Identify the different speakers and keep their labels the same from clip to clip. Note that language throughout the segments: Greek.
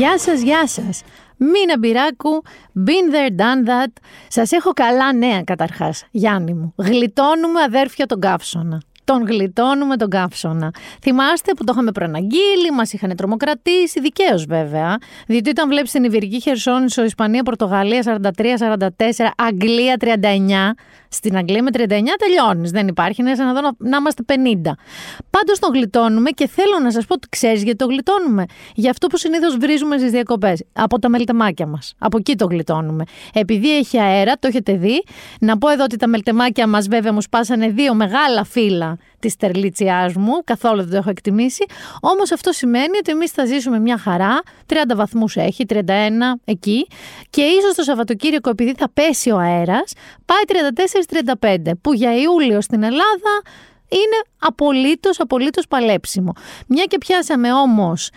Speaker 1: Γεια σας, γεια σας. Μίνα Μπυράκου, been there, done that. Σας έχω καλά νέα καταρχάς, Γιάννη μου. Γλιτώνουμε αδέρφια τον καύσωνα τον γλιτώνουμε τον καύσωνα. Θυμάστε που το είχαμε προαναγγείλει, μας είχαν τρομοκρατήσει, δικαίως βέβαια. Διότι όταν βλέπεις την Ιβυρική Χερσόνησο, Ισπανία, Πορτογαλία 43-44, Αγγλία 39. Στην Αγγλία με 39 τελειώνεις. Δεν υπάρχει. Είναι σαν να, δω να, να είμαστε 50. Πάντως τον γλιτώνουμε και θέλω να σας πω ότι ξέρεις γιατί το γλιτώνουμε. Γι' αυτό που συνήθως βρίζουμε στις διακοπές. Από τα μελτεμάκια μας. Από εκεί το γλιτώνουμε. Επειδή έχει αέρα, το έχετε δει. Να πω εδώ ότι τα μελτεμάκια μας βέβαια μου σπάσανε δύο μεγάλα φύλλα της τερλίτσιάς μου, καθόλου δεν το έχω εκτιμήσει. Όμως αυτό σημαίνει ότι εμείς θα ζήσουμε μια χαρά. 30 βαθμούς έχει, 31 εκεί. Και ίσως το Σαββατοκύριακο, επειδή θα πέσει ο αέρας, πάει 34-35, που για Ιούλιο στην Ελλάδα είναι απολύτως, απολύτως παλέψιμο. Μια και πιάσαμε όμως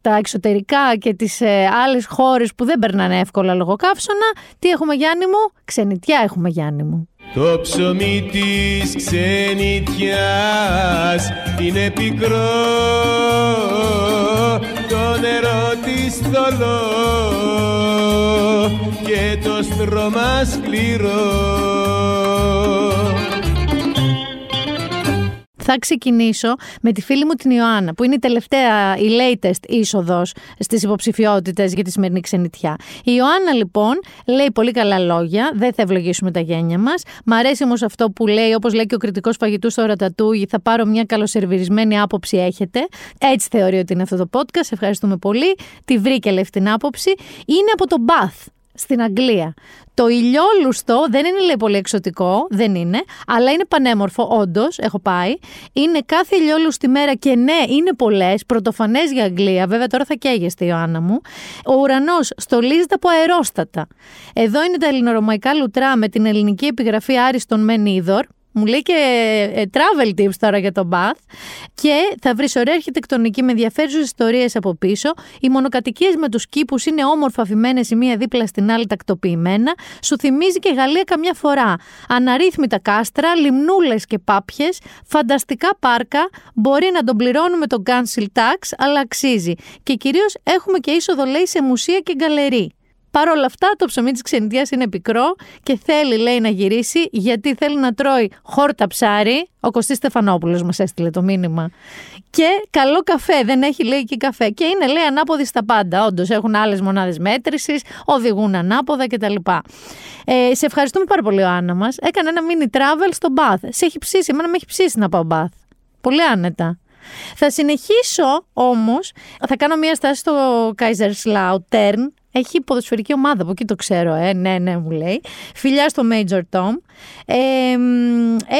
Speaker 1: τα εξωτερικά και τις ε, άλλες χώρες που δεν περνάνε εύκολα λόγω καύσωνα, τι έχουμε Γιάννη μου, ξενιτιά έχουμε Γιάννη μου.
Speaker 2: Το ψωμί της ξενιτιάς είναι πικρό. Το νερό της θολό και το στρώμα σκληρό
Speaker 1: θα ξεκινήσω με τη φίλη μου την Ιωάννα, που είναι η τελευταία, η latest είσοδος στις υποψηφιότητες για τη σημερινή ξενιτιά. Η Ιωάννα, λοιπόν, λέει πολύ καλά λόγια, δεν θα ευλογήσουμε τα γένια μας. Μ' αρέσει όμως αυτό που λέει, όπως λέει και ο κριτικός φαγητούς στο Ρατατούγι, θα πάρω μια καλοσερβιρισμένη άποψη, έχετε. Έτσι θεωρεί ότι είναι αυτό το podcast. Ευχαριστούμε πολύ. Τη βρήκε λέει την άποψη. Είναι από το Bath στην Αγγλία. Το ηλιόλουστο δεν είναι λέει πολύ εξωτικό, δεν είναι, αλλά είναι πανέμορφο, όντως, έχω πάει. Είναι κάθε ηλιόλουστη μέρα και ναι, είναι πολλές, πρωτοφανές για Αγγλία. Βέβαια, τώρα θα καίγεστε, Ιωάννα μου. Ο ουρανός στολίζεται από αερόστατα. Εδώ είναι τα ελληνορωμαϊκά λουτρά με την ελληνική επιγραφή Άριστον Μεν Είδωρ, μου λέει και ε, travel tips τώρα για τον Bath. Και θα βρεις ωραία αρχιτεκτονική με ενδιαφέρουσες ιστορίες από πίσω. Οι μονοκατοικίες με τους κήπους είναι όμορφα αφημένες η μία δίπλα στην άλλη τακτοποιημένα. Σου θυμίζει και Γαλλία καμιά φορά. Αναρρύθμιτα κάστρα, λιμνούλες και πάπιες, φανταστικά πάρκα. Μπορεί να τον πληρώνουμε το council tax, αλλά αξίζει. Και κυρίως έχουμε και είσοδο λέει σε μουσεία και γκαλερί. Παρ' όλα αυτά, το ψωμί της ξενιτιάς είναι πικρό και θέλει, λέει, να γυρίσει γιατί θέλει να τρώει χόρτα ψάρι. Ο Κωστής Στεφανόπουλος μας έστειλε το μήνυμα. Και καλό καφέ, δεν έχει λέει εκεί καφέ. Και είναι, λέει, ανάποδη στα πάντα. Όντως έχουν άλλες μονάδες μέτρησης, οδηγούν ανάποδα κτλ. Ε, σε ευχαριστούμε πάρα πολύ, ο Άννα μας. Έκανε ένα mini travel στο Bath. Σε έχει ψήσει, εμένα με έχει ψήσει να πάω Bath. Πολύ άνετα. Θα συνεχίσω όμως, θα κάνω μια στάση στο Kaiserslautern έχει ποδοσφαιρική ομάδα, από εκεί το ξέρω, ε. ναι, ναι, μου λέει. Φιλιά στο Major Tom. Ε,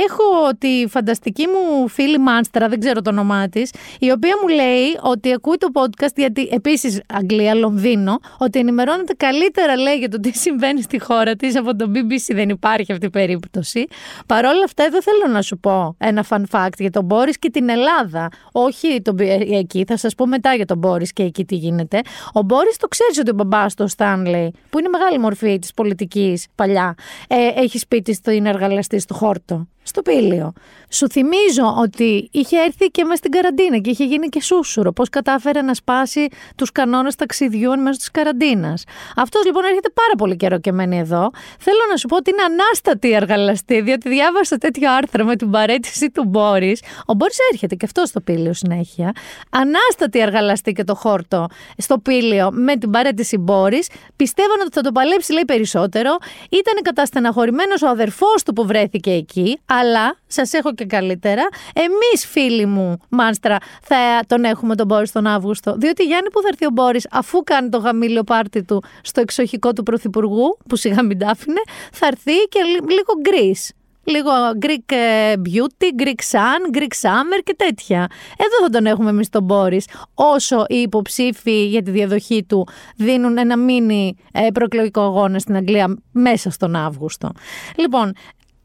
Speaker 1: έχω τη φανταστική μου φίλη Μάνστρα, δεν ξέρω το όνομά της, η οποία μου λέει ότι ακούει το podcast, γιατί επίσης Αγγλία, Λονδίνο, ότι ενημερώνεται καλύτερα, λέει, για το τι συμβαίνει στη χώρα της από το BBC. Δεν υπάρχει αυτή η περίπτωση. Παρ' όλα αυτά, εδώ θέλω να σου πω ένα fun fact για τον Μπόρις και την Ελλάδα. Όχι τον, εκεί, θα σας πω μετά για τον Μπόρις και εκεί τι γίνεται. Ο Μπόρις το ξέρεις ότι ο μπαμπάς στο Στάνλεϊ, που είναι μεγάλη μορφή της πολιτικής παλιά, ε, έχει σπίτι στην εργαλαστής του Χόρτο στο πήλιο. Σου θυμίζω ότι είχε έρθει και μες στην καραντίνα και είχε γίνει και σούσουρο. Πώς κατάφερε να σπάσει τους κανόνες ταξιδιών μέσω της καραντίνας. Αυτός λοιπόν έρχεται πάρα πολύ καιρό και μένει εδώ. Θέλω να σου πω ότι είναι ανάστατη η εργαλαστή, διότι διάβασα τέτοιο άρθρο με την παρέτηση του Μπόρις. Ο Μπόρις έρχεται και αυτός στο πήλιο συνέχεια. Ανάστατη η εργαλαστή και το χόρτο στο πήλιο με την παρέτηση Μπόρις. Πιστεύαν ότι θα το παλέψει, λέει περισσότερο. Ήταν καταστεναχωρημένος ο αδερφός του που βρέθηκε εκεί αλλά σας έχω και καλύτερα. Εμείς, φίλοι μου, Μάνστρα, θα τον έχουμε τον Μπόρις τον Αύγουστο. Διότι Γιάννη, που θα έρθει ο Μπόρις, αφού κάνει το γαμήλιο πάρτι του στο εξοχικό του Πρωθυπουργού, που σιγά μην τάφινε, θα έρθει και λίγο γκρι. Λίγο Greek ε, beauty, Greek sun, Greek summer και τέτοια. Εδώ θα τον έχουμε εμείς τον Μπόρις. Όσο οι υποψήφοι για τη διαδοχή του δίνουν ένα μίνι ε, προεκλογικό αγώνα στην Αγγλία μέσα στον Αύγουστο. Λοιπόν,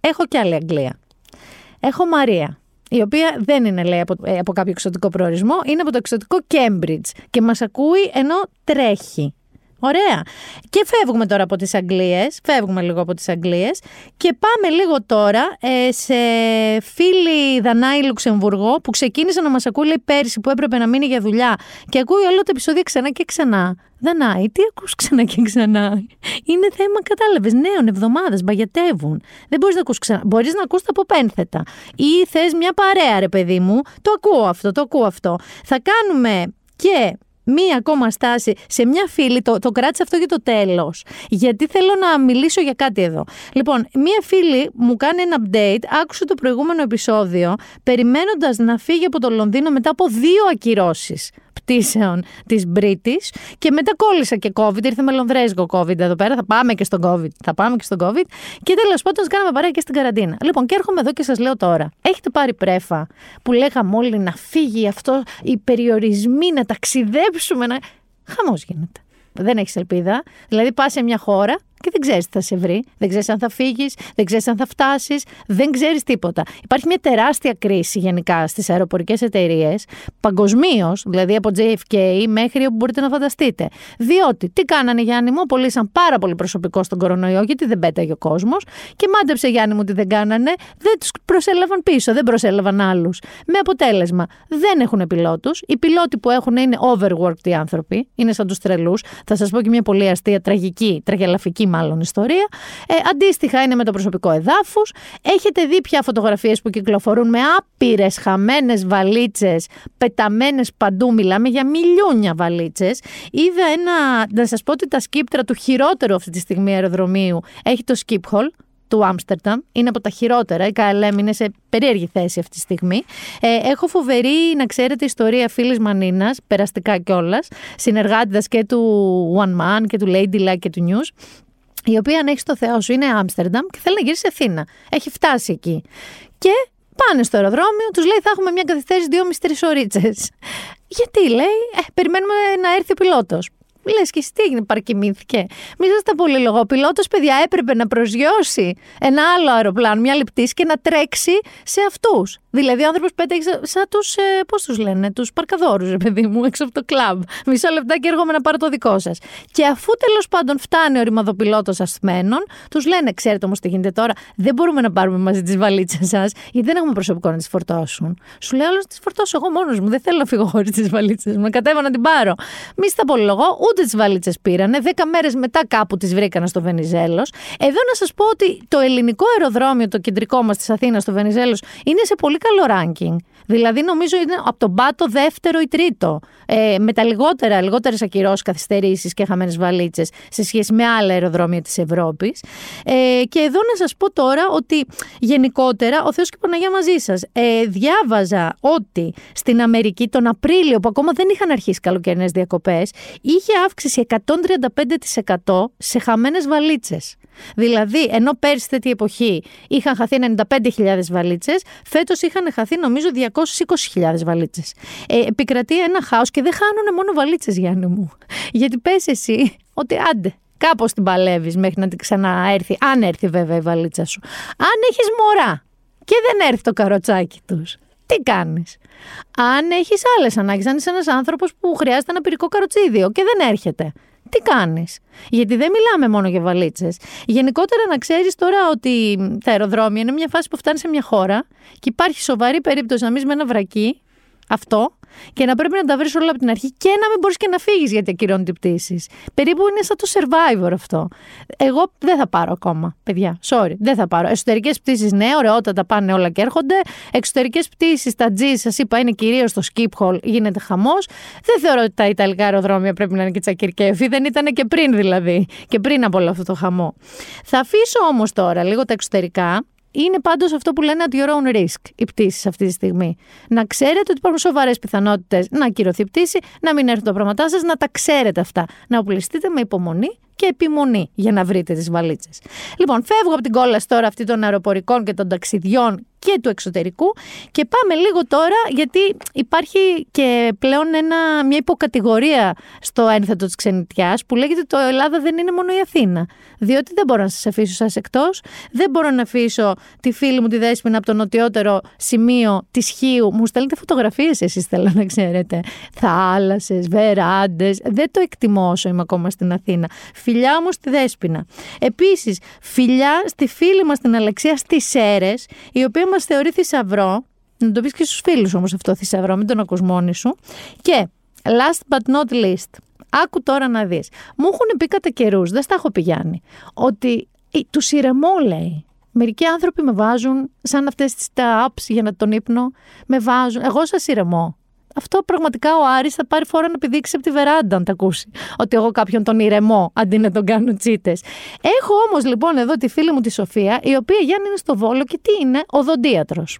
Speaker 1: έχω και άλλη Αγγλία. Έχω Μαρία, η οποία δεν είναι λέει από, ε, από κάποιο εξωτικό προορισμό, είναι από το εξωτικό Cambridge και μας ακούει ενώ τρέχει. Ωραία. Και φεύγουμε τώρα από τις Αγγλίες, φεύγουμε λίγο από τις Αγγλίες και πάμε λίγο τώρα ε, σε φίλη Δανάη Λουξεμβουργό που ξεκίνησε να μας ακούει λέει, πέρσι που έπρεπε να μείνει για δουλειά και ακούει όλο το επεισόδιο ξανά και ξανά. Δανάη, τι ακούς ξανά και ξανά; Είναι θέμα, κατάλαβες, νέων εβδομάδες, μπαγιατεύουν. Δεν μπορείς να ακούς ξανά. Μπορείς να ακούς τα από πένθετα. Ή θες μια παρέα, ρε παιδί μου. Το ακούω αυτό, το ακούω αυτό. Θα κάνουμε και μία ακόμα στάση σε μια φίλη, το, το κράτησε αυτό για το τέλος. Γιατί θέλω να μιλήσω για κάτι εδώ. Λοιπόν, μία φίλη μου κάνει ένα update, άκουσε το προηγούμενο επεισόδιο, περιμένοντας να φύγει από το Λονδίνο μετά από δύο ακυρώσεις πτήσεων της British και μετά κόλλησα και COVID. Ήρθε με λονδρέζικο COVID εδώ πέρα. Θα πάμε και στον COVID. Θα πάμε και στον COVID. Και τέλος πάντων, κάναμε παρέα και στην καραντίνα. Λοιπόν, και έρχομαι εδώ και σας λέω τώρα. Έχετε πάρει πρέφα που λέγαμε όλοι να φύγει αυτό, οι περιορισμοί, να ταξιδέψουμε. Να... Χαμός γίνεται. Δεν έχεις ελπίδα. Δηλαδή, πας σε μια χώρα και δεν ξέρεις τι θα σε βρει. Δεν ξέρεις αν θα φύγεις, δεν ξέρεις αν θα φτάσεις, δεν ξέρεις τίποτα. Υπάρχει μια τεράστια κρίση γενικά στις αεροπορικές εταιρείες, παγκοσμίως, δηλαδή από JFK μέχρι όπου μπορείτε να φανταστείτε. Διότι τι κάνανε Γιάννη μου, πωλήσαν πάρα πολύ προσωπικό στον κορονοϊό, γιατί δεν πέταγε ο κόσμος. Και μάντεψε Γιάννη μου τι δεν κάνανε, δεν τους προσέλαβαν πίσω, δεν προσέλαβαν άλλους. Με αποτέλεσμα, δεν έχουν πιλότους. Οι πιλότοι που έχουν είναι overworked οι άνθρωποι, είναι σαν τους τρελούς. Θα σας πω και μια πολύ αστεία, τραγική, τραγελαφική μάλλον ιστορία. Ε, αντίστοιχα είναι με το προσωπικό εδάφους. Έχετε δει πια φωτογραφίες που κυκλοφορούν με άπειρες χαμένες βαλίτσες, πεταμένες παντού. Μιλάμε για μιλιούνια βαλίτσες. Είδα ένα. Να σας πω ότι τα σκύπτρα του χειρότερου αυτή τη στιγμή αεροδρομίου έχει το skip hall του Άμστερνταμ. Είναι από τα χειρότερα. Η KLM είναι σε περίεργη θέση αυτή τη στιγμή. Ε, έχω φοβερή, να ξέρετε, ιστορία φίλης Μανίνας, περαστικά κιόλας, συνεργάτηδας και του One Man και του Ladylike και του News η οποία αν έχεις το Θεό σου είναι Άμστερνταμ και θέλει να γυρίσει σε Αθήνα. Έχει φτάσει εκεί. Και πάνε στο αεροδρόμιο, τους λέει θα έχουμε μια καθυστέρηση δύο με τρει ωρίτσε. Γιατί λέει, ε, περιμένουμε να έρθει ο πιλότος. Λες και εσύ τι έγινε, παρακοιμήθηκε. Μη σας πολύ λόγο. Ο πιλότος, παιδιά, έπρεπε να προσγειώσει ένα άλλο αεροπλάνο, μια λεπτής και να τρέξει σε αυτούς. Δηλαδή, ο άνθρωπος πέταγε σαν τους. Ε, Πώς τους λένε, τους παρκαδόρους, ρε παιδί μου, έξω από το κλαμπ. Μισό λεπτάκι έρχομαι να πάρω το δικό σας. Και αφού τέλος πάντων φτάνει ο ρημαδοπιλότος ασθμένων, τους λένε, ξέρετε όμως τι γίνεται τώρα, δεν μπορούμε να πάρουμε μαζί τις βαλίτσες σας, γιατί δεν έχουμε προσωπικό να τις φορτώσουν. Σου λέω, όλε τις φορτώσω εγώ μόνος μου. Δεν θέλω να φύγω χωρίς τις βαλίτσες μου. Να κατέβω να την πάρω. Μη στα πολυλογώ, ούτε τις βαλίτσες πήρανε. Δέκα μέρες μετά κάπου τις βρήκανε στο Βενιζέλος. Εδώ να σας πω ότι το ελληνικό αεροδρόμιο, το κεντρικό μας της Αθήνας, στο Βενιζέλος, είναι σε πολύ καλό ranking. Δηλαδή, νομίζω είναι από τον πάτο δεύτερο ή τρίτο. Ε, με τα λιγότερα, λιγότερες ακυρώσεις, καθυστερήσεις και χαμένες βαλίτσες σε σχέση με άλλα αεροδρόμια της Ευρώπης. Ε, και εδώ να σας πω τώρα ότι γενικότερα ο Θεός και η Παναγία μαζί σας. Ε, διάβαζα ότι στην Αμερική τον Απρίλιο, που ακόμα δεν είχαν αρχίσει καλοκαιρινές διακοπές, είχε αύξηση 135% σε χαμένες βαλίτσες. Δηλαδή, ενώ πέρσι τέτοια εποχή είχαν χαθεί 95.000 βαλίτσες, φέτος είχαν χαθεί νομίζω 220.000 βαλίτσες. Ε, επικρατεί ένα χάος και δεν χάνουν μόνο βαλίτσες, Γιάννη μου. Γιατί πες εσύ ότι άντε, κάπως την παλεύεις μέχρι να την ξαναέρθει, αν έρθει βέβαια η βαλίτσα σου. Αν έχεις μωρά και δεν έρθει το καροτσάκι τους, τι κάνεις; Αν έχεις άλλες ανάγκες, αν είσαι ένας άνθρωπος που χρειάζεται ένα πυρικό καροτσίδιο και δεν έρχεται, τι κάνεις; Γιατί δεν μιλάμε μόνο για βαλίτσες. Γενικότερα να ξέρεις τώρα ότι τα αεροδρόμια είναι μια φάση που φτάνει σε μια χώρα και υπάρχει σοβαρή περίπτωση να μείνεις με ένα βρακί αυτό και να πρέπει να τα βρεις όλα από την αρχή και να μην μπορείς και να φύγεις γιατί ακυρώνει πτήσει. Περίπου είναι σαν το survivor αυτό. Εγώ δεν θα πάρω ακόμα, παιδιά. Sorry, δεν θα πάρω. Εσωτερικές πτήσεις, ναι, ωραιότατα πάνε όλα και έρχονται. Εξωτερικές πτήσεις, τα G, σας είπα, είναι κυρίως στο skip hall, γίνεται χαμός. Δεν θεωρώ ότι τα Ιταλικά αεροδρόμια πρέπει να είναι και τσακυρκέφι. Δεν ήταν και πριν δηλαδή. Και πριν από όλο αυτό το χαμό. Θα αφήσω όμως τώρα λίγο τα εξωτερικά είναι πάντως αυτό που λένε at your own risk οι πτήσεις αυτή τη στιγμή. Να ξέρετε ότι υπάρχουν σοβαρές πιθανότητες να ακυρωθεί η πτήση, να μην έρθουν τα πράγματά σας, να τα ξέρετε αυτά. Να οπλιστείτε με υπομονή και επιμονή για να βρείτε τις βαλίτσες. Λοιπόν, φεύγω από την κόλαση τώρα αυτή των αεροπορικών και των ταξιδιών και του εξωτερικού. Και πάμε λίγο τώρα, γιατί υπάρχει και πλέον ένα, μια υποκατηγορία στο ένθετο της ξενιτιάς που λέγεται το Ελλάδα δεν είναι μόνο η Αθήνα. Διότι δεν μπορώ να σας αφήσω σας εκτός, δεν μπορώ να αφήσω τη φίλη μου τη Δέσποινα από το νοτιότερο σημείο της Χίου. Μου στέλνετε φωτογραφίες εσείς, θέλω να ξέρετε. Θάλασσες, βεράντες. Δεν το εκτιμώ όσο είμαι ακόμα στην Αθήνα. Φιλιά όμω στη Δέσποινα. Επίσης, φιλιά στη φίλη μας την Αλεξία στις Σέρες, η οποία μας θεωρεί θησαυρό. Να το πεις και στους φίλους όμως αυτό θησαυρό, μην τον ακούς μόνοι σου. Και last but not least, άκου τώρα να δεις. Μου έχουν πει κατά καιρούς, δεν στα έχω πηγάνει, ότι του ηρεμώ λέει. Μερικοί άνθρωποι με βάζουν σαν αυτές τις τα apps για να τον ύπνο, με βάζουν. Εγώ σας ηρεμώ. Αυτό πραγματικά ο Άρης θα πάρει φορά να πηδήξει από τη βεράντα, αν τα ακούσει. Ότι εγώ κάποιον τον ηρεμώ αντί να τον κάνω τσίτες. Έχω όμως λοιπόν εδώ τη φίλη μου τη Σοφία, η οποία Γιάννη είναι στο βόλο και τι είναι, οδοντίατρος.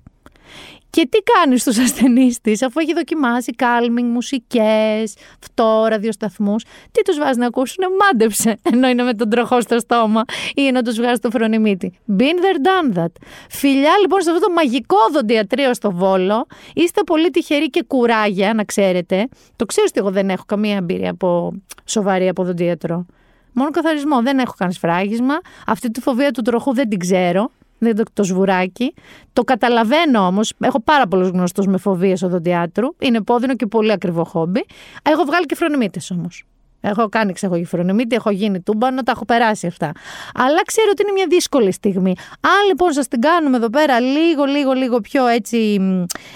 Speaker 1: Και τι κάνεις στους ασθενείς της, αφού έχει δοκιμάσει calming, μουσικές, φτώ, ραδιοσταθμούς, τι τους βάζεις να ακούσουν, μάντεψε, ενώ είναι με τον τροχό στο στόμα ή να τους βγάζει το φρονιμίτι. Been there, done that. Φιλιά λοιπόν σε αυτό το μαγικό δοντιατρίο στο Βόλο, είστε πολύ τυχεροί και κουράγια, να ξέρετε. Το ξέρω ότι εγώ δεν έχω καμία εμπειρία από σοβαρή από δοντίατρο. Μόνο καθαρισμό. Δεν έχω κάνει σφράγισμα. Αυτή τη φοβία του τροχού δεν την ξέρω δεν το, το σβουράκι. Το καταλαβαίνω όμως. Έχω πάρα πολλούς γνωστούς με φοβίες οδοντιάτρου. Είναι πόδινο και πολύ ακριβό χόμπι. Έχω βγάλει και φρονιμίτες όμως. Έχω κάνει ξεχωγή φρονιμίτη, έχω γίνει τούμπανο, τα έχω περάσει αυτά. Αλλά ξέρω ότι είναι μια δύσκολη στιγμή. Αν λοιπόν σας την κάνουμε εδώ πέρα λίγο, λίγο, λίγο πιο έτσι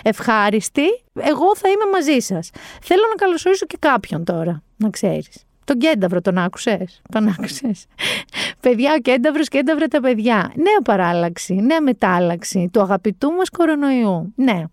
Speaker 1: ευχάριστη, εγώ θα είμαι μαζί σας. Θέλω να καλωσορίσω και κάποιον τώρα, να ξέρεις. Τον Κένταβρο, τον άκουσες; Τον άκουσες. παιδιά, ο Κένταβρο, Κένταβρο τα παιδιά. Νέα παράλλαξη, νέα μετάλλαξη του αγαπητού μας κορονοϊού. Ναι.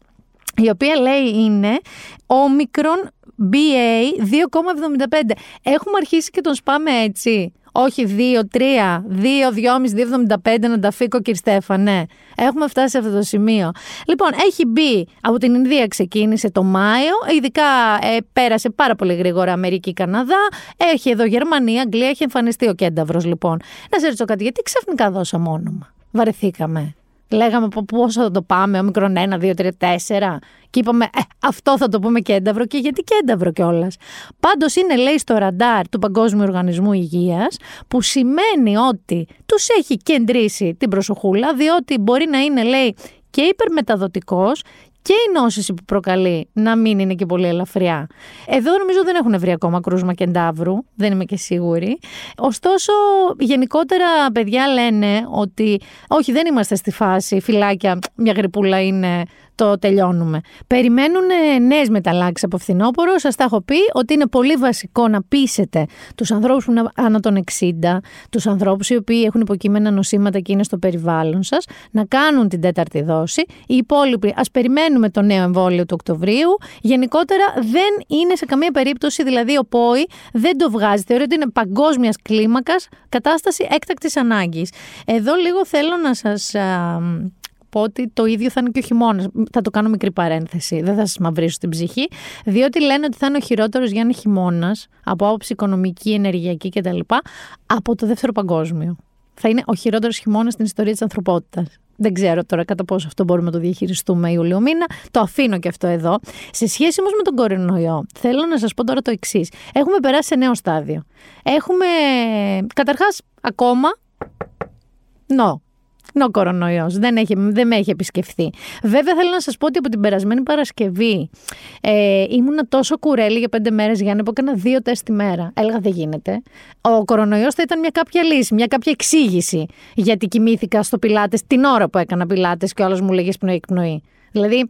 Speaker 1: Η οποία λέει είναι όμικρον BA 2,75. Έχουμε αρχίσει και τον σπάμε έτσι; Όχι 2, 3, 2, 2,5, 2,75 να τα φύγω κύριε Στέφανε. Έχουμε φτάσει σε αυτό το σημείο. Λοιπόν, έχει μπει από την Ινδία ξεκίνησε το Μάιο, ειδικά ε, πέρασε πάρα πολύ γρήγορα Αμερική, Καναδά. Έχει εδώ Γερμανία, Αγγλία, έχει εμφανιστεί ο Κένταβρο λοιπόν. Να σε ρωτήσω κάτι, γιατί ξαφνικά δώσαμε όνομα; Βαρεθήκαμε. Λέγαμε πόσο θα το πάμε, μικρόν 1, 2, 3, 4. Και είπαμε, ε, αυτό θα το πούμε κένταυρο και γιατί κένταυρο κιόλας. Πάντως είναι, λέει, στο ραντάρ του Παγκόσμιου Οργανισμού Υγείας, που σημαίνει ότι τους έχει κεντρήσει την προσοχούλα, διότι μπορεί να είναι, λέει, και υπερμεταδοτικός και η νόσηση που προκαλεί να μην είναι και πολύ ελαφριά. Εδώ νομίζω δεν έχουν βρει ακόμα κρούσμα κεντάβρου, δεν είμαι και σίγουρη. Ωστόσο, γενικότερα παιδιά λένε ότι όχι δεν είμαστε στη φάση φυλάκια, μια γρυπούλα είναι το τελειώνουμε. Περιμένουν νέες μεταλλάξεις από φθινόπωρο. Σας τα έχω πει ότι είναι πολύ βασικό να πείσετε τους ανθρώπους που είναι άνω των 60, τους ανθρώπους οι οποίοι έχουν υποκείμενα νοσήματα και είναι στο περιβάλλον σας, να κάνουν την τέταρτη δόση. Οι υπόλοιποι, ας περιμένουμε το νέο εμβόλιο του Οκτωβρίου. Γενικότερα δεν είναι σε καμία περίπτωση, δηλαδή ο ΠΟΗ δεν το βγάζει. Θεωρεί ότι είναι παγκόσμιας κλίμακας κατάσταση έκτακτης ανάγκης. Εδώ λίγο θέλω να σας πω ότι το ίδιο θα είναι και ο χειμώνας. Θα το κάνω μικρή παρένθεση. Δεν θα σας μαυρίσω την ψυχή. Διότι λένε ότι θα είναι ο χειρότερος για είναι χειμώνας από άποψη οικονομική, ενεργειακή κτλ. από το δεύτερο παγκόσμιο. Θα είναι ο χειρότερος χειμώνας στην ιστορία της ανθρωπότητας. Δεν ξέρω τώρα κατά πόσο αυτό μπορούμε να το διαχειριστούμε Ιούλιο μήνα. Το αφήνω και αυτό εδώ. Σε σχέση όμως με τον κορονοϊό, θέλω να σας πω τώρα το εξής. Έχουμε περάσει σε νέο στάδιο. Έχουμε, καταρχάς, ακόμα. No, ο κορονοϊός. Δεν, δεν με έχει επισκεφθεί. Βέβαια, θέλω να σας πω ότι από την περασμένη Παρασκευή ε, ήμουνα τόσο κουρέλι για πέντε μέρες, Γιάννη, που έκανα δύο τεστ τη μέρα. Έλεγα δεν γίνεται. Ο κορονοϊός θα ήταν μια κάποια λύση, μια κάποια εξήγηση γιατί κοιμήθηκα στο πιλάτες την ώρα που έκανα πιλάτες και όλο μου λέγε πνοή-εκπνοή. Δηλαδή,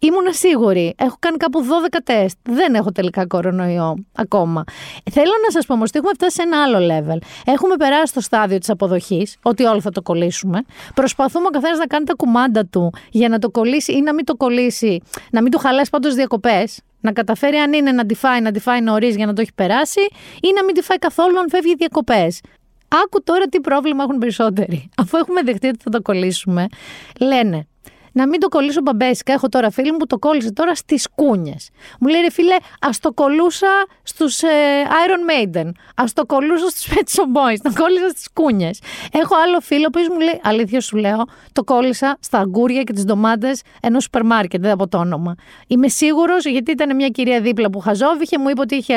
Speaker 1: Ήμουν σίγουρη. Έχω κάνει κάπου 12 τεστ. Δεν έχω τελικά κορονοϊό ακόμα. Θέλω να σας πω όμως ότι έχουμε φτάσει σε ένα άλλο level. Έχουμε περάσει στο στάδιο της αποδοχής, ότι όλοι θα το κολλήσουμε. Προσπαθούμε ο καθένας να κάνει τα κουμάντα του για να το κολλήσει ή να μην το κολλήσει, να μην του χαλάσει πάντως διακοπές. Να καταφέρει αν είναι να τη φάει, να τη φάει νωρίς για να το έχει περάσει ή να μην τη φάει καθόλου αν φεύγει διακοπές. Άκου τώρα τι πρόβλημα έχουν περισσότεροι. Αφού έχουμε δεχτεί ότι θα το κολλήσουμε, λένε να μην το κολλήσω μπαμπέσικα. Έχω τώρα φίλη μου που το κόλλησε τώρα στις κούνιες. Μου λέει ρε φίλε, ας το κολούσα στους ε, Iron Maiden. Α το κολούσα στους Pet Shop Boys. Το κόλλησα στις κούνιες. Έχω άλλο φίλο που μου λέει, αλήθεια σου λέω, το κόλλησα στα αγκούρια και τις ντομάτες ενός σούπερ μάρκετ. Δεν από το όνομα. Είμαι σίγουρος γιατί ήταν μια κυρία δίπλα που χαζόβηχε, μου είπε ότι είχε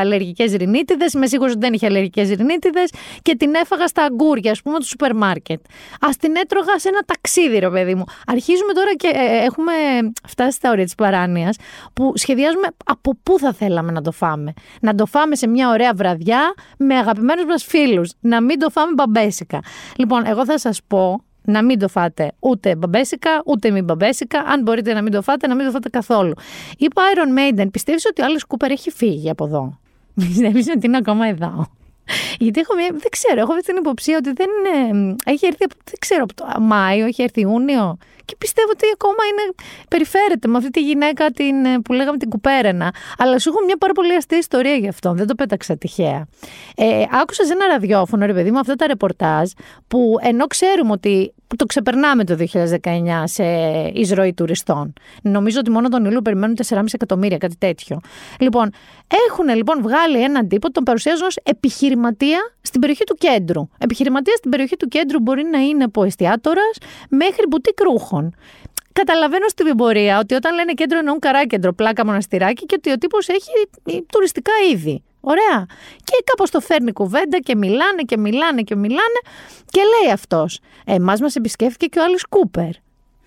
Speaker 1: αλλεργικές ρινίτιδες. Είμαι σίγουρος ότι δεν είχε αλλεργικές ρινίτιδες και την έφαγα στα αγκούρια, ας πούμε, του σούπερ μάρκετ. Α την έτρωγα σε ένα ταξίδι, ρε παιδί μου. Αρχίζουμε τώρα και ε, έχουμε φτάσει στα όρια της παράνοιας που σχεδιάζουμε από πού θα θέλαμε να το φάμε. Να το φάμε σε μια ωραία βραδιά με αγαπημένους μας φίλους. Να μην το φάμε μπαμπέσικα. Λοιπόν, εγώ θα σας πω να μην το φάτε ούτε μπαμπέσικα, ούτε μη μπαμπέσικα. Αν μπορείτε να μην το φάτε, να μην το φάτε καθόλου. Είπα Iron Maiden, πιστεύεις ότι ο Άλλη Κούπερ έχει φύγει από εδώ; Πιστεύεις ότι είναι ακόμα εδώ; Γιατί έχω μια, δεν ξέρω, έχω την υποψία ότι δεν είναι, έχει έρθει, δεν ξέρω, από το Μάιο, έχει έρθει Ιούνιο και πιστεύω ότι ακόμα είναι, περιφέρεται με αυτή τη γυναίκα την, ε, που λέγαμε την Κουπέρενα. Αλλά σου έχω μια πάρα πολύ αστεία ιστορία γι' αυτό, δεν το πέταξα τυχαία. Ε, άκουσα σε ένα ραδιόφωνο, ρε παιδί μου, αυτά τα ρεπορτάζ που ενώ ξέρουμε ότι που το ξεπερνάμε το 2019 σε εισρωή τουριστών. Νομίζω ότι μόνο τον Ιούλιο περιμένουν 4,5 εκατομμύρια, κάτι τέτοιο. Λοιπόν, έχουν λοιπόν βγάλει έναν τύπο, τον παρουσιάζουν ως επιχειρηματία στην περιοχή του κέντρου. Επιχειρηματία στην περιοχή του κέντρου μπορεί να είναι από εστιατόρα μέχρι μπουτίκ ρούχων. Καταλαβαίνω στην πορεία ότι όταν λένε κέντρο εννοούν καράκεντρο, πλάκα μοναστηράκι και ότι ο τύπος έχει τουριστικά είδη. Ωραία. Και κάπως το φέρνει κουβέντα και μιλάνε και μιλάνε και μιλάνε και λέει αυτός. Εμάς μας επισκέφθηκε και ο Άλλη Κούπερ.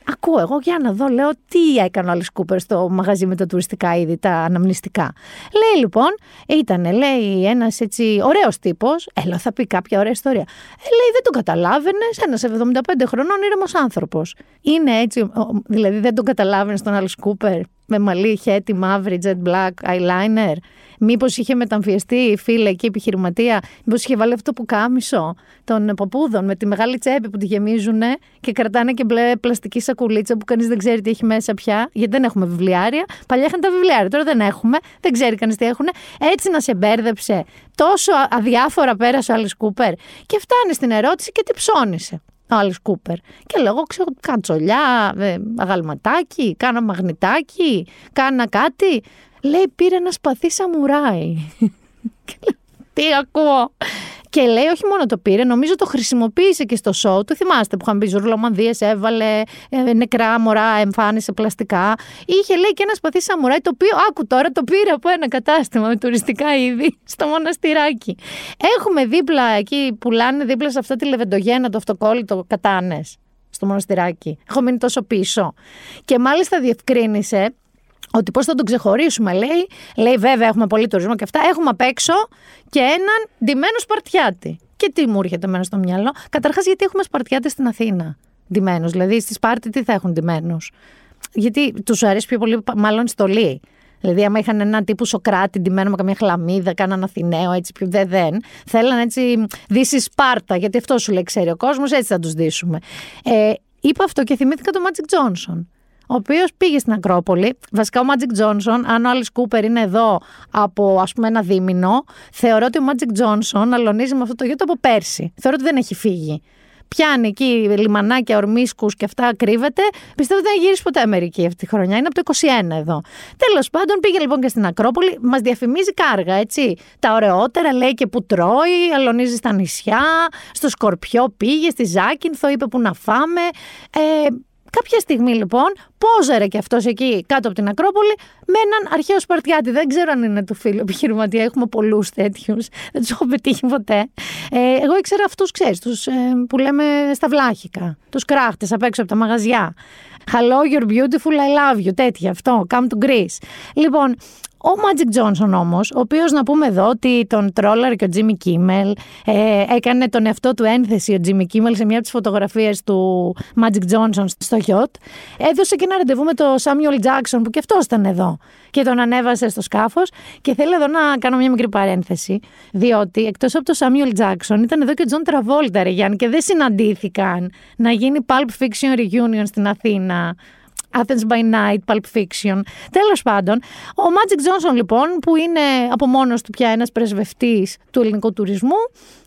Speaker 1: Ακούω εγώ για να δω, λέω τι έκανε ο Άλλη Κούπερ στο μαγαζί με τα τουριστικά είδη, τα αναμνηστικά. Λέει λοιπόν, ήταν, λέει ένας έτσι ωραίος τύπος, έλα θα πει κάποια ωραία ιστορία. Ε, λέει δεν τον καταλάβαινες, ένας 75 χρονών ήρεμος άνθρωπος. Είναι έτσι, δηλαδή δεν τον καταλάβαινες τον Άλλη Κούπερ; Με μαλλί, χέτι, μαύρη, jet black, eyeliner. Μήπως είχε μεταμφιεστεί η φίλη εκεί επιχειρηματία, μήπως είχε βάλει αυτό που κάμισο των παππούδων με τη μεγάλη τσέπη που τη γεμίζουν και κρατάνε και μπλε πλαστική σακουλίτσα που κανείς δεν ξέρει τι έχει μέσα πια, γιατί δεν έχουμε βιβλιάρια. Παλιά είχαν τα βιβλιάρια, τώρα δεν έχουμε, δεν ξέρει κανείς τι έχουν. Έτσι να σε μπέρδεψε. Τόσο αδιάφορα πέρασε ο Άλλη Κούπερ. Και φτάνει στην ερώτηση και τι ψώνισε ο Άλλη Κούπερ. Και λέω, ξέρω, κατσολιά, ε, αγαλματάκι, κάνα μαγνητάκι, κάνα κάτι. Λέει, πήρε ένα σπαθί σαμουράι. Τι ακούω. Και λέει, όχι μόνο το πήρε, νομίζω το χρησιμοποίησε και στο σοου. Το θυμάστε που είχαν πει Ζουρλομανδίες, έβαλε ε, νεκρά μωρά, εμφάνισε πλαστικά. Είχε λέει και ένα σπαθί σαμουράι, το οποίο, άκου τώρα, το πήρε από ένα κατάστημα με τουριστικά είδη στο μοναστηράκι. Έχουμε δίπλα εκεί, πουλάνε δίπλα σε αυτά τη λεβεντογένα, το αυτοκόλλητο κατάνες στο μοναστηράκι. Έχω μείνει τόσο πίσω. Και μάλιστα διευκρίνησε ότι πώς θα τον ξεχωρίσουμε, λέει. Λέει, βέβαια, έχουμε πολύ τουρισμό και αυτά. Έχουμε απ' έξω και έναν ντυμένο Σπαρτιάτη. Και τι μου έρχεται εμένα στο μυαλό. Καταρχάς, γιατί έχουμε Σπαρτιάτε στην Αθήνα. Ντυμένους; Δηλαδή, στη Σπάρτη τι θα έχουν ντυμένους; Γιατί τους αρέσει πιο πολύ, μάλλον στολή. Δηλαδή, άμα είχαν έναν τύπου Σοκράτη ντυμένο με καμία χλαμίδα, κάναν Αθηναίο, έτσι πιο δεν, δεν. Θέλαν έτσι δύση Σπάρτα, γιατί αυτό σου λέει ξέρει ο κόσμος, έτσι θα τους δείσουμε. Ε, είπα αυτό και θυμήθηκα τον Μάτζικ Τζόνσον ο οποίος πήγε στην Ακρόπολη. Βασικά ο Magic Johnson, αν ο Άλλη Κούπερ είναι εδώ από ας πούμε ένα δίμηνο, θεωρώ ότι ο Magic Johnson αλωνίζει με αυτό το γιο από πέρσι. Θεωρώ ότι δεν έχει φύγει. Πιάνει εκεί λιμανάκια, ορμίσκους και αυτά κρύβεται. Πιστεύω ότι δεν έχει γυρίσει ποτέ Αμερική αυτή τη χρονιά. Είναι από το 21 εδώ. Τέλος πάντων, πήγε λοιπόν και στην Ακρόπολη. Μας διαφημίζει κάργα, έτσι. Τα ωραιότερα λέει και που τρώει, αλωνίζει στα νησιά. Στο Σκορπιό πήγε, στη Ζάκυνθο, είπε που να φάμε. Ε, Κάποια στιγμή λοιπόν πόζερε και αυτός εκεί κάτω από την Ακρόπολη με έναν αρχαίο Σπαρτιάτη. Δεν ξέρω αν είναι του φίλου επιχειρηματία. Έχουμε πολλούς τέτοιους. Δεν τους έχω πετύχει ποτέ. Ε, εγώ ήξερα αυτούς, ξέρεις, τους ε, που λέμε στα βλάχικα. Τους κράχτες απ' έξω από τα μαγαζιά. Hello, you're beautiful, I love you. Τέτοια αυτό. Come to Greece. Λοιπόν, ο Magic Johnson όμως, ο οποίος να πούμε εδώ ότι τον τρόλαρ και ο Jimmy Kimmel ε, έκανε τον εαυτό του ένθεση ο Jimmy Kimmel σε μια από τις φωτογραφίες του Magic Johnson στο Yacht. Έδωσε και ένα ραντεβού με τον Samuel Jackson που και αυτός ήταν εδώ και τον ανέβασε στο σκάφος. Και θέλω εδώ να κάνω μια μικρή παρένθεση, διότι εκτός από τον Samuel Jackson ήταν εδώ και ο John Travolta, ρε Γιάννη, και δεν συναντήθηκαν να γίνει Pulp Fiction Reunion στην Αθήνα Athens by Night, Pulp Fiction. Τέλος πάντων, ο Magic Johnson λοιπόν, που είναι από μόνος του πια ένας πρεσβευτής του ελληνικού τουρισμού,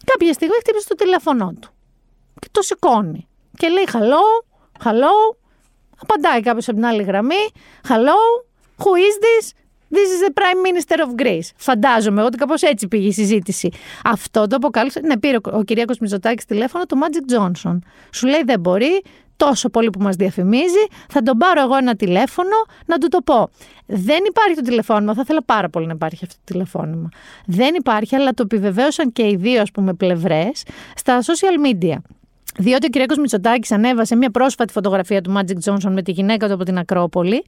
Speaker 1: κάποια στιγμή χτύπησε το τηλέφωνό του. Και το σηκώνει. Και λέει: Χαλό, χαλό, Απαντάει κάποιος από την άλλη γραμμή. Hello, who is this? This is the Prime Minister of Greece. Φαντάζομαι ότι κάπως έτσι πήγε η συζήτηση. Αυτό το αποκάλυψε. Ναι, πήρε ο Κυριάκος Μητσοτάκη τηλέφωνο του Magic Johnson. Σου λέει δεν μπορεί, τόσο πολύ που μας διαφημίζει, θα τον πάρω εγώ ένα τηλέφωνο να του το πω. Δεν υπάρχει το τηλεφώνημα, θα ήθελα πάρα πολύ να υπάρχει αυτό το τηλεφώνημα. Δεν υπάρχει, αλλά το επιβεβαίωσαν και οι δύο ας πούμε πλευρές στα social media. Διότι ο Κυριακός Μητσοτάκης ανέβασε μια πρόσφατη φωτογραφία του Magic Johnson με τη γυναίκα του από την Ακρόπολη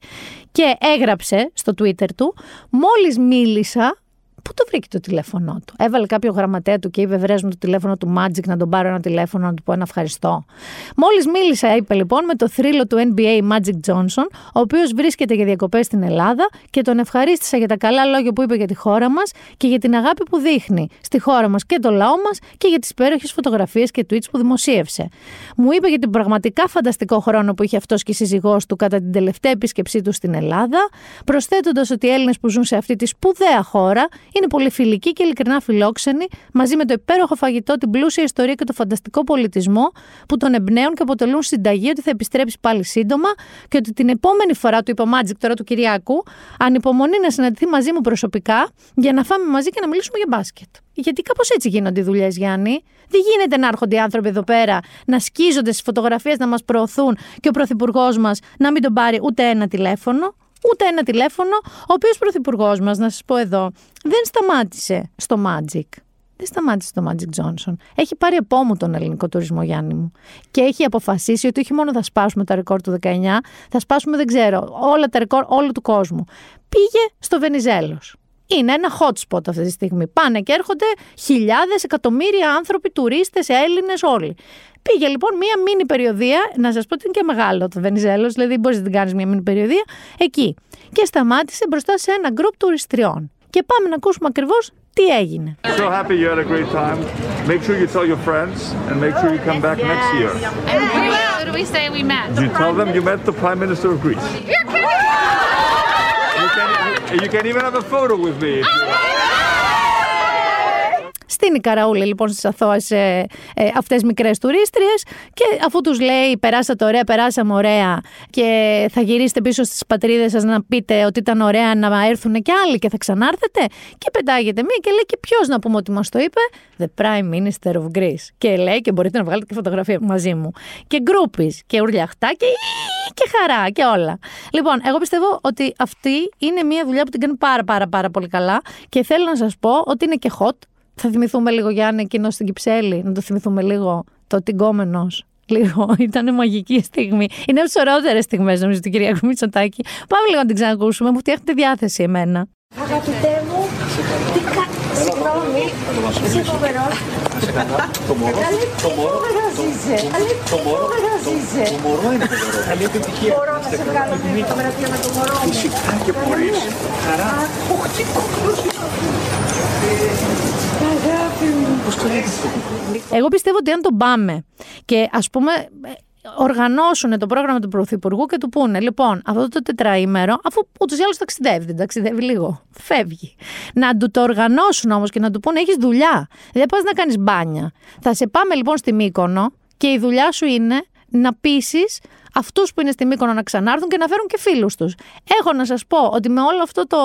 Speaker 1: και έγραψε στο Twitter του «Μόλις μίλησα Πού το βρήκε το τηλέφωνό του; Έβαλε κάποιο γραμματέα του και είπε: Βρέζουν το τηλέφωνο του Magic να τον πάρω ένα τηλέφωνο να του πω ένα ευχαριστώ. Μόλις μίλησα, είπε λοιπόν, με το θρύλο του NBA Magic Johnson, ο οποίος βρίσκεται για διακοπές στην Ελλάδα και τον ευχαρίστησα για τα καλά λόγια που είπε για τη χώρα μας και για την αγάπη που δείχνει στη χώρα μας και το λαό μας και για τις υπέροχες φωτογραφίες και tweets που δημοσίευσε. Μου είπε για την πραγματικά φανταστικό χρόνο που είχε αυτός και η σύζυγός του κατά την τελευταία επίσκεψή του στην Ελλάδα, προσθέτοντας ότι οι Έλληνες που ζουν σε αυτή τη σπουδαία χώρα είναι πολύ φιλική και ειλικρινά φιλόξενη, μαζί με το υπέροχο φαγητό, την πλούσια ιστορία και το φανταστικό πολιτισμό που τον εμπνέουν και αποτελούν συνταγή ότι θα επιστρέψει πάλι σύντομα και ότι την επόμενη φορά του είπα Magic τώρα του Κυριάκου, ανυπομονεί να συναντηθεί μαζί μου προσωπικά για να φάμε μαζί και να μιλήσουμε για μπάσκετ. Γιατί κάπως έτσι γίνονται οι δουλειές, Γιάννη. Δεν γίνεται να έρχονται οι άνθρωποι εδώ πέρα να σκίζονται στις φωτογραφίες να μας προωθούν και ο πρωθυπουργός μας να μην τον πάρει ούτε ένα τηλέφωνο ούτε ένα τηλέφωνο, ο οποίος πρωθυπουργός μας, να σας πω εδώ, δεν σταμάτησε στο Magic. Δεν σταμάτησε στο Magic Johnson. Έχει πάρει επόμου τον ελληνικό τουρισμό, Γιάννη μου. Και έχει αποφασίσει ότι όχι μόνο θα σπάσουμε τα ρεκόρ του 19, θα σπάσουμε, δεν ξέρω, όλα τα ρεκόρ όλου του κόσμου. Πήγε στο Βενιζέλος. Είναι ένα hot spot αυτή τη στιγμή. Πάνε και έρχονται χιλιάδες, εκατομμύρια άνθρωποι, τουρίστες, Έλληνες, όλοι. Πήγε λοιπόν μία μίνι περιοδία, να σας πω ότι είναι και μεγάλο το Βενιζέλο, δηλαδή μπορείς να την κάνεις μία μίνι περιοδία, εκεί. Και σταμάτησε μπροστά σε ένα γκρουπ τουριστριών. Και πάμε να ακούσουμε ακριβώς τι έγινε.
Speaker 3: So happy you had a great time. Make sure you tell your friends and make sure you come back next year.
Speaker 4: And who do we say we met?
Speaker 3: You tell them you met the Prime Minister of Greece.
Speaker 4: You're kidding!
Speaker 3: Can, you can even have a photo with me. Oh if you want.
Speaker 1: Στην Ικαραούλη, λοιπόν, στις Αθώες, ε, ε, αυτές μικρές τουρίστριες. Και αφού τους λέει, περάσατε ωραία, περάσαμε ωραία, και θα γυρίσετε πίσω στις πατρίδες σας να πείτε ότι ήταν ωραία να έρθουν και άλλοι και θα ξανάρθετε. Και πετάγεται μία και λέει, και ποιος να πούμε ότι μας το είπε, The Prime Minister of Greece. Και λέει, και μπορείτε να βγάλετε και φωτογραφία μαζί μου. Και γκρούπι, και ουρλιαχτά, και, και χαρά, και όλα. Λοιπόν, εγώ πιστεύω ότι αυτή είναι μια δουλειά που την κάνει πάρα πάρα πάρα πολύ καλά και θέλω να σας πω ότι είναι και hot θα θυμηθούμε λίγο Γιάννη εκείνο στην Κυψέλη, να το θυμηθούμε λίγο το τι γκόμενος. Λίγο, ήταν μαγική στιγμή. Είναι από τις ωραιότερες στιγμές, νομίζω, την κυρία Μητσοτάκη. Πάμε λίγο να την ξανακούσουμε, μου φτιάχνετε διάθεση εμένα.
Speaker 5: Αγαπητέ μου, τι κα... Συγγνώμη, είσαι φοβερός.
Speaker 6: Το μωρό, το μωρό,
Speaker 5: Φοβερός είσαι.
Speaker 6: το μωρό,
Speaker 5: Φοβερός
Speaker 6: το-
Speaker 5: είσαι.
Speaker 6: το μωρό είναι φοβερός. Καλή επιτυχία.
Speaker 5: Μπορώ να σε βγάλω μια φωτογραφία με το μωρό μου.
Speaker 6: Φυσικά και μπορείς. Χαρά.
Speaker 5: Αχ, τι κούκλος.
Speaker 1: Εγώ πιστεύω ότι αν τον πάμε και ας πούμε ε, οργανώσουν το πρόγραμμα του Πρωθυπουργού και του πούνε λοιπόν αυτό το τετραήμερο, αφού ούτως ή άλλως ταξιδεύει, δεν ταξιδεύει λίγο, φεύγει. Να του το οργανώσουν όμως και να του πούνε: Έχεις δουλειά. Δεν πας να κάνεις μπάνια. Θα σε πάμε λοιπόν στη Μύκονο και η δουλειά σου είναι να πείσεις αυτούς που είναι στη Μύκονο να ξανάρθουν και να φέρουν και φίλους τους. Έχω να σας πω ότι με όλο αυτό το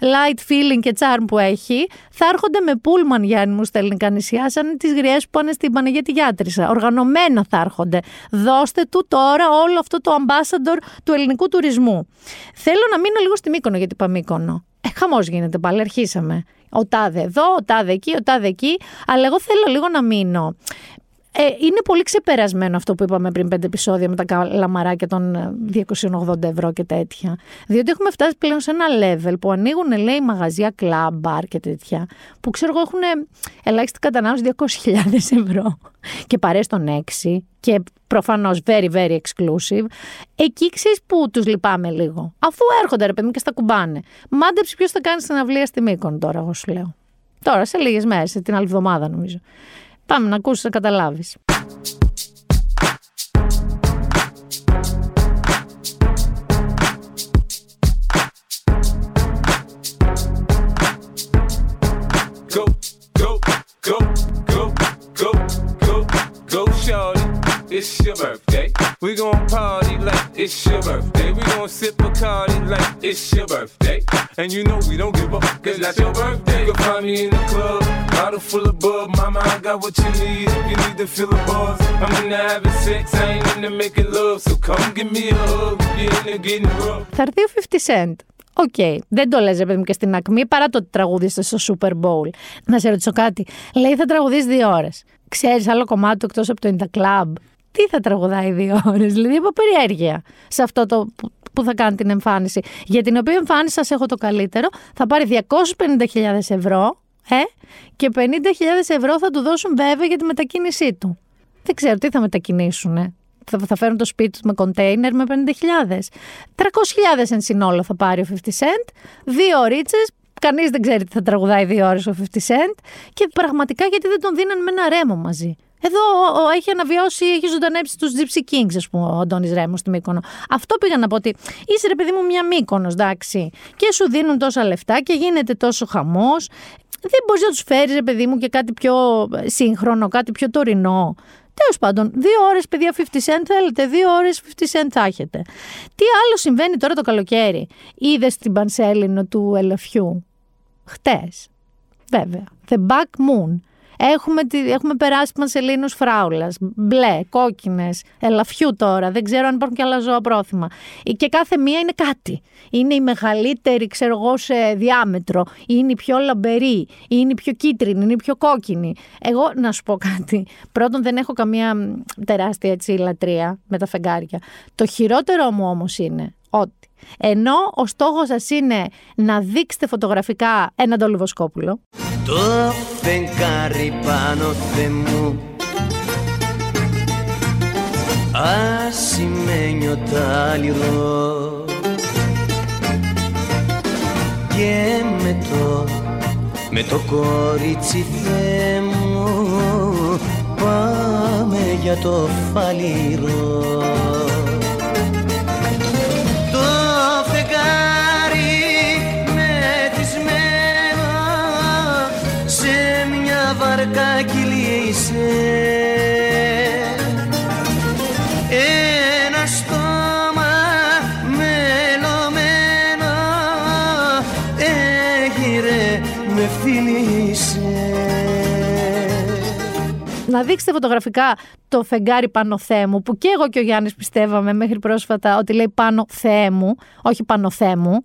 Speaker 1: light feeling και charm που έχει, θα έρχονται με πούλμαν Γιάννη μου στα ελληνικά νησιά, σαν τις γριές που πάνε στην Παναγία τη Γιάτρισα. Οργανωμένα θα έρχονται. Δώστε του τώρα όλο αυτό το ambassador του ελληνικού τουρισμού. Θέλω να μείνω λίγο στη Μύκονο, γιατί είπα Μύκονο. Ε, χαμός γίνεται πάλι, αρχίσαμε. Ο τάδε εδώ, ο τάδε εκεί, ο τάδε εκεί. Αλλά εγώ θέλω λίγο να μείνω. Ε, είναι πολύ ξεπερασμένο αυτό που είπαμε πριν πέντε επεισόδια με τα καλαμαράκια των ε, 280 ευρώ και τέτοια. Διότι έχουμε φτάσει πλέον σε ένα level που ανοίγουν, λέει, μαγαζιά, κλαμπ, μπαρ και τέτοια, που ξέρω εγώ έχουν ελάχιστη κατανάλωση 200.000 ευρώ. Και παρέ των 6 και προφανώς very very exclusive. Εκεί ξέρεις που τους λυπάμαι λίγο. Αφού έρχονται ρε παιδί μου και στα κουμπάνε. Μάντεψε ποιος θα κάνει στην αυλία στη Μύκονο τώρα, εγώ σου λέω. Τώρα, σε λίγες μέρες, την άλλη εβδομάδα νομίζω. Πάμε να ακούσεις να καταλάβεις.
Speaker 2: Go, go, go, go, go, go, go, shorty. It's your birthday. We gon' party like it's your birthday. We gon' sip a Bacardi like it's your birthday. And you know we don't give up, cause that's your birthday. You can find me in the club, bottle full of bub. Mama, I got what you need if you need to feel the buzz. I'm into having sex, I ain't into making love. So come give me a hug if you're into getting rough.
Speaker 1: Θα έρθει ο 50 Cent. Οκ, δεν το λες ρε παιδί μου και στην ακμή παρά το ότι τραγούδησε στο Super Bowl. Να σε ρωτήσω κάτι. Λέει θα τραγουδείς δύο ώρες. Ξέρεις άλλο κομμάτι του εκτός από το In The Club. Τι θα τραγουδάει δύο ώρες, δηλαδή από περιέργεια σε αυτό το που- που θα κάνει την εμφάνιση. Για την οποία εμφάνιση σας έχω το καλύτερο. Θα πάρει 250.000 ευρώ ε, και 50.000 ευρώ θα του δώσουν βέβαια για τη μετακίνησή του. Δεν ξέρω τι θα μετακινήσουν. Ε. Θα, θα φέρουν το σπίτι τους με κοντέινερ με 50.000. 300.000 εν συνόλο θα πάρει ο 50 Cent. Δύο ώριτσε. Κανείς δεν ξέρει τι θα τραγουδάει δύο ώρες ο 50 Cent. Και πραγματικά γιατί δεν τον δίναν με ένα ρέμο μαζί. Εδώ ο, ο, έχει αναβιώσει, έχει ζωντανέψει τους Gypsy Kings, ας πούμε, ο Αντώνης Ρέμος στη Μύκονο. Αυτό πήγα να πω ότι είσαι ρε παιδί μου μια Μύκονος, εντάξει. Και σου δίνουν τόσα λεφτά και γίνεται τόσο χαμός. Δεν μπορείς να τους φέρεις, ρε παιδί μου, και κάτι πιο σύγχρονο, κάτι πιο τωρινό. Τέλος πάντων, δύο ώρες παιδιά 50 cent θέλετε, δύο ώρες 50 cent θα έχετε. Τι άλλο συμβαίνει τώρα το καλοκαίρι; Είδες την πανσέλινο του ελαφιού. Χτες. Βέβαια. The Back Moon. Έχουμε, τη, έχουμε περάσει πανσελίνους φράουλας, μπλε, κόκκινες, ελαφιού τώρα, δεν ξέρω αν υπάρχουν και άλλα ζώα πρόθυμα. Και κάθε μία είναι κάτι. Είναι η μεγαλύτερη, ξέρω εγώ, σε διάμετρο, είναι η πιο λαμπερή, είναι η πιο κίτρινη, είναι η πιο κόκκινη. Εγώ να σου πω κάτι. Πρώτον δεν έχω καμία μ, τεράστια έτσι λατρεία με τα φεγγάρια. Το χειρότερο μου όμως είναι ότι ενώ ο στόχος σας είναι να δείξετε φωτογραφικά ένα τολυβοσκόπουλο,
Speaker 7: Το φεγγάρι πάνω θε μου. Ασημένιο τάλιρο. Και με το, με το κορίτσι θε μου. Πάμε για το φαλιρό μια βαρκά κυλίσε ένα στόμα μελωμένο έγειρε με φίλησε
Speaker 1: να δείξετε φωτογραφικά το φεγγάρι πάνω Θεέ μου, που και εγώ και ο Γιάννης πιστεύαμε μέχρι πρόσφατα ότι λέει πάνω Θεέ μου, όχι πάνω Θεέ μου,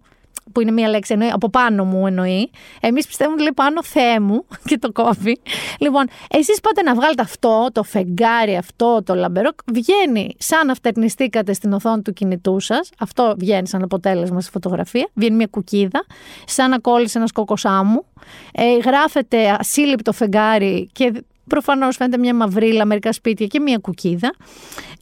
Speaker 1: που είναι μία λέξη, εννοεί, από πάνω μου εννοεί. Εμείς πιστεύουμε ότι λέει πάνω Θεέ μου και το κόβει. Λοιπόν, εσείς πάτε να βγάλετε αυτό, το φεγγάρι αυτό, το λαμπερό, βγαίνει σαν να φτερνιστήκατε στην οθόνη του κινητού σας. Αυτό βγαίνει σαν αποτέλεσμα στη φωτογραφία. Βγαίνει μια κουκίδα, σαν να κόλλησε ένας κοκοσάμου. Ε, γράφεται ασύλληπτο φεγγάρι και Προφανώς φαίνεται μια μαυρίλα, μερικά σπίτια και μια κουκίδα.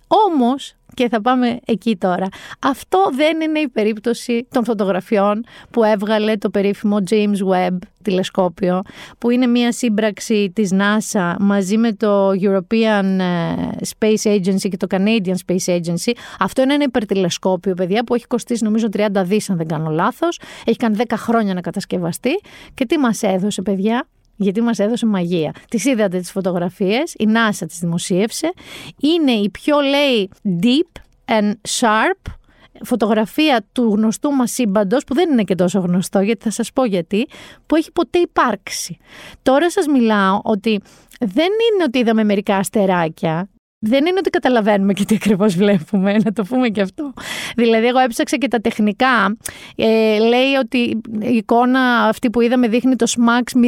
Speaker 1: Όμως, και θα πάμε εκεί τώρα, αυτό δεν είναι η περίπτωση των φωτογραφιών που έβγαλε το περίφημο James Webb τηλεσκόπιο, που είναι μια σύμπραξη της NASA μαζί με το European ε, Space Agency και το Canadian Space Agency. Αυτό είναι ένα υπερτηλεσκόπιο, παιδιά, που έχει κοστίσει νομίζω 30 δις, αν δεν κάνω λάθος. Έχει κάνει 10 χρόνια να κατασκευαστεί. Και τι μας έδωσε, παιδιά, γιατί μας έδωσε μαγεία. Τις είδατε τις φωτογραφίες, η NASA τις δημοσίευσε. Είναι η πιο, λέει, deep and sharp φωτογραφία του γνωστού μας σύμπαντος, που δεν είναι και τόσο γνωστό, γιατί θα σας πω γιατί, που έχει ποτέ υπάρξει. Τώρα σας μιλάω ότι δεν είναι ότι είδαμε μερικά αστεράκια, δεν είναι ότι καταλαβαίνουμε και τι ακριβώς βλέπουμε, να το πούμε και αυτό. Δηλαδή, εγώ έψαξα και τα τεχνικά. Ε, λέει ότι η εικόνα αυτή που είδαμε δείχνει το SMAX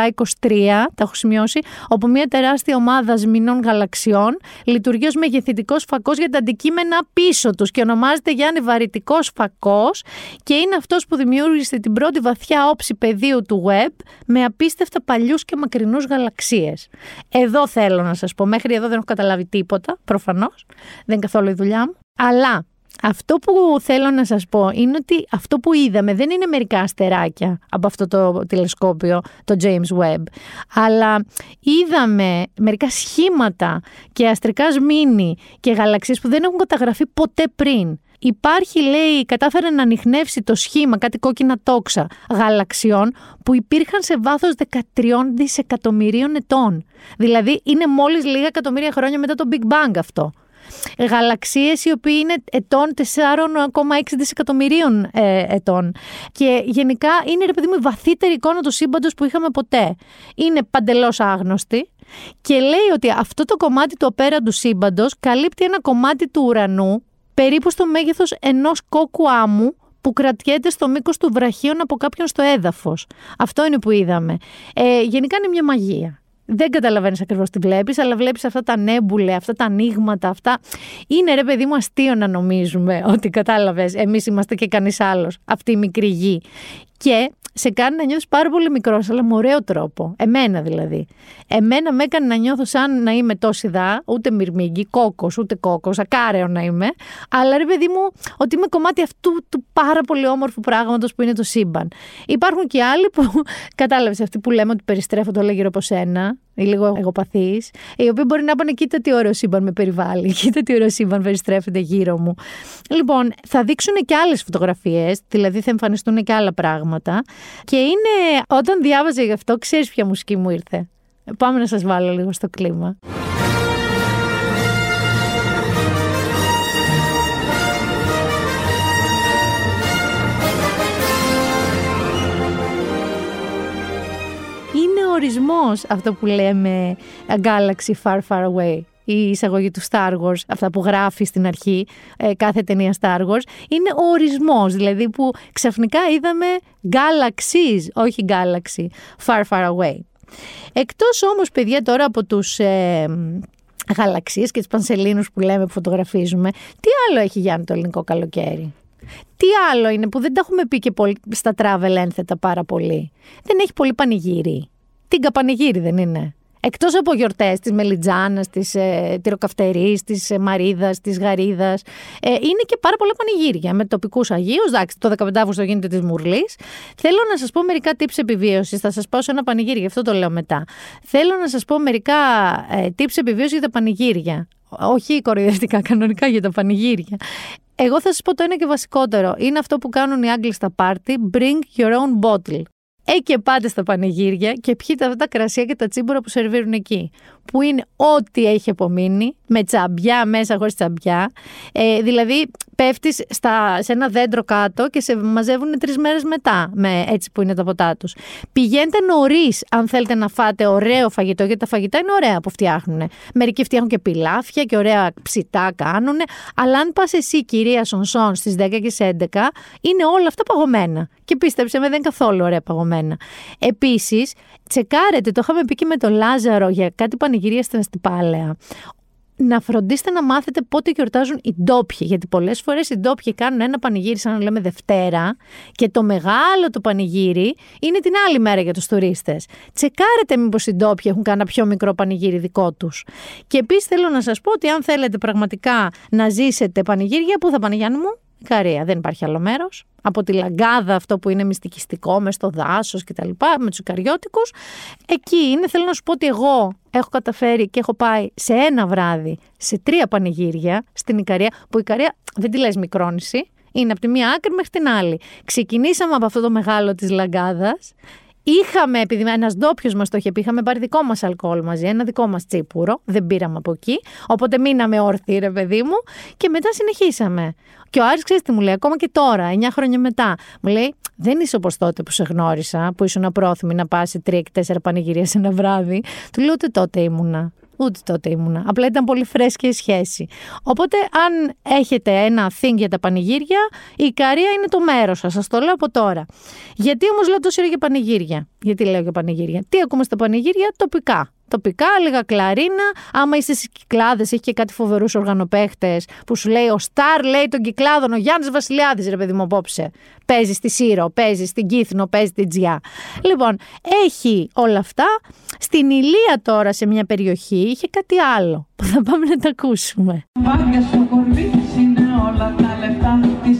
Speaker 1: 0723, τα έχω σημειώσει, όπου μια τεράστια ομάδα σμηνών γαλαξιών λειτουργεί ως μεγεθυντικός φακός για τα αντικείμενα πίσω τους και ονομάζεται Γιάννη Βαρυτικός Φακός και είναι αυτός που δημιούργησε την πρώτη βαθιά όψη πεδίου του web με απίστευτα παλιούς και μακρινούς γαλαξίες. Εδώ θέλω να σας πω, μέχρι εδώ δεν έχω καταλάβει τίποτα, προφανώς. Δεν είναι καθόλου η δουλειά μου. Αλλά αυτό που θέλω να σας πω είναι ότι αυτό που είδαμε δεν είναι μερικά αστεράκια από αυτό το τηλεσκόπιο, το James Webb, αλλά είδαμε μερικά σχήματα και αστρικά σμήνη και γαλαξίες που δεν έχουν καταγραφεί ποτέ πριν. Υπάρχει, λέει, κατάφερε να ανοιχνεύσει το σχήμα, κάτι κόκκινα τόξα γαλαξιών που υπήρχαν σε βάθος 13 δισεκατομμυρίων ετών. Δηλαδή είναι μόλις λίγα εκατομμύρια χρόνια μετά το Big Bang αυτό. Γαλαξίες οι οποίοι είναι ετών 4,6 δισεκατομμυρίων ε, ετών. Και γενικά είναι ρε παιδί μου η βαθύτερη εικόνα του σύμπαντος που είχαμε ποτέ. Είναι παντελώς άγνωστη. Και λέει ότι αυτό το κομμάτι του απέραντου σύμπαντος καλύπτει ένα κομμάτι του ουρανού περίπου στο μέγεθος ενός κόκκου άμμου που κρατιέται στο μήκος του βραχίων από κάποιον στο έδαφος. Αυτό είναι που είδαμε. Ε, γενικά είναι μια μαγεία. Δεν καταλαβαίνεις ακριβώς τι βλέπεις, αλλά βλέπεις αυτά τα νέμπουλε, αυτά τα ανοίγματα, αυτά. Είναι ρε παιδί μου αστείο να νομίζουμε ότι κατάλαβες. Εμείς είμαστε και κανείς άλλος. Αυτή η μικρή γη. Και σε κάνει να νιώθεις πάρα πολύ μικρός, αλλά με ωραίο τρόπο. Εμένα δηλαδή. Εμένα με έκανε να νιώθω σαν να είμαι τόση δά, ούτε μυρμήγκη, κόκος, ούτε κόκος, ακάρεο να είμαι. Αλλά ρε παιδί μου, ότι είμαι κομμάτι αυτού του πάρα πολύ όμορφου πράγματος που είναι το σύμπαν. Υπάρχουν και άλλοι που, κατάλαβες, αυτοί που λέμε ότι περιστρέφονται όλα γύρω από σένα, ή λίγο εγωπαθείς, οι οποίοι μπορεί να πάνε, κοίτα τι ωραίο σύμπαν με περιβάλλει, κοίτα τι ωραίο σύμπαν περιστρέφεται γύρω μου. Λοιπόν, θα δείξουν και άλλες φωτογραφίες, δηλαδή θα εμφανιστούν και άλλα πράγματα. Και είναι, όταν διάβαζα γι' αυτό, ξέρεις ποια μουσική μου ήρθε. Πάμε να σας βάλω λίγο στο κλίμα. Είναι ο ορισμός αυτό που λέμε A Galaxy Far Far Away η εισαγωγή του Star Wars, αυτά που γράφει στην αρχή ε, κάθε ταινία Star Wars, είναι ο ορισμός, δηλαδή που ξαφνικά είδαμε galaxies, όχι galaxy, far far away. Εκτός όμως, παιδιά, τώρα από τους ε, γαλαξίες και τους πανσελίνους που λέμε που φωτογραφίζουμε, τι άλλο έχει Γιάννη το ελληνικό καλοκαίρι; Τι άλλο είναι που δεν τα έχουμε πει και πολύ, στα travel ένθετα πάρα πολύ; Δεν έχει πολύ πανηγύρι. Την καπανηγύρι δεν είναι. Εκτός από γιορτές της Μελιτζάνας, της ε, Τυροκαυτερής, της ε, Μαρίδας, της Γαρίδας, ε, είναι και πάρα πολλά πανηγύρια με τοπικούς Αγίους. Εντάξει, το 15 Αύγουστο γίνεται της Μουρλής. Θέλω να σας πω μερικά tips επιβίωσης. Θα σας πω σε ένα πανηγύρι, γι' αυτό το λέω μετά. Θέλω να σας πω μερικά ε, tips επιβίωσης για τα πανηγύρια. Όχι κοροϊδευτικά, κανονικά για τα πανηγύρια. Εγώ θα σας πω το ένα και βασικότερο. Είναι αυτό που κάνουν οι Άγγλοι στα πάρτι. Bring your own bottle. Ε, και πάτε στα πανηγύρια και πιείτε αυτά τα κρασιά και τα τσίμπουρα που σερβίρουν εκεί. Που είναι ό,τι έχει απομείνει, με τσαμπιά μέσα χωρίς τσαμπιά. Ε, δηλαδή, πέφτεις σε ένα δέντρο κάτω και σε μαζεύουν τρεις μέρες μετά, με έτσι που είναι τα ποτά τους. Πηγαίνετε νωρίς, αν θέλετε να φάτε ωραίο φαγητό, γιατί τα φαγητά είναι ωραία που φτιάχνουν. Μερικοί φτιάχνουν και πιλάφια και ωραία ψητά κάνουν. Αλλά αν πας εσύ, κυρία Σονσόν, στις 10 και στι 11, είναι όλα αυτά παγωμένα. Και πίστεψε με, δεν είναι καθόλου ωραία παγωμένα. Επίσης, τσεκάρετε, το είχαμε πει και με τον Λάζαρο για κάτι πανηγυρία στην Αστυπάλαια να φροντίσετε να μάθετε πότε γιορτάζουν οι ντόπιοι. Γιατί πολλές φορές οι ντόπιοι κάνουν ένα πανηγύρι, σαν να λέμε Δευτέρα, και το μεγάλο το πανηγύρι είναι την άλλη μέρα για τους τουρίστες. Τσεκάρετε μήπως οι ντόπιοι έχουν κάνει ένα πιο μικρό πανηγύρι δικό τους. Και επίσης θέλω να σας πω ότι αν θέλετε πραγματικά να ζήσετε πανηγύρια, πού θα πάνε, Γιάννη μου; Καρία, δεν υπάρχει άλλο μέρος. Από τη λαγκάδα, αυτό που είναι μυστικιστικό, μες στο δάσος κτλ., με τους Ικαριώτικου. Εκεί είναι. Θέλω να σου πω ότι εγώ έχω καταφέρει και έχω πάει σε ένα βράδυ σε τρία πανηγύρια στην Ικαρία, που η Ικαρία δεν τη λες μικρόνηση, είναι από τη μία άκρη μέχρι την άλλη. Ξεκινήσαμε από αυτό το μεγάλο της λαγκάδας. Είχαμε, επειδή ένας ντόπιος μας το είχε πει, είχαμε πάρει δικό μας αλκοόλ μαζί, ένα δικό μας τσίπουρο. Δεν πήραμε από εκεί. Οπότε μείναμε όρθιοι, ρε παιδί μου. Και μετά συνεχίσαμε. Και ο Άρης ξέρεις τι μου λέει, ακόμα και τώρα, 9 χρόνια μετά. Μου λέει, Δεν είσαι όπως τότε που σε γνώρισα, που ήσουν απρόθυμη να πας σε τρία και τέσσερα πανηγυρία σε ένα βράδυ. Του λέω, Ούτε τότε ήμουνα. Ούτε τότε ήμουνα. Απλά ήταν πολύ φρέσκια η σχέση. Οπότε, αν έχετε ένα thing για τα πανηγύρια, η Ικαρία είναι το μέρος σας. Σας το λέω από τώρα. Γιατί όμως λέω τόσο για πανηγύρια; Γιατί λέω για πανηγύρια; Τι ακούμε στα πανηγύρια, τοπικά τοπικά, λίγα κλαρίνα. Άμα είστε στις κυκλάδες, έχει και κάτι φοβερούς οργανοπαίχτες που σου λέει ο Σταρ λέει των κυκλάδων, ο Γιάννης Βασιλιάδης, ρε παιδί μου, απόψε. Παίζει στη Σύρο, παίζει στην Κύθνο, παίζει στην Τζιά. Λοιπόν, έχει όλα αυτά. Στην Ηλία τώρα σε μια περιοχή είχε κάτι άλλο που θα πάμε να τα ακούσουμε.
Speaker 8: Βάρια στο κορμί της είναι όλα τα λεφτά Της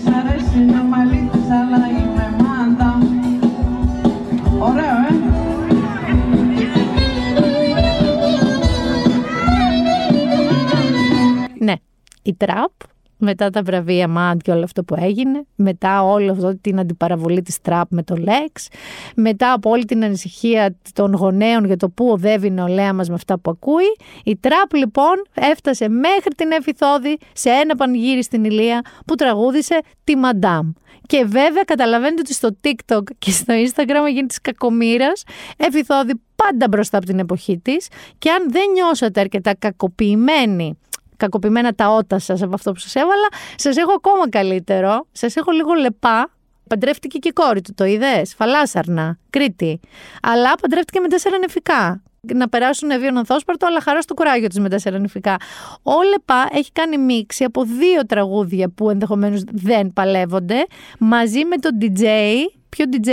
Speaker 1: η τραπ μετά τα βραβεία Μαντ και όλο αυτό που έγινε, μετά όλο αυτό την αντιπαραβολή της Τραπ με το Λέξ, μετά από όλη την ανησυχία των γονέων για το πού οδεύει η νεολαία μας με αυτά που ακούει, η Τραπ λοιπόν έφτασε μέχρι την Εφηθόδη σε ένα πανηγύρι στην Ηλία που τραγούδισε τη Μαντάμ. Και βέβαια καταλαβαίνετε ότι στο TikTok και στο Instagram γίνει της κακομήρα. Εφηθόδη πάντα μπροστά από την εποχή της. Και αν δεν νιώσατε αρκετά κακοποιημένοι κακοποιημένα τα ότα σας από αυτό που σας έβαλα, σας έχω ακόμα καλύτερο. Σας έχω λίγο λεπά. Παντρεύτηκε και η κόρη του, το είδες; Φαλάσαρνα, Κρήτη. Αλλά παντρεύτηκε με τέσσερα νεφικά. Να περάσουν εβίων ανθόσπαρτο, αλλά χαράς στο κουράγιο της με τέσσερα νεφικά. Ο Λεπά έχει κάνει μίξη από δύο τραγούδια που ενδεχομένως δεν παλεύονται, μαζί με τον DJ. Ποιο DJ?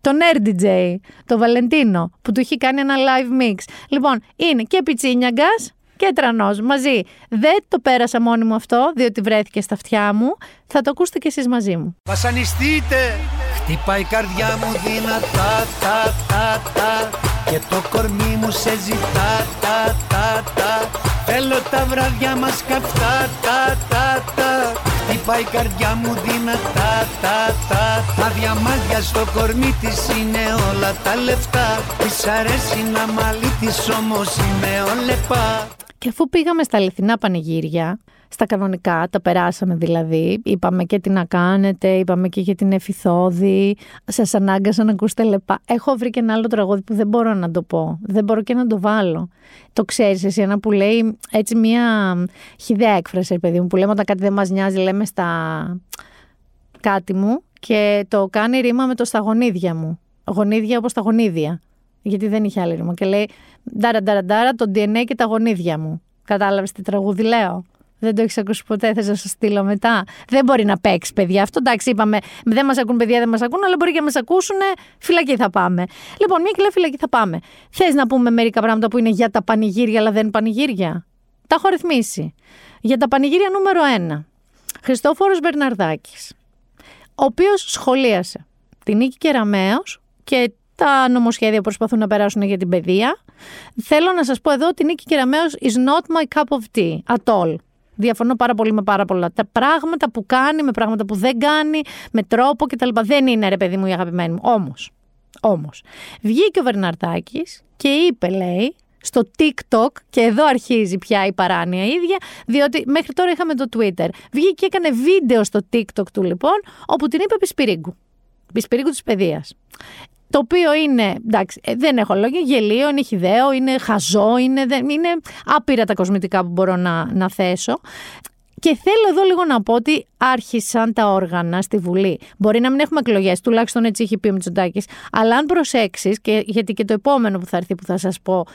Speaker 1: τον Air DJ, τον Βαλεντίνο, που του έχει κάνει ένα live mix. Λοιπόν, είναι και πιτσίνιαγκας και τρανός μαζί. Δεν το πέρασα μόνη μου αυτό, διότι βρέθηκε στα αυτιά μου. Θα το ακούσετε κι εσείς μαζί μου.
Speaker 7: Βασανιστείτε Χτυπάει η καρδιά μου δυνατά τα τα τα Και το κορμί μου σε ζητά τα τα τα Θέλω τα βράδια μας καυτά τα τα τα Χτυπάει η καρδιά μου δυνατά τα τα Τα διαμάντια στο κορμί της είναι όλα τα λεφτά. Της αρέσει να μαλλί της όμως είμαι ολεπά
Speaker 1: Και αφού πήγαμε στα αληθινά πανηγύρια, στα κανονικά, τα περάσαμε δηλαδή. Είπαμε και τι να κάνετε, είπαμε και για την εφηθόδη. Σας ανάγκασα να ακούσετε λεπά. Έχω βρει και ένα άλλο τραγούδι που δεν μπορώ να το πω. Δεν μπορώ και να το βάλω. Το ξέρεις εσύ, ένα που λέει έτσι μία χιδέα έκφραση, ρε παιδί μου, που λέμε όταν κάτι δεν μας νοιάζει, λέμε στα κάτι μου και το κάνει ρήμα με το στα γονίδια μου. Γονίδια όπως τα γονίδια. Γιατί δεν είχε άλλη ρήμα. Και λέει ντάρα ντάρα ντάρα το DNA και τα γονίδια μου. Κατάλαβες τι τραγούδι λέω; Δεν το έχεις ακούσει ποτέ, θες να σας στείλω μετά. Δεν μπορεί να παίξεις, παιδιά. Αυτό εντάξει, είπαμε. Δεν μας ακούν, παιδιά, δεν μας ακούν, αλλά μπορεί και να μας ακούσουν. Φυλακή θα πάμε. Λοιπόν, μια και λέει φυλακή θα πάμε. Θες να πούμε μερικά πράγματα που είναι για τα πανηγύρια, αλλά δεν είναι πανηγύρια; Τα έχω ρυθμίσει. Για τα πανηγύρια νούμερο 1. Χριστόφορος Μπερναρδάκης. Ο οποίος σχολίασε την νίκη Κεραμαίο και τα νομοσχέδια που προσπαθούν να περάσουν για την παιδεία. Θέλω να σας πω εδώ ότι η Νίκη Κεραμαίο is not my cup of tea at all. Διαφωνώ πάρα πολύ με πάρα πολλά. Τα πράγματα που κάνει, με πράγματα που δεν κάνει, με τρόπο κτλ. Δεν είναι ρε παιδί μου η αγαπημένη μου. Όμως, όμως, βγήκε ο Βερναρτάκης και είπε, λέει, στο TikTok, και εδώ αρχίζει πια η παράνοια ίδια, διότι μέχρι τώρα είχαμε το Twitter. Βγήκε και έκανε βίντεο στο TikTok του λοιπόν, όπου την είπε Πισπυρίγκου. Πισπυρίγκου της παιδείας. Το οποίο είναι, εντάξει, ε, δεν έχω λόγια, γελίο, είναι χιδαίο, είναι χαζό, είναι, δεν- είναι άπειρα τα κοσμητικά που μπορώ να, να θέσω. Και θέλω εδώ λίγο να πω ότι άρχισαν τα όργανα στη Βουλή. Μπορεί να μην έχουμε εκλογές, τουλάχιστον έτσι έχει πει ο Μητσοτάκης. Αλλά αν προσέξεις, και, γιατί και το επόμενο που θα έρθει που θα σας πω,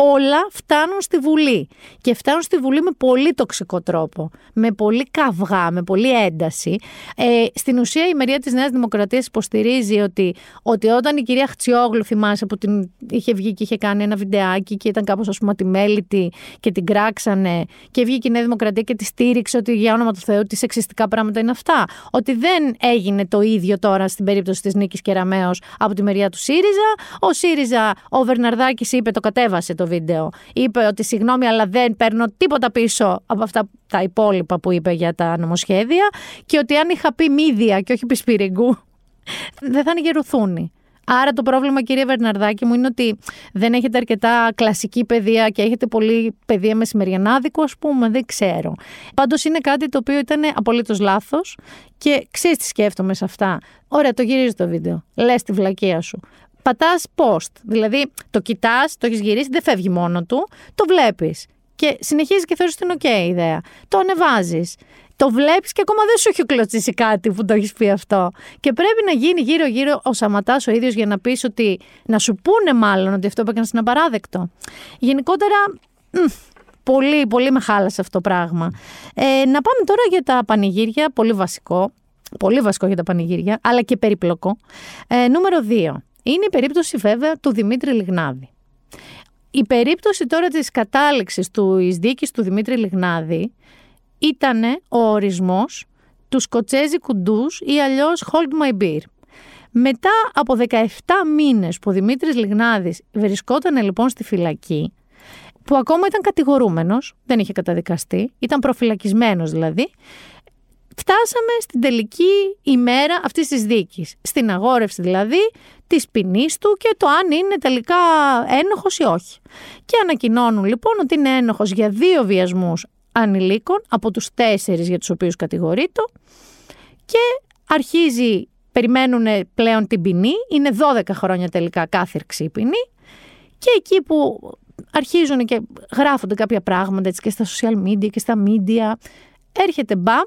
Speaker 1: όλα φτάνουν στη Βουλή. Και φτάνουν στη Βουλή με πολύ τοξικό τρόπο. Με πολύ καυγά, με πολύ ένταση. Ε, στην ουσία η μεριά της Νέας Δημοκρατίας υποστηρίζει ότι, ότι όταν η κυρία Χτσιόγλου, θυμάσαι που την είχε βγει και είχε κάνει ένα βιντεάκι και ήταν κάπως ας πούμε ατιμέλητη και την κράξανε και βγήκε η Νέα Δημοκρατία και τη στήριξε ότι για όνομα του Θεού τι σεξιστικά πράγματα είναι αυτά. Ότι δεν έγινε το ίδιο τώρα στην περίπτωση της Νίκης Κεραμέως από τη μεριά του ΣΥΡΙΖΑ. Ο ΣΥΡΙΖΑ, ο Βερναρδάκης είπε, το κατέβασε το βίντεο. Είπε ότι συγγνώμη, αλλά δεν παίρνω τίποτα πίσω από αυτά τα υπόλοιπα που είπε για τα νομοσχέδια και ότι αν είχα πει μύδια και όχι πισπυριγκού, δεν θα είναι γερουθούνη. Άρα το πρόβλημα, κύριε Βερναρδάκη μου, είναι ότι δεν έχετε αρκετά κλασική παιδεία και έχετε πολύ παιδεία μεσημεριανάδικο, ας πούμε, δεν ξέρω. Πάντως είναι κάτι το οποίο ήταν απολύτως λάθος και ξέρεις τι σκέφτομαι σε αυτά. Ωραία, το γυρίζει το βίντεο. Λες τη βλακεία σου. Πατάς post. Δηλαδή το κοιτάς, το έχεις γυρίσει, δεν φεύγει μόνο του, το βλέπεις. Και συνεχίζεις και θεωρείς την OK ιδέα. Το ανεβάζεις. Το βλέπεις και ακόμα δεν σου έχει κλωτσίσει κάτι που το έχεις πει αυτό. Και πρέπει να γίνει γύρω-γύρω ο Σαματάς ο ίδιος για να πεις ότι. να σου πούνε μάλλον ότι αυτό που έκανες είναι απαράδεκτο. Γενικότερα. μ, Πολύ, πολύ με χάλασε αυτό το πράγμα. Ε, να πάμε τώρα για τα πανηγύρια, πολύ βασικό. Πολύ βασικό για τα πανηγύρια, αλλά και περίπλοκο. Ε, νούμερο 2. Είναι η περίπτωση βέβαια του Δημήτρη Λιγνάδη. Η περίπτωση τώρα της κατάληξης του εισδίκης του Δημήτρη Λιγνάδη ήταν ο ορισμός του σκοτσέζι κουντούς ή αλλιώς hold my beer. Μετά από 17 μήνες που ο Δημήτρης Λιγνάδης βρισκόταν λοιπόν στη φυλακή, που ακόμα ήταν κατηγορούμενος, δεν είχε καταδικαστεί, ήταν προφυλακισμένος δηλαδή, φτάσαμε στην τελική ημέρα αυτής της δίκης. Στην αγόρευση δηλαδή της ποινής του και το αν είναι τελικά ένοχος ή όχι. Και ανακοινώνουν λοιπόν ότι είναι ένοχος για δύο βιασμούς ανηλίκων από τους τέσσερις για τους οποίους κατηγορείται και αρχίζει, περιμένουν πλέον την ποινή, είναι 12 χρόνια τελικά κάθειρξη η ποινή και εκεί που αρχίζουν και γράφονται κάποια πράγματα έτσι και στα social media και στα media, έρχεται μπαμ,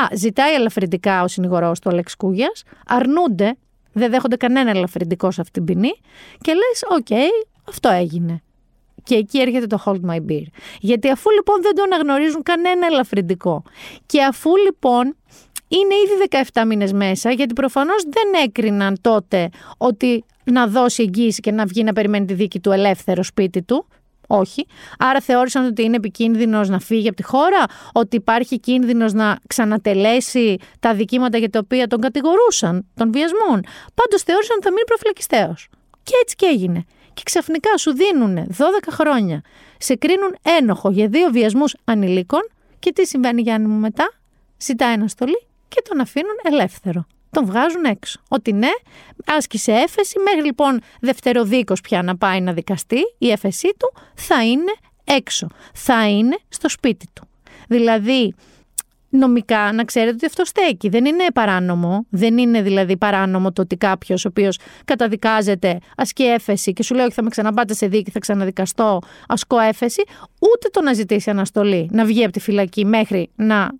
Speaker 1: α, ζητάει ελαφρυντικά ο συνήγορος του Αλέξης Κούγιας, αρνούνται, δεν δέχονται κανένα ελαφρυντικό σε αυτήν την ποινή και λες, οκ, αυτό έγινε. Και εκεί έρχεται το hold my beer. Γιατί αφού λοιπόν δεν το αναγνωρίζουν κανένα ελαφρυντικό και αφού λοιπόν είναι ήδη 17 μήνες μέσα, γιατί προφανώς δεν έκριναν τότε ότι να δώσει εγγύηση και να βγει να περιμένει τη δίκη του ελεύθερο σπίτι του. Όχι. Άρα θεώρησαν ότι είναι επικίνδυνος να φύγει από τη χώρα, ότι υπάρχει κίνδυνος να ξανατελέσει τα δικήματα για τα οποία τον κατηγορούσαν, των βιασμών. Πάντως θεώρησαν ότι θα μείνει προφυλακιστέο. Και έτσι και έγινε. Και ξαφνικά σου δίνουν 12 χρόνια, σε κρίνουν ένοχο για δύο βιασμούς ανηλίκων. Και τι συμβαίνει, Γιάννη μου, μετά; Ζητάει αναστολή και τον αφήνουν ελεύθερο τον βγάζουν έξω. Ότι ναι, άσκησε έφεση, μέχρι λοιπόν δευτεροδίκος πια να πάει να δικαστεί, η έφεσή του θα είναι έξω. Θα είναι στο σπίτι του. Δηλαδή, νομικά να ξέρετε ότι αυτό στέκει. Δεν είναι παράνομο. Δεν είναι δηλαδή παράνομο το ότι κάποιος ο οποίος καταδικάζεται ασκεί έφεση και σου λέει ότι θα με ξαναπάτε σε δίκη, θα ξαναδικαστώ, ασκώ έφεση, ούτε το να ζητήσει αναστολή, να βγει από τη φυλακή μέχρι να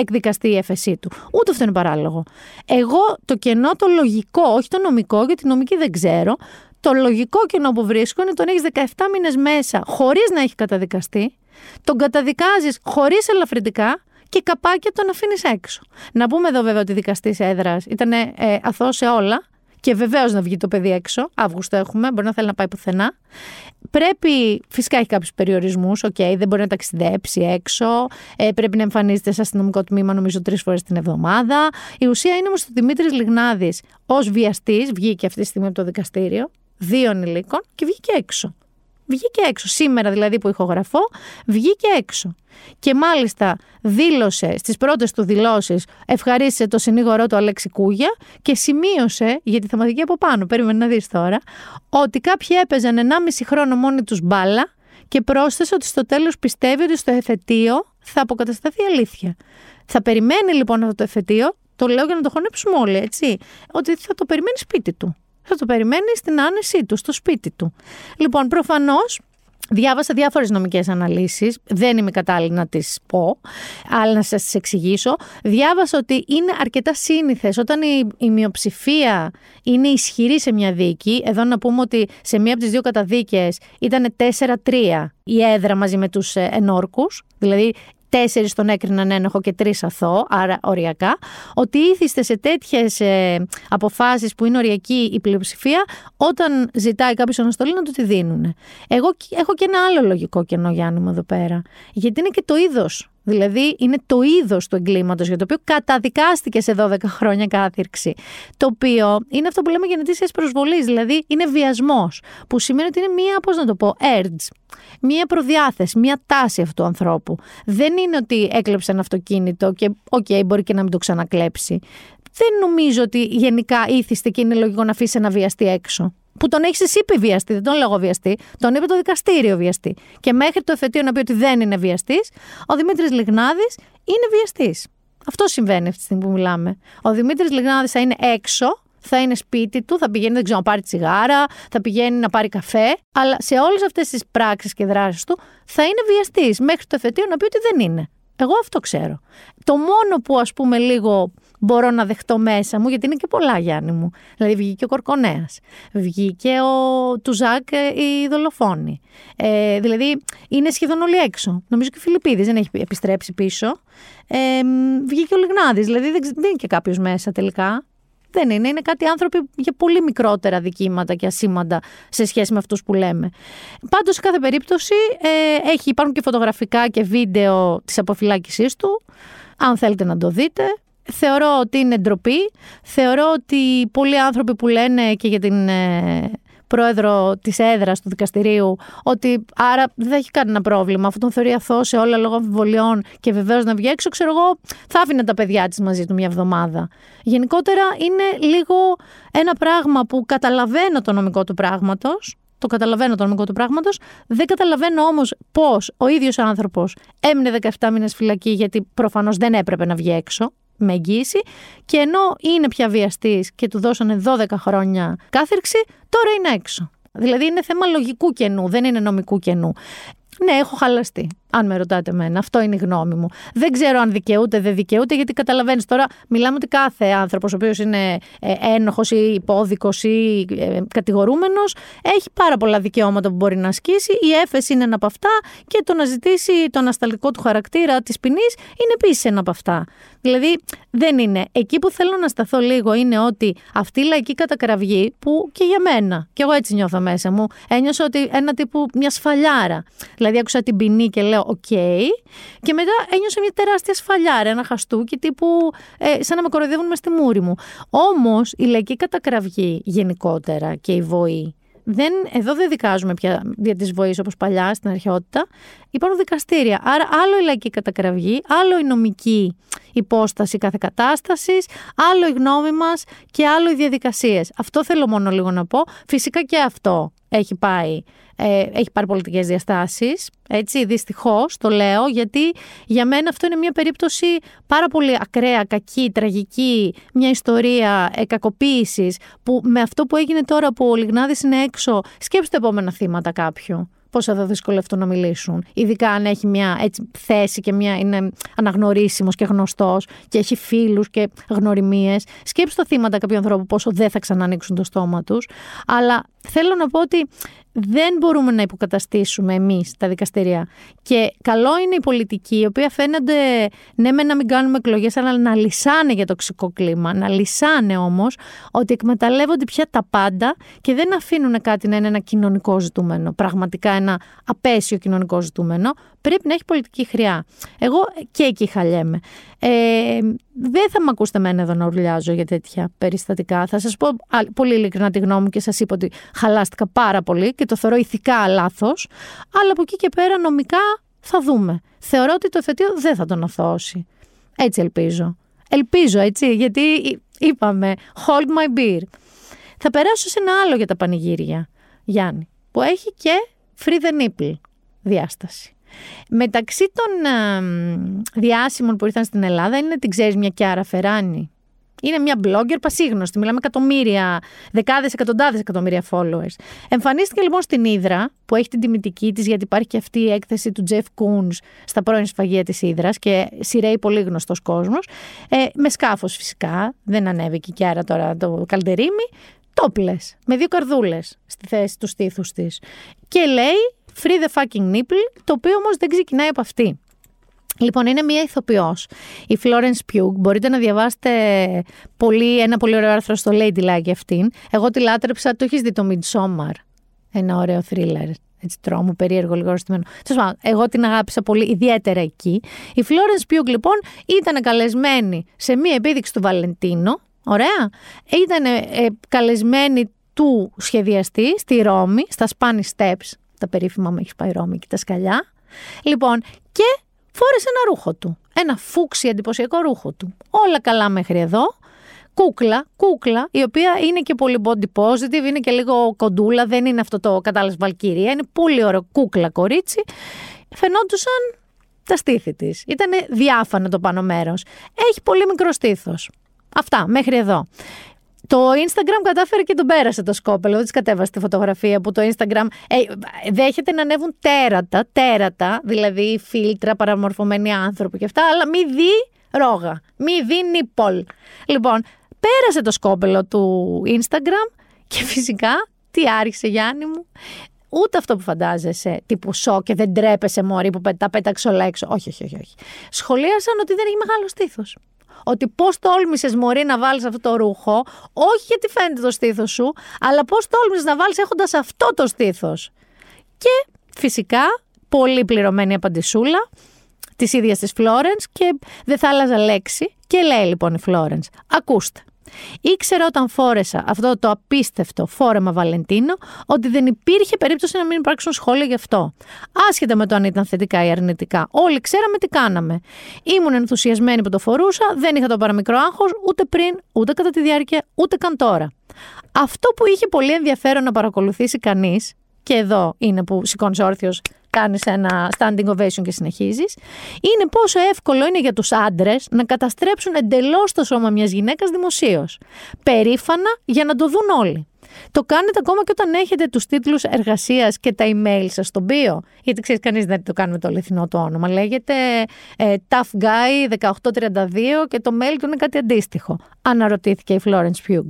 Speaker 1: εκδικαστεί η έφεσή του. Ούτε αυτό είναι παράλογο. Εγώ το κενό το λογικό, όχι το νομικό, γιατί νομική δεν ξέρω, το λογικό κενό που βρίσκω είναι τον έχεις 17 μήνες μέσα χωρίς να έχει καταδικαστεί, τον καταδικάζεις χωρίς ελαφρυντικά και καπάκια τον αφήνεις έξω. Να πούμε εδώ βέβαια ότι δικαστής έδρας ήταν ε, αθώος σε όλα. Και βεβαίως να βγει το παιδί έξω. Αύγουστο έχουμε, μπορεί να θέλει να πάει πουθενά. Πρέπει, φυσικά έχει κάποιους περιορισμούς. Οκ, δεν μπορεί να ταξιδέψει έξω. Ε, πρέπει να εμφανίζεται σε αστυνομικό τμήμα, νομίζω, τρεις φορές την εβδομάδα. Η ουσία είναι όμως ότι ο Δημήτρης Λιγνάδης ως βιαστής βγήκε αυτή τη στιγμή από το δικαστήριο δύο ανηλίκων και βγήκε έξω. Βγήκε έξω. Σήμερα δηλαδή που ηχογραφώ, βγήκε έξω. Και μάλιστα δήλωσε στις πρώτες του δηλώσεις, ευχαρίστησε το συνήγορό του Αλέξη Κούγια και σημείωσε, γιατί θα μαθηκεί από πάνω, περίμενε να δεις τώρα, ότι κάποιοι έπαιζαν 1,5 χρόνο μόνοι τους μπάλα και πρόσθεσε ότι στο τέλος πιστεύει ότι στο εφετείο θα αποκατασταθεί αλήθεια. Θα περιμένει λοιπόν αυτό το εφετείο, το λέω για να το χωνέψουμε όλοι, έτσι, ότι θα το περιμένει σπίτι του θα το περιμένει στην άνεσή του, στο σπίτι του. Λοιπόν, προφανώς Διάβασα διάφορες νομικές αναλύσεις. Δεν είμαι κατάλληλη να τις πω, αλλά να σας τις εξηγήσω. Διάβασα ότι είναι αρκετά σύνηθες όταν η, η μειοψηφία είναι ισχυρή σε μια δίκη. Εδώ να πούμε ότι σε μία από τις δύο καταδίκες ήταν 4-3 η έδρα μαζί με τους ε, ενόρκους. Δηλαδή τέσσερις τον έκριναν ένοχο και τρεις αθώο, άρα οριακά, ότι ήθιστε σε τέτοιες ε, αποφάσεις που είναι οριακή η πλειοψηφία, όταν ζητάει κάποιος αναστολή να του τη δίνουν. Εγώ έχω και ένα άλλο λογικό κενό, Γιάννη μου, εδώ πέρα. Γιατί είναι και το είδος Δηλαδή είναι το είδος του εγκλήματος για το οποίο καταδικάστηκες σε 12 χρόνια κάθειρξη. Το οποίο είναι αυτό που λέμε γενετήσιας προσβολής, δηλαδή είναι βιασμός, που σημαίνει ότι είναι μία, πώς να το πω, urge, μία προδιάθεση, μία τάση αυτού του ανθρώπου. Δεν είναι ότι έκλεψε ένα αυτοκίνητο και OK, okay, μπορεί και να μην το ξανακλέψει. Δεν νομίζω ότι γενικά ήθιστε και είναι λογικό να αφήσει ένα βιαστή έξω που τον έχεις εσύ πει βιαστή, δεν τον λέγω βιαστή, τον είπε το δικαστήριο βιαστή. Και μέχρι το εφετείο να πει ότι δεν είναι βιαστής, ο Δημήτρης Λιγνάδης είναι βιαστής. Αυτό συμβαίνει αυτή τη στιγμή που μιλάμε. Ο Δημήτρης Λιγνάδης θα είναι έξω, θα είναι σπίτι του, θα πηγαίνει, δεν ξέρω, να πάρει τσιγάρα, θα πηγαίνει να πάρει καφέ, αλλά σε όλες αυτές τις πράξεις και δράσεις του θα είναι βιαστής μέχρι το εφετείο να πει ότι δεν είναι. Εγώ αυτό ξέρω. Το μόνο που ας πούμε λίγο μπορώ να δεχτώ μέσα μου, γιατί είναι και πολλά Γιάννη μου. Δηλαδή βγήκε ο Κορκονέας, βγήκε ο Τουζάκ ε, η δολοφόνη. Ε, δηλαδή είναι σχεδόν όλοι έξω. Νομίζω και ο Φιλιππίδης δεν έχει επιστρέψει πίσω. Ε, βγήκε ο Λιγνάδης, δηλαδή δεν, δεν είναι και κάποιος μέσα τελικά. Δεν είναι. Είναι κάτι άνθρωποι για πολύ μικρότερα δικήματα και ασήμαντα σε σχέση με αυτούς που λέμε. Πάντως, σε κάθε περίπτωση, ε, έχει, υπάρχουν και φωτογραφικά και βίντεο της αποφυλάκησής του. Αν θέλετε να το δείτε, Θεωρώ ότι είναι ντροπή. Θεωρώ ότι πολλοί άνθρωποι που λένε και για την ε, πρόεδρο της έδρας του δικαστηρίου, ότι άρα δεν θα έχει κανένα πρόβλημα. Αφού τον θεωρεί αθώο σε όλα λόγω αμφιβολιών και βεβαίως να βγει έξω, ξέρω εγώ, θα άφηνε τα παιδιά της μαζί του μια εβδομάδα. Γενικότερα είναι λίγο ένα πράγμα που καταλαβαίνω το νομικό του πράγματος. Το καταλαβαίνω το νομικό του πράγματος. Δεν καταλαβαίνω όμως πώς ο ίδιος άνθρωπος έμεινε 17 μήνες φυλακή, γιατί προφανώς δεν έπρεπε να βγει έξω με εγγύηση. Και ενώ είναι πια βιαστής και του δώσανε 12 χρόνια κάθερξη, τώρα είναι έξω. Δηλαδή είναι θέμα λογικού κενού, δεν είναι νομικού κενού. Ναι, έχω χαλαστεί. Αν με ρωτάτε εμένα, αυτό είναι η γνώμη μου. Δεν ξέρω αν δικαιούται, δεν δικαιούται, γιατί καταλαβαίνεις τώρα, μιλάμε ότι κάθε άνθρωπος, ο οποίος είναι ε, ένοχος ή υπόδικος ή ε, κατηγορούμενος, έχει πάρα πολλά δικαιώματα που μπορεί να ασκήσει. Η έφεση είναι ένα από αυτά και το να ζητήσει τον ανασταλτικό του χαρακτήρα της ποινής είναι επίσης ένα από αυτά. Δηλαδή, δεν είναι. Εκεί που θέλω να σταθώ λίγο είναι ότι αυτή η λαϊκή κατακραυγή, που και για μένα, και εγώ έτσι νιώθω μέσα μου, ένιωσα ότι ένα τύπου μια σφαλιάρα. Δηλαδή, άκουσα την ποινή και λέω, οκ. Και μετά ένιωσα μια τεράστια σφαλιάρα, ένα χαστούκι τύπου ε, σαν να με κοροϊδεύουν μες στη μούρη μου. Όμως η λαϊκή κατακραυγή γενικότερα και η βοή δεν, εδώ δεν δικάζουμε πια δια της βοής όπως παλιά στην αρχαιότητα. Υπάρχουν δικαστήρια. Άρα, άλλο η λαϊκή κατακραυγή, άλλο η νομική υπόσταση κάθε κατάστασης, άλλο η γνώμη μας και άλλο οι διαδικασίες. Αυτό θέλω μόνο λίγο να πω. Φυσικά και αυτό έχει πάει ε, έχει πάρει πολιτικές διαστάσεις, έτσι, δυστυχώς το λέω, γιατί για μένα αυτό είναι μια περίπτωση πάρα πολύ ακραία, κακή, τραγική, μια ιστορία ε, κακοποίησης, που με αυτό που έγινε τώρα που ο Λιγνάδης είναι έξω, σκέψτε επόμενα θύματα κάποιου πώς θα δυσκολευτούν να μιλήσουν. Ειδικά αν έχει μια έτσι, θέση και μια, είναι αναγνωρίσιμος και γνωστός και έχει φίλους και γνωριμίες. Σκέψτε το θύματα κάποιου ανθρώπου πόσο δεν θα ξανανοίξουν το στόμα τους. Αλλά θέλω να πω ότι δεν μπορούμε να υποκαταστήσουμε εμείς τα δικαστηρία. Και καλό είναι η πολιτική, η οποία φαίνονται ναι, με να μην κάνουμε εκλογές, αλλά να λυσάνε για τοξικό κλίμα. Να λυσάνε όμως ότι εκμεταλλεύονται πια τα πάντα και δεν αφήνουν κάτι να είναι ένα κοινωνικό ζητούμενο. Πραγματικά ένα απέσιο κοινωνικό ζητούμενο. Πρέπει να έχει πολιτική χρειά. Εγώ και εκεί χαλιέμαι. Ε, δεν θα με ακούσετε εμένα εδώ να ουρλιάζω για τέτοια περιστατικά. Θα σας πω πολύ ειλικρινά τη γνώμη μου και σας είπα ότι χαλάστηκα πάρα πολύ και το θεωρώ ηθικά λάθος. Αλλά από εκεί και πέρα νομικά θα δούμε. Θεωρώ ότι το εφετείο δεν θα τον αθώσει. Έτσι ελπίζω. Ελπίζω έτσι, γιατί είπαμε hold my beer. Θα περάσω σε ένα άλλο για τα πανηγύρια, Γιάννη, που έχει και free the nipple διάσταση. Μεταξύ των διάσημων που ήρθαν στην Ελλάδα είναι, την ξέρεις, μια Κιάρα Φεράνη. Είναι μια blogger πασίγνωστη, μιλάμε εκατομμύρια, δεκάδες, εκατοντάδες εκατομμύρια followers. Εμφανίστηκε λοιπόν στην Ήδρα, που έχει την τιμητική της, γιατί υπάρχει και αυτή η έκθεση του Jeff Koons στα πρώην σφαγεία της Ήδρας και σειραίει πολύ γνωστός κόσμος, ε, με σκάφος φυσικά, δεν ανέβηκε και άρα τώρα το καλτερίμι, τόπλες, με δύο καρδούλες στη θέση του στήθους της. Και λέει Free the fucking nipple, το οποίο όμως δεν ξεκινάει από αυτή. Λοιπόν, είναι μία ηθοποιός. Η Florence Pugh. Μπορείτε να διαβάσετε πολύ, ένα πολύ ωραίο άρθρο στο Ladylike για αυτήν. Εγώ τη λάτρεψα, το έχεις δει το Midsommar; Ένα ωραίο thriller. Έτσι, τρόμο, περίεργο, λίγο αρρωστημένο. εγώ την αγάπησα πολύ, ιδιαίτερα εκεί. Η Florence Pugh, λοιπόν, ήταν καλεσμένη σε μία επίδειξη του Βαλεντίνο. Ωραία. Ήταν ε, καλεσμένη του σχεδιαστή στη Ρώμη, στα Spanish Steps, τα περίφημα μου έχει πάει Ρώμη και τα σκαλιά. Λοιπόν, και φόρεσε ένα ρούχο του. Ένα φούξι εντυπωσιακό ρούχο του. Όλα καλά μέχρι εδώ. Κούκλα, κούκλα, η οποία είναι και πολύ body positive, είναι και λίγο κοντούλα, δεν είναι αυτό το κατάλληλο Βαλκύρια, είναι πολύ ωραίο κούκλα κορίτσι. Φαινόντουσαν τα στήθη της. Ήταν διάφανο το πάνω μέρος. Έχει πολύ μικρό στήθος. Αυτά, μέχρι εδώ. Το Instagram κατάφερε και τον πέρασε το σκόπελο. Δεν της κατέβασε τη φωτογραφία που το Instagram ε, δέχεται να ανέβουν τέρατα, τέρατα, δηλαδή φίλτρα, παραμορφωμένοι άνθρωποι και αυτά, αλλά μη δει ρόγα, μη δει νίπολ. Λοιπόν, πέρασε το σκόπελο του Instagram και φυσικά τι άρχισε Γιάννη μου. Ούτε αυτό που φαντάζεσαι, τύπου σοκ και δεν τρέπεσαι μωρή που τα πέταξε όλα έξω. Όχι, όχι, όχι. όχι. Σχολίασαν ότι δεν έχει μεγάλο στήθος ότι πώς τόλμησες Μωρή να βάλεις αυτό το ρούχο, όχι γιατί φαίνεται το στήθος σου, αλλά πώς τόλμησες να βάλεις έχοντας αυτό το στήθος. Και φυσικά πολύ πληρωμένη απαντησούλα της ίδιας της Φλόρενς και δεν θα άλλαζα λέξη. Και λέει λοιπόν η Φλόρενς, ακούστε. Ήξερα όταν φόρεσα αυτό το απίστευτο φόρεμα Βαλεντίνο ότι δεν υπήρχε περίπτωση να μην υπάρξουν σχόλια γι' αυτό. Άσχετα με το αν ήταν θετικά ή αρνητικά. Όλοι ξέραμε τι κάναμε. Ήμουν ενθουσιασμένη που το φορούσα, δεν είχα το παραμικρό άγχος ούτε πριν, ούτε κατά τη διάρκεια, ούτε καν τώρα. Αυτό που είχε πολύ ενδιαφέρον να παρακολουθήσει κανείς, και εδώ είναι που σηκώνεις όρθιος, κάνεις ένα standing ovation και συνεχίζεις, είναι πόσο εύκολο είναι για τους άντρες να καταστρέψουν εντελώς το σώμα μιας γυναίκας δημοσίως. Περήφανα για να το δουν όλοι. Το κάνετε ακόμα και όταν έχετε τους τίτλους εργασίας και τα email σας στον bio. Γιατί ξέρεις, κανείς δεν το κάνει με το αληθινό το όνομα. Λέγεται ε, Tough Guy 1832 και το mail του είναι κάτι αντίστοιχο. Αναρωτήθηκε η Florence Pugh.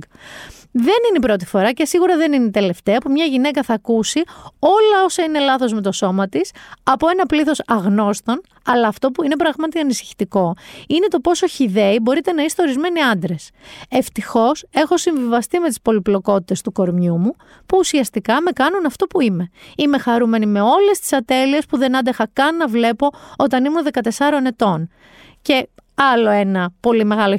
Speaker 1: Δεν είναι η πρώτη φορά και σίγουρα δεν είναι η τελευταία που μια γυναίκα θα ακούσει όλα όσα είναι λάθος με το σώμα της από ένα πλήθος αγνώστων, αλλά αυτό που είναι πραγματικά ανησυχητικό είναι το πόσο χιδαίοι μπορείτε να είστε ορισμένοι άντρες. Ευτυχώς έχω συμβιβαστεί με τις πολυπλοκότητες του κορμιού μου, που ουσιαστικά με κάνουν αυτό που είμαι. Είμαι χαρούμενη με όλες τις ατέλειες που δεν άντεχα καν να βλέπω όταν ήμουν 14 ετών. Και άλλο ένα πολύ μεγάλο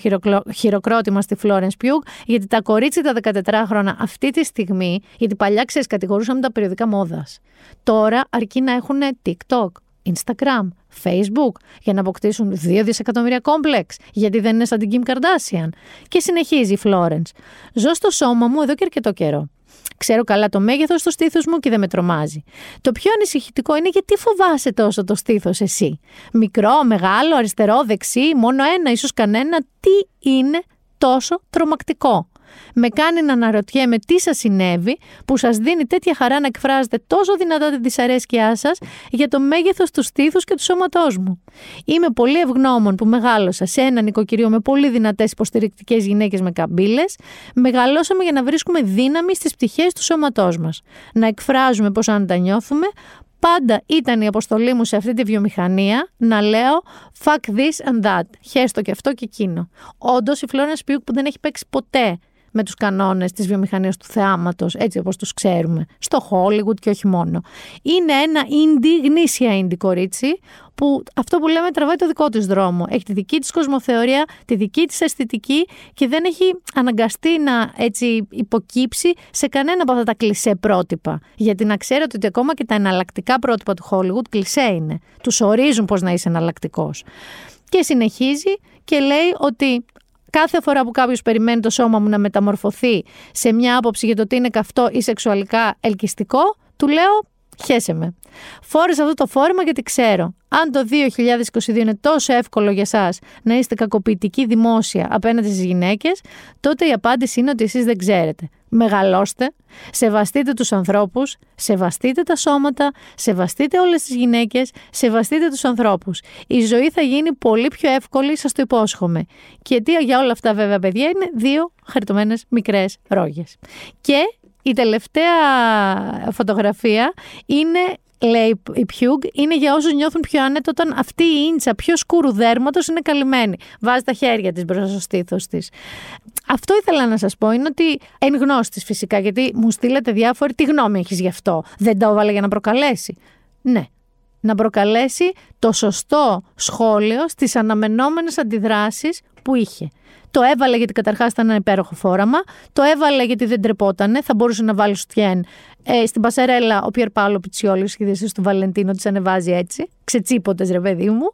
Speaker 1: χειροκρότημα στη Florence Pugh, γιατί τα κορίτσια τα 14 χρόνια αυτή τη στιγμή, γιατί παλιά ξέρεις, κατηγορούσαμε τα περιοδικά μόδας. Τώρα αρκεί να έχουν TikTok, Instagram, Facebook για να αποκτήσουν 2 δισεκατομμύρια κόμπλεξ, γιατί δεν είναι σαν την Kim Kardashian. Και συνεχίζει η Florence. Ζω στο σώμα μου εδώ και αρκετό καιρό. Ξέρω καλά το μέγεθος του στήθου μου και δεν με τρομάζει. Το πιο ανησυχητικό είναι γιατί φοβάσαι τόσο το στήθος εσύ. Μικρό, μεγάλο, αριστερό, δεξί, μόνο ένα, ίσως κανένα. Τι είναι τόσο τρομακτικό με κάνει να αναρωτιέμαι τι σας συνέβη που σας δίνει τέτοια χαρά να εκφράζετε τόσο δυνατά τη δυσαρέσκειά σας για το μέγεθος του στήθους και του σώματός μου. Είμαι πολύ ευγνώμων που μεγάλωσα σε ένα νοικοκυριό με πολύ δυνατές υποστηρικτικές γυναίκες με καμπύλες. Μεγαλώσαμε για να βρίσκουμε δύναμη στις πτυχές του σώματός μας. Να εκφράζουμε πώς αν τα νιώθουμε, πάντα ήταν η αποστολή μου σε αυτή τη βιομηχανία να λέω fuck this and that. Χέστο και αυτό και εκείνο. Όντως η Florence Pugh που δεν έχει παίξει ποτέ με τους κανόνες της βιομηχανίας του θεάματος, έτσι όπως τους ξέρουμε, στο Hollywood και όχι μόνο. Είναι ένα indie, γνήσια indie κορίτσι, που αυτό που λέμε τραβάει το δικό της δρόμο. Έχει τη δική της κοσμοθεωρία, τη δική της αισθητική και δεν έχει αναγκαστεί να έτσι υποκύψει σε κανένα από αυτά τα κλισέ πρότυπα. Γιατί να ξέρετε ότι ακόμα και τα εναλλακτικά πρότυπα του Hollywood κλισέ είναι. Τους ορίζουν πώς να είσαι εναλλακτικός. Και συνεχίζει και λέει ότι κάθε φορά που κάποιος περιμένει το σώμα μου να μεταμορφωθεί σε μια άποψη για το τι είναι καυτό ή σεξουαλικά ελκυστικό, του λέω χέσε με. Φόρεσα αυτό το φόρμα γιατί ξέρω. Αν το 2022 είναι τόσο εύκολο για εσάς να είστε κακοποιητικοί δημόσια απέναντι στις γυναίκες, τότε η απάντηση είναι ότι εσείς δεν ξέρετε. Μεγαλώστε, σεβαστείτε τους ανθρώπους, σεβαστείτε τα σώματα, σεβαστείτε όλες τις γυναίκες, σεβαστείτε τους ανθρώπους. Η ζωή θα γίνει πολύ πιο εύκολη, σας το υπόσχομαι. Και αιτία για όλα αυτά, βέβαια, παιδιά, είναι δύο χαριτωμένες μικρές ρόγες. Και η τελευταία φωτογραφία είναι λέει η Πιούγκ, είναι για όσους νιώθουν πιο άνετο όταν αυτή η ίντσα πιο σκούρου δέρματος είναι καλυμμένη. Βάζει τα χέρια της μπροστά στο στήθος της. Αυτό ήθελα να σας πω είναι ότι εν γνώστης φυσικά, γιατί μου στείλετε διάφοροι τι γνώμη έχεις γι' αυτό; Δεν τα έβαλε για να προκαλέσει. Ναι, να προκαλέσει το σωστό σχόλιο στις αναμενόμενες αντιδράσεις που είχε. Το έβαλε γιατί καταρχάς ήταν ένα υπέροχο φόραμα. Το έβαλε γιατί δεν τρεπότανε. Θα μπορούσε να βάλει σουτιέν. Ε, στην Πασαρέλα, ο Πιερ Πάλο Πιτσιόλη, σχεδόν του Βαλεντίνο, τη ανεβάζει έτσι. Ξετσίποτες, ρε παιδί μου.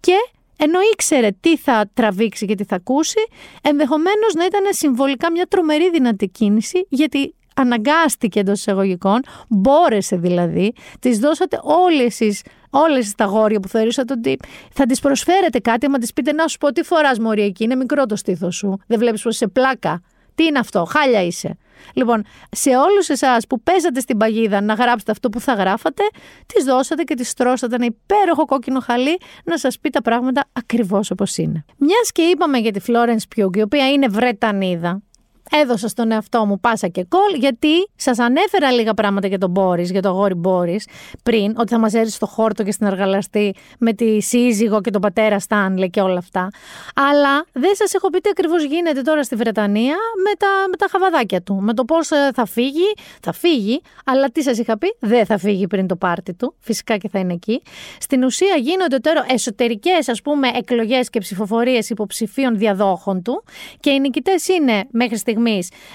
Speaker 1: Και ενώ ήξερε τι θα τραβήξει και τι θα ακούσει, ενδεχομένως να ήταν συμβολικά μια τρομερή δυνατή κίνηση, γιατί αναγκάστηκε εντός εισαγωγικών, μπόρεσε δηλαδή, της δώσατε όλες εσεί όλες τα γόρια που θεωρήσατε ότι θα τι προσφέρετε κάτι, άμα της πείτε να σου πω τι φοράς Μωρή εκεί, είναι μικρό το στήθος σου. Δεν βλέπεις πως είσαι πλάκα. Τι είναι αυτό, χάλια είσαι. Λοιπόν, σε όλους εσάς που παίζατε στην παγίδα να γράψετε αυτό που θα γράφατε, τι δώσατε και της στρώσατε ένα υπέροχο κόκκινο χαλί να σας πει τα πράγματα ακριβώς όπως είναι. Μιας και είπαμε για τη Florence Pugh, η οποία είναι Βρετανίδα, έδωσα στον εαυτό μου πάσα και κόλ, γιατί σας ανέφερα λίγα πράγματα για τον Μπόρις, για τον αγόρι Μπόρις, πριν, ότι θα μας έρθει στο χόρτο και στην εργαλαστή με τη σύζυγο και τον πατέρα Στάνλε και όλα αυτά. Αλλά δεν σας έχω πει τι ακριβώς γίνεται τώρα στη Βρετανία με τα, με τα χαβαδάκια του. Με το πώς θα φύγει, θα φύγει, αλλά τι σας είχα πει, δεν θα φύγει πριν το πάρτι του. Φυσικά και θα είναι εκεί. Στην ουσία γίνονται τώρα εσωτερικές, ας πούμε, εκλογές και ψηφοφορίες υποψηφίων διαδόχων του και οι νικητές είναι μέχρι στιγμής.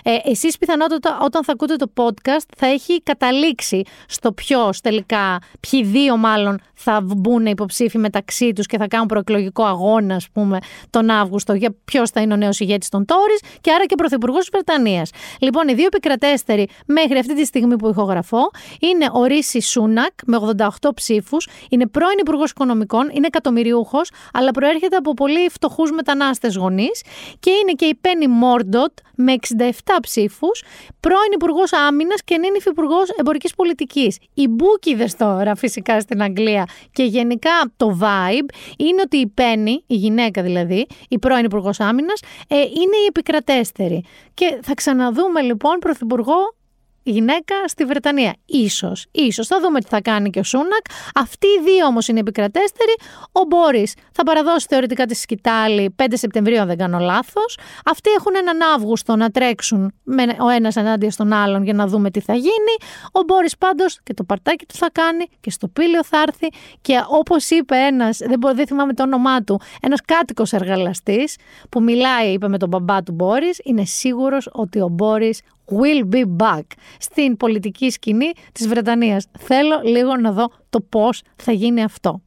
Speaker 1: Ε, Εσείς πιθανότατα όταν θα ακούτε το podcast θα έχει καταλήξει στο ποιος τελικά, ποιοι δύο μάλλον θα μπουν υποψήφοι μεταξύ τους και θα κάνουν προεκλογικό αγώνα, ας πούμε, τον Αύγουστο για ποιος θα είναι ο νέος ηγέτης των Τόρι και άρα και πρωθυπουργός της Βρετανίας. Λοιπόν, οι δύο επικρατέστεροι μέχρι αυτή τη στιγμή που ηχογραφώ είναι ο Ρίση Σούνακ με 88 ψήφους, είναι πρώην Υπουργός Οικονομικών, είναι εκατομμυριούχος, αλλά προέρχεται από πολύ φτωχούς μετανάστες γονείς και είναι και η Πένι Μόρντοτ με 67 ψήφους, πρώην Υπουργός Άμυνας και νυν Υφυπουργός Εμπορικής Πολιτικής. Οι μπούκιδες τώρα φυσικά στην Αγγλία και γενικά το vibe είναι ότι η Πένι, η γυναίκα δηλαδή, η πρώην Υπουργός Άμυνας, ε, είναι η επικρατέστερη. Και θα ξαναδούμε λοιπόν Πρωθυπουργό γυναίκα στη Βρετανία. Ίσως, ίσως. Θα δούμε τι θα κάνει και ο Σούνακ. Αυτοί οι δύο όμως είναι επικρατέστεροι. Ο Μπόρις θα παραδώσει θεωρητικά τη σκητάλη 5 Σεπτεμβρίου, αν δεν κάνω λάθος. Αυτοί έχουν έναν Αύγουστο να τρέξουν με ο ένας ενάντια στον άλλον για να δούμε τι θα γίνει. Ο Μπόρις πάντως και το παρτάκι του θα κάνει και στο πύλιο θα έρθει και όπως είπε ένας, δεν, μπορώ, δεν θυμάμαι το όνομά του, ένας κάτοικος εργαλαστής που μιλάει, είπε με τον μπαμπά του Μπόρις, είναι σίγουρος ότι ο Μπόρις will be back στην πολιτική σκηνή της Βρετανίας. Θέλω λίγο να δω το πώς θα γίνει αυτό.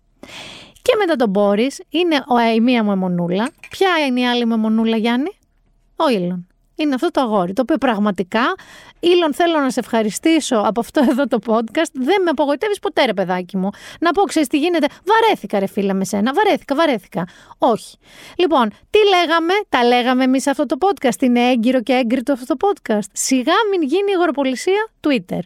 Speaker 1: Και μετά τον Μπόρις είναι ο, η μία μου αιμονούλα. Ποια είναι η άλλη μου αιμονούλα, Γιάννη; Ο Ήλον. Είναι αυτό το αγόρι, το οποίο πραγματικά, Ήλον θέλω να σε ευχαριστήσω από αυτό εδώ το podcast. Δεν με απογοητεύεις ποτέ, ρε παιδάκι μου. Να πω, ξέρεις τι γίνεται; Βαρέθηκα, ρε φίλα με σένα. Βαρέθηκα, βαρέθηκα. Όχι. Λοιπόν, τι λέγαμε, τα λέγαμε εμείς σε αυτό το podcast. Είναι έγκυρο και έγκριτο αυτό το podcast. Σιγά μην γίνει η αγοροπολισία Twitter.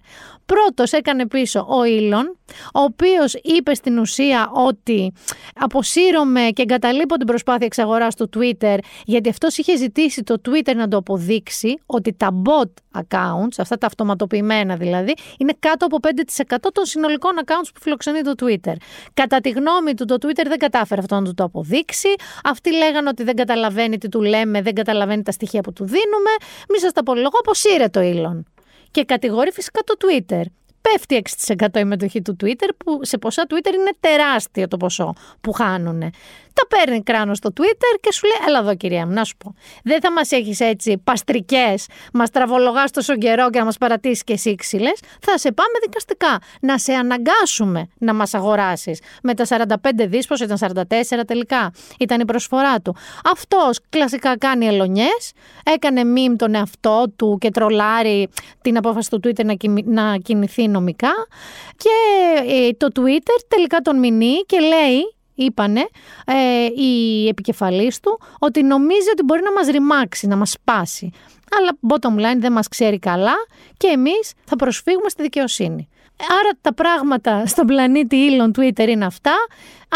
Speaker 1: Πρώτος έκανε πίσω ο Ήλον, ο οποίος είπε στην ουσία ότι αποσύρωμαι και εγκαταλείπω την προσπάθεια εξαγοράς του Twitter, γιατί αυτός είχε ζητήσει το Twitter να το αποδείξει ότι τα bot accounts, αυτά τα αυτοματοποιημένα δηλαδή, είναι κάτω από 5% των συνολικών accounts που φιλοξενεί το Twitter. Κατά τη γνώμη του, το Twitter δεν κατάφερε αυτό να του το αποδείξει. Αυτοί λέγανε ότι δεν καταλαβαίνει τι του λέμε, δεν καταλαβαίνει τα στοιχεία που του δίνουμε. Μη σας τα απολογώ, αποσύρε το Elon και κατηγορεί φυσικά το Twitter. Πέφτει 6% η μετοχή του Twitter, που σε ποσά Twitter είναι τεράστιο το ποσό που χάνουν τα παίρνει κράνος στο Twitter και σου λέει: Έλα εδώ, κυρία μου, να σου πω. Δεν θα μας έχεις έτσι παστρικές, μας τραβολογάς τόσο καιρό και να μας παρατήσεις και εσύ ξύλες. Θα σε πάμε δικαστικά. Να σε αναγκάσουμε να μας αγοράσεις. Με τα 45 δις, πώς ήταν 44 τελικά. Ήταν η προσφορά του. Αυτός κλασικά κάνει ελονιές. Έκανε μιμ τον εαυτό του και τρολάρει την απόφαση του Twitter να κινηθεί νομικά. Και ε, το Twitter τελικά τον μηνύει και λέει είπανε ε, η επικεφαλής του ότι νομίζει ότι μπορεί να μας ρημάξει, να μας σπάσει. Αλλά bottom line δεν μας ξέρει καλά και εμείς θα προσφύγουμε στη δικαιοσύνη. Άρα τα πράγματα στον πλανήτη Elon Twitter είναι αυτά.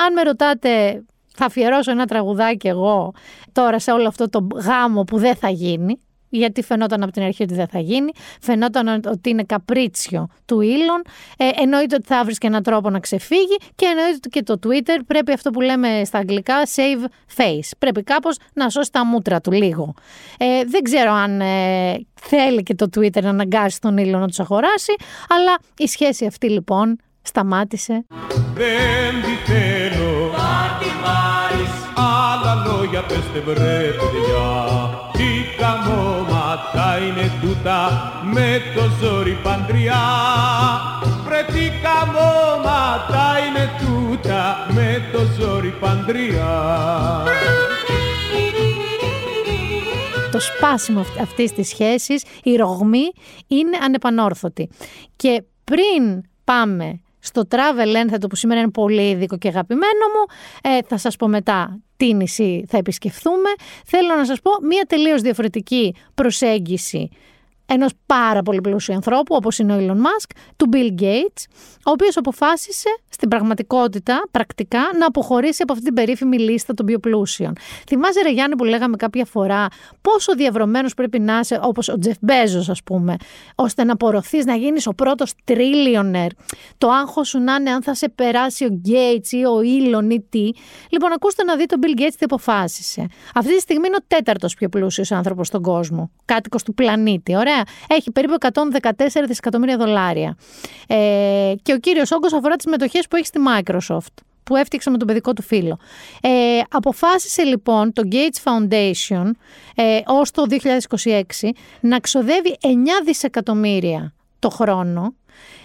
Speaker 1: Αν με ρωτάτε θα αφιερώσω ένα τραγουδάκι εγώ τώρα σε όλο αυτό το γάμο που δεν θα γίνει γιατί φαινόταν από την αρχή ότι δεν θα γίνει, φαινόταν ότι είναι καπρίτσιο του Ήλον, ε, εννοείται ότι θα βρει και έναν τρόπο να ξεφύγει και εννοείται ότι και το Twitter πρέπει αυτό που λέμε στα αγγλικά save face. Πρέπει κάπως να σώσει τα μούτρα του λίγο. Ε, δεν ξέρω αν ε, θέλει και το Twitter να αναγκάσει τον Ήλον να τους αγοράσει, αλλά η σχέση αυτή λοιπόν σταμάτησε.
Speaker 2: Δεν τη θέλω Άλλα λόγια πέστε βρε παιδιά καμώματα είναι τούτα με το ζόρι παντριά Βρε τι καμώματα είναι τούτα με το ζόρι παντριά
Speaker 1: το σπάσιμο αυτής της σχέσης, η ρογμή είναι ανεπανόρθωτη. Και πριν πάμε στο travel ένθετο που σήμερα είναι πολύ ειδικό και αγαπημένο μου, ε, θα σας πω μετά τι νησί θα επισκεφθούμε. Θέλω να σας πω μία τελείως διαφορετική προσέγγιση ενός πάρα πολύ πλούσιου ανθρώπου, όπως είναι ο Elon Musk, του Bill Gates, ο οποίος αποφάσισε στην πραγματικότητα, πρακτικά, να αποχωρήσει από αυτή την περίφημη λίστα των πιο πλούσιων. Θυμάσαι, Ρε Γιάννη, που λέγαμε κάποια φορά πόσο διαβρωμένος πρέπει να είσαι, όπως ο Τζεφ Μπέζος, ας πούμε, ώστε να απορροθεί να γίνεις ο πρώτος τρίλιονερ. Το άγχος σου να είναι αν θα σε περάσει ο Γκέιτ ή ο Ήλον ή τι. Λοιπόν, ακούστε να δει τον Bill Gates τι αποφάσισε. Αυτή τη στιγμή είναι ο τέταρτος πιο πλούσιος άνθρωπος στον κόσμο. Κάτοικος του πλανήτη. Ωραία. Έχει περίπου 114 δισεκατομμύρια δολάρια. Ε, και ο κύριος όγκος αφορά τις μετοχέ που έχει στη Microsoft που έφτιαξε με τον παιδικό του φίλο. Ε, αποφάσισε λοιπόν το Gates Foundation ε, ως το 2026 να ξοδεύει 9 δισεκατομμύρια το χρόνο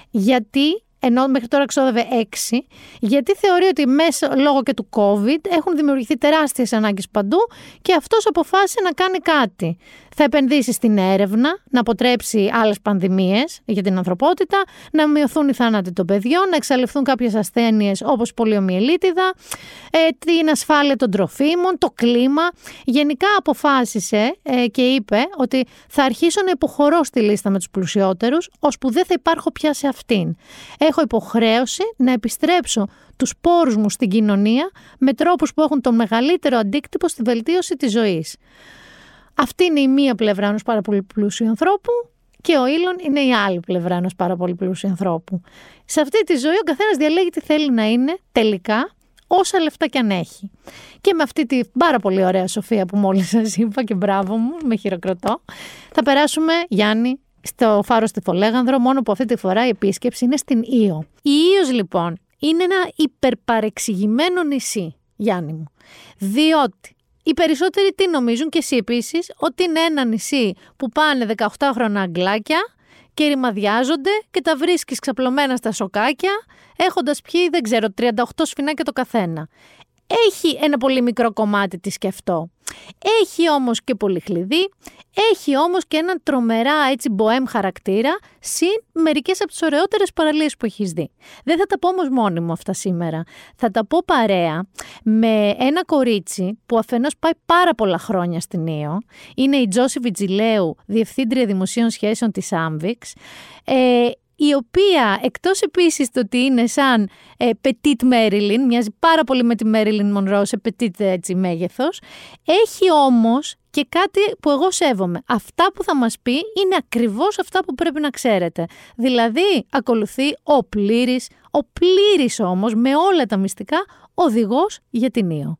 Speaker 1: γιατί ενώ μέχρι τώρα εξόδευε 6, γιατί θεωρεί ότι μέσα λόγω και του COVID έχουν δημιουργηθεί τεράστιες ανάγκες παντού και αυτός αποφάσισε να κάνει κάτι. Θα επενδύσει στην έρευνα, να αποτρέψει άλλες πανδημίες για την ανθρωπότητα, να μειωθούν οι θάνατοι των παιδιών, να εξαλειφθούν κάποιες ασθένειες όπως πολιομιελίτιδα, ε, την ασφάλεια των τροφίμων, το κλίμα. Γενικά αποφάσισε ε, και είπε ότι θα αρχίσω να υποχωρώ στη λίστα με τους πλουσιότερους, ώσπου δεν θα υπάρχω πια σε αυτήν. Έχω υποχρέωση να επιστρέψω τους πόρους μου στην κοινωνία με τρόπους που έχουν τον μεγαλύτερο αντίκτυπο στη βελτίωση της ζωής. Αυτή είναι η μία πλευρά ενός πάρα πολύ πλούσιου ανθρώπου και ο Ήλον είναι η άλλη πλευρά ενός πάρα πολύ πλούσιου ανθρώπου. Σε αυτή τη ζωή ο καθένας διαλέγει τι θέλει να είναι τελικά όσα λεφτά κι αν έχει. Και με αυτή τη πάρα πολύ ωραία σοφία που μόλις σας είπα και μπράβο μου, με χειροκροτώ, θα περάσουμε, Γιάννη, στο φάρος στη Φολέγανδρο, μόνο που αυτή τη φορά η επίσκεψη είναι στην Ήο. Η Ήος λοιπόν είναι ένα υπερπαρεξηγημένο νησί, Γιάννη μου, διότι οι περισσότεροι τι νομίζουν και εσύ επίσης, ότι είναι ένα νησί που πάνε 18 χρόνια αγγλάκια και ρημαδιάζονται και τα βρίσκεις ξαπλωμένα στα σοκάκια, έχοντας πιει, δεν ξέρω, 38 σφινάκια το καθένα. Έχει ένα πολύ μικρό κομμάτι τη σκεφτό. Έχει όμως και πολύ χλειδί, έχει όμως και έναν τρομερά έτσι μποέμ χαρακτήρα, συν μερικές από τις ωραιότερες παραλίες που έχεις δει. Δεν θα τα πω όμως μόνη μου αυτά σήμερα. Θα τα πω παρέα με ένα κορίτσι που αφενός πάει πάρα πολλά χρόνια στην Ήο. Είναι η Τζόση Βιτζιλέου, Διευθύντρια Δημοσίων Σχέσεων της Άμβιξ. Ε, η οποία εκτός επίσης το ότι είναι σαν ε, Petit Marilyn, μοιάζει πάρα πολύ με τη Marilyn Monroe σε Petit έτσι μέγεθος, έχει όμως και κάτι που εγώ σέβομαι. Αυτά που θα μας πει είναι ακριβώς αυτά που πρέπει να ξέρετε. Δηλαδή ακολουθεί ο πλήρης, ο πλήρης όμως με όλα τα μυστικά οδηγός για την Ήο.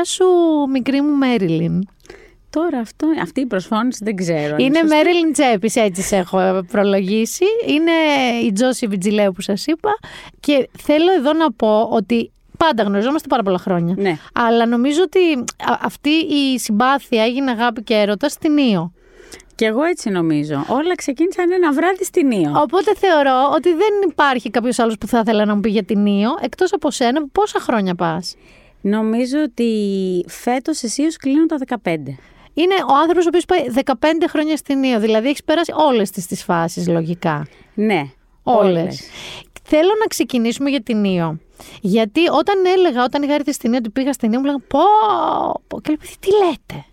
Speaker 1: Γεια σου μικρή μου Μέριλιν.
Speaker 9: Τώρα αυτό, αυτή η προσφώνηση δεν ξέρω.
Speaker 1: Είναι Μέριλιν Τσέπης, έτσι σε έχω προλογίσει. Είναι η Τζόση Βιτζιλέου που σας είπα. Και θέλω εδώ να πω ότι πάντα γνωριζόμαστε πάρα πολλά χρόνια.
Speaker 9: Ναι.
Speaker 1: Αλλά νομίζω ότι αυτή η συμπάθεια έγινε αγάπη και έρωτας στην Ήο.
Speaker 9: Και εγώ έτσι νομίζω. Όλα ξεκίνησαν ένα βράδυ στην Ήο.
Speaker 1: Οπότε θεωρώ ότι δεν υπάρχει κάποιος άλλος που θα ήθελα να μου πει για την Ήο, εκτός από σένα, πόσα χρόνια πας.
Speaker 9: Νομίζω ότι φέτος εσύ ως κλείνω τα 15.
Speaker 1: Είναι ο άνθρωπος ο οποίος πάει 15 χρόνια στην Ήο, δηλαδή έχεις περάσει όλες τις, τις φάσεις λογικά.
Speaker 9: Ναι,
Speaker 1: Όλες. Θέλω να ξεκινήσουμε για την Ήο. Γιατί όταν έλεγα, όταν είχα έρθει στην Ήο, ότι πήγα στην Ήο, μου λέγανε πω, πω. Και λέω, τι λέτε;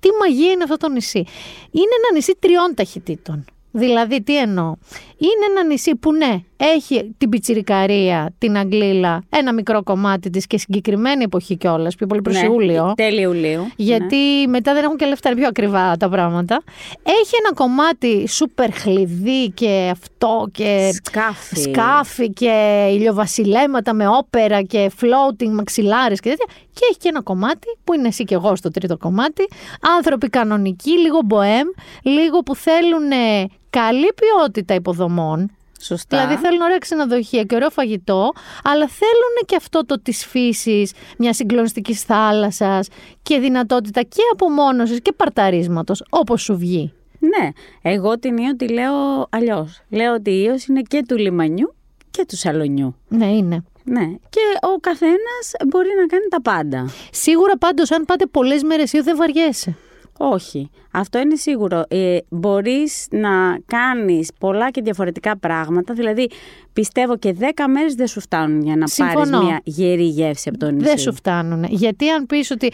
Speaker 1: Τι μαγεία είναι αυτό το νησί. Είναι ένα νησί τριών ταχυτήτων. Δηλαδή, τι εννοώ. Είναι ένα νησί που ναι, έχει την πιτσιρικαρία, την Αγγλίλα, ένα μικρό κομμάτι της και συγκεκριμένη εποχή κιόλας, πιο πολύ προς
Speaker 9: ναι.
Speaker 1: Ιούλιο.
Speaker 9: Τέλη Ιουλίου.
Speaker 1: Γιατί μετά δεν έχουν και λεφτά, είναι πιο ακριβά τα πράγματα. Έχει ένα κομμάτι σούπερ χλειδί και αυτό και
Speaker 9: Σκάφη.
Speaker 1: σκάφη και ηλιοβασιλέματα με όπερα και floating μαξιλάρες και τέτοια. Και έχει και ένα κομμάτι που είναι εσύ και εγώ στο τρίτο κομμάτι. Άνθρωποι κανονικοί, λίγο μποέμ, λίγο που θέλουν ε, καλή ποιότητα υποδομών.
Speaker 9: Σωστά.
Speaker 1: Δηλαδή θέλουν ωραία ξενοδοχεία και ωραίο φαγητό, αλλά θέλουν και αυτό το της φύσης, μιας συγκλονιστικής θάλασσας και δυνατότητα και απομόνωσης και παρταρίσματος, όπως σου βγει.
Speaker 9: Ναι, εγώ την Ήο τη λέω αλλιώς. Λέω ότι η Ήος είναι και του λιμανιού και του σαλονιού.
Speaker 1: Ναι, είναι.
Speaker 9: Ναι. Και ο καθένας μπορεί να κάνει τα πάντα.
Speaker 1: Σίγουρα πάντως αν πάτε πολλές μέρες ή δεν βαριέσαι.
Speaker 9: Όχι. Αυτό είναι σίγουρο. Ε, μπορείς να κάνεις πολλά και διαφορετικά πράγματα. Δηλαδή, πιστεύω και 10 μέρες δεν σου φτάνουν για να
Speaker 1: Συμφωνώ.
Speaker 9: πάρεις μια γερή γεύση από το νησί.
Speaker 1: Δεν σου φτάνουν. Γιατί αν πεις ότι.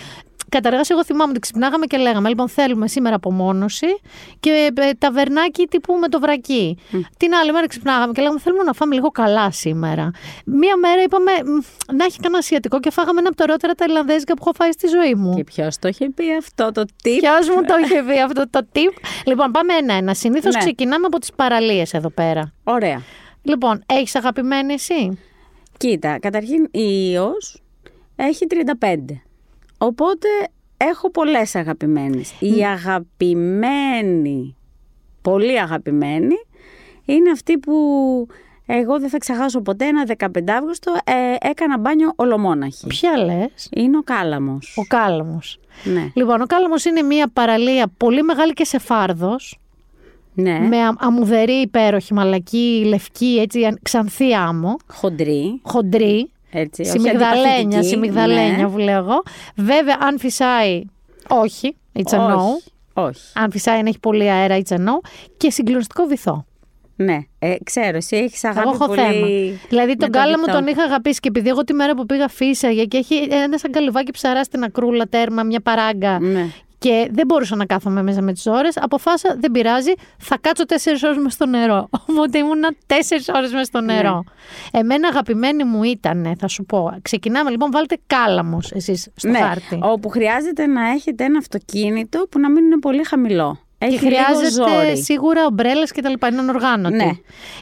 Speaker 1: Καταρχάς, εγώ θυμάμαι ότι ξυπνάγαμε και λέγαμε: Λοιπόν, θέλουμε σήμερα απομόνωση και ε, ταβερνάκι τύπου με το βρακί. Την άλλη μέρα ξυπνάγαμε και λέγαμε: Θέλουμε να φάμε λίγο καλά σήμερα. Μία μέρα είπαμε «Μ, να έχει κανένα ασιατικό και φάγαμε ένα από τα ωραιότερα ταϊλανδέζικα που έχω φάει στη ζωή μου.
Speaker 9: Και ποιος το είχε πει αυτό το tip;
Speaker 1: Ποιος μου το είχε πει αυτό το tip; Λοιπόν, πάμε ένα-ένα. Συνήθως
Speaker 9: Ναι.
Speaker 1: ξεκινάμε από τις παραλίες εδώ πέρα.
Speaker 9: Ωραία.
Speaker 1: Λοιπόν, έχεις αγαπημένη εσύ;
Speaker 9: Κοίτα, καταρχήν η Ιως έχει 35. Οπότε έχω πολλές αγαπημένες. Η αγαπημένη, πολύ αγαπημένη, είναι αυτή που εγώ δεν θα ξεχάσω ποτέ ένα 15 Αύγουστο ε, έκανα μπάνιο ολομόναχη.
Speaker 1: Ποια λες,
Speaker 9: Είναι ο Κάλαμος.
Speaker 1: Ο Κάλαμος.
Speaker 9: Ναι.
Speaker 1: Λοιπόν, ο Κάλαμος είναι μια παραλία πολύ μεγάλη και σε φάρδος.
Speaker 9: Ναι.
Speaker 1: Με α- αμμουδερή υπέροχη, μαλακή, λευκή, έτσι, αν- ξανθή άμμο.
Speaker 9: Χοντρή.
Speaker 1: Χοντρή.
Speaker 9: Έτσι, όχι
Speaker 1: Συμμυγδαλένια,
Speaker 9: αντιπαθητική.
Speaker 1: συμμυγδαλένια
Speaker 9: Ναι.
Speaker 1: που λέω εγώ. Βέβαια, αν φυσάει, όχι, it's a no.
Speaker 9: Όχι. Όχι.
Speaker 1: Αν φυσάει, αν έχει πολύ αέρα, it's a no. Και συγκλονιστικό βυθό.
Speaker 9: Ναι, ε, ξέρω, εσύ έχεις αγάπη
Speaker 1: Εγώ έχω
Speaker 9: πολύ
Speaker 1: θέμα. Δηλαδή
Speaker 9: με
Speaker 1: τον
Speaker 9: το
Speaker 1: κάλαμο
Speaker 9: βυθό.
Speaker 1: τον είχα αγαπήσει και επειδή εγώ τη μέρα που πήγα φύσαγε και έχει ένα σαν καλυβάκι ψαρά στην ακρούλα τέρμα, μια παράγκα.
Speaker 9: Ναι.
Speaker 1: Και δεν μπορούσα να κάθομαι μέσα με τις ώρες. Αποφάσισα, δεν πειράζει, θα κάτσω τέσσερις ώρες μες στο νερό. Οπότε ήμουνα τέσσερις ώρες μες στο νερό. Εμένα αγαπημένη μου ήταν, θα σου πω. Ξεκινάμε λοιπόν, βάλτε κάλαμος εσείς στο
Speaker 9: ναι,
Speaker 1: χάρτη.
Speaker 9: όπου χρειάζεται να έχετε ένα αυτοκίνητο που να μην είναι πολύ χαμηλό.
Speaker 1: Και
Speaker 9: Έχει λίγο
Speaker 1: χρειάζεται
Speaker 9: ζόρι.
Speaker 1: σίγουρα ομπρέλες και τα λοιπά. Είναι ανοργάνωτη.
Speaker 9: Ναι.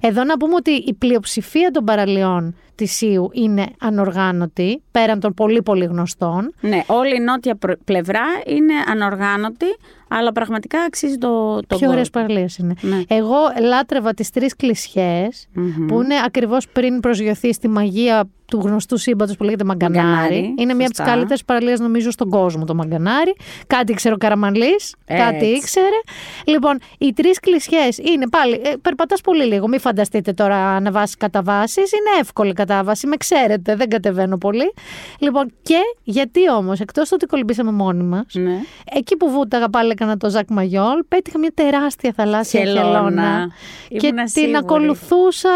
Speaker 1: Εδώ να πούμε ότι η πλειοψηφία των παραλιών τη Σίου είναι ανοργάνωτη, πέραν των πολύ πολύ γνωστών.
Speaker 9: Ναι, όλη η νότια προ- πλευρά είναι ανοργάνωτη, αλλά πραγματικά αξίζει το, το
Speaker 1: Πιο
Speaker 9: goal.
Speaker 1: ωραίε παραλίες είναι.
Speaker 9: Ναι.
Speaker 1: Εγώ λάτρευα τις τρεις κλισιές, που είναι ακριβώς πριν προσγειωθεί στη μαγεία του γνωστού σύμπαντος που λέγεται Μαγκανάρι.
Speaker 9: Μαγκανάρι,
Speaker 1: είναι μία από τις
Speaker 9: σωστά.
Speaker 1: καλύτερες παραλίες, νομίζω, στον κόσμο το Μαγκανάρι. Κάτι ήξερε ο Καραμανλή, κάτι
Speaker 9: Έτσι.
Speaker 1: ήξερε. Λοιπόν, οι τρεις κλισιές είναι πάλι. Ε, Περπατάς πολύ λίγο. Μην φανταστείτε τώρα αναβάσει καταβάσεις. Είναι εύκολη κατάβαση. Με ξέρετε, δεν κατεβαίνω πολύ. Λοιπόν, και γιατί όμως, εκτός ότι κολυμπήσαμε μόνοι μας,
Speaker 9: Ναι.
Speaker 1: Εκεί που βούταγα πάλι έκανα το Ζακ Μαγιόλ, πέτυχα μια τεράστια θαλάσσια
Speaker 9: Χελώνα.
Speaker 1: χελώνα. Και
Speaker 9: Ήμουνα
Speaker 1: την
Speaker 9: σίγουρη.
Speaker 1: ακολουθούσα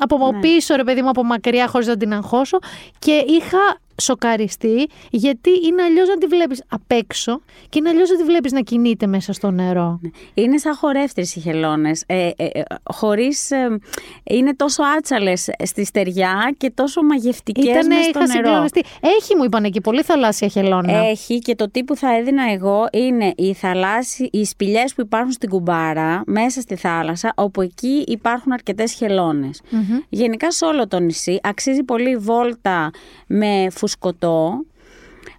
Speaker 1: από
Speaker 9: Ναι.
Speaker 1: πίσω, ρε παιδί μου, από μακριά, χωρίς να την αγχώσω. Και είχα σοκαριστεί, γιατί είναι αλλιώς να τη βλέπεις απ' έξω και είναι αλλιώς να τη βλέπεις να κινείται μέσα στο νερό.
Speaker 9: Είναι σαν χορεύτρες οι χελώνες, ε, ε, ε, χωρίς, ε, είναι τόσο άτσαλες στη στεριά και τόσο μαγευτικές
Speaker 1: Ήτανε,
Speaker 9: μες στο
Speaker 1: είχα
Speaker 9: νερό.
Speaker 1: συγκλονιστεί. Έχει, μου είπαν εκεί, πολύ θαλάσσια χελώνα.
Speaker 9: Έχει και το τι που θα έδινα εγώ είναι οι θαλάσσι, οι σπηλιές που υπάρχουν στην κουμπάρα μέσα στη θάλασσα όπου εκεί υπάρχουν αρκετές χελώνες. Γενικά σε όλο το νησί αξίζει πολύ η βόλτα με φουσκωτό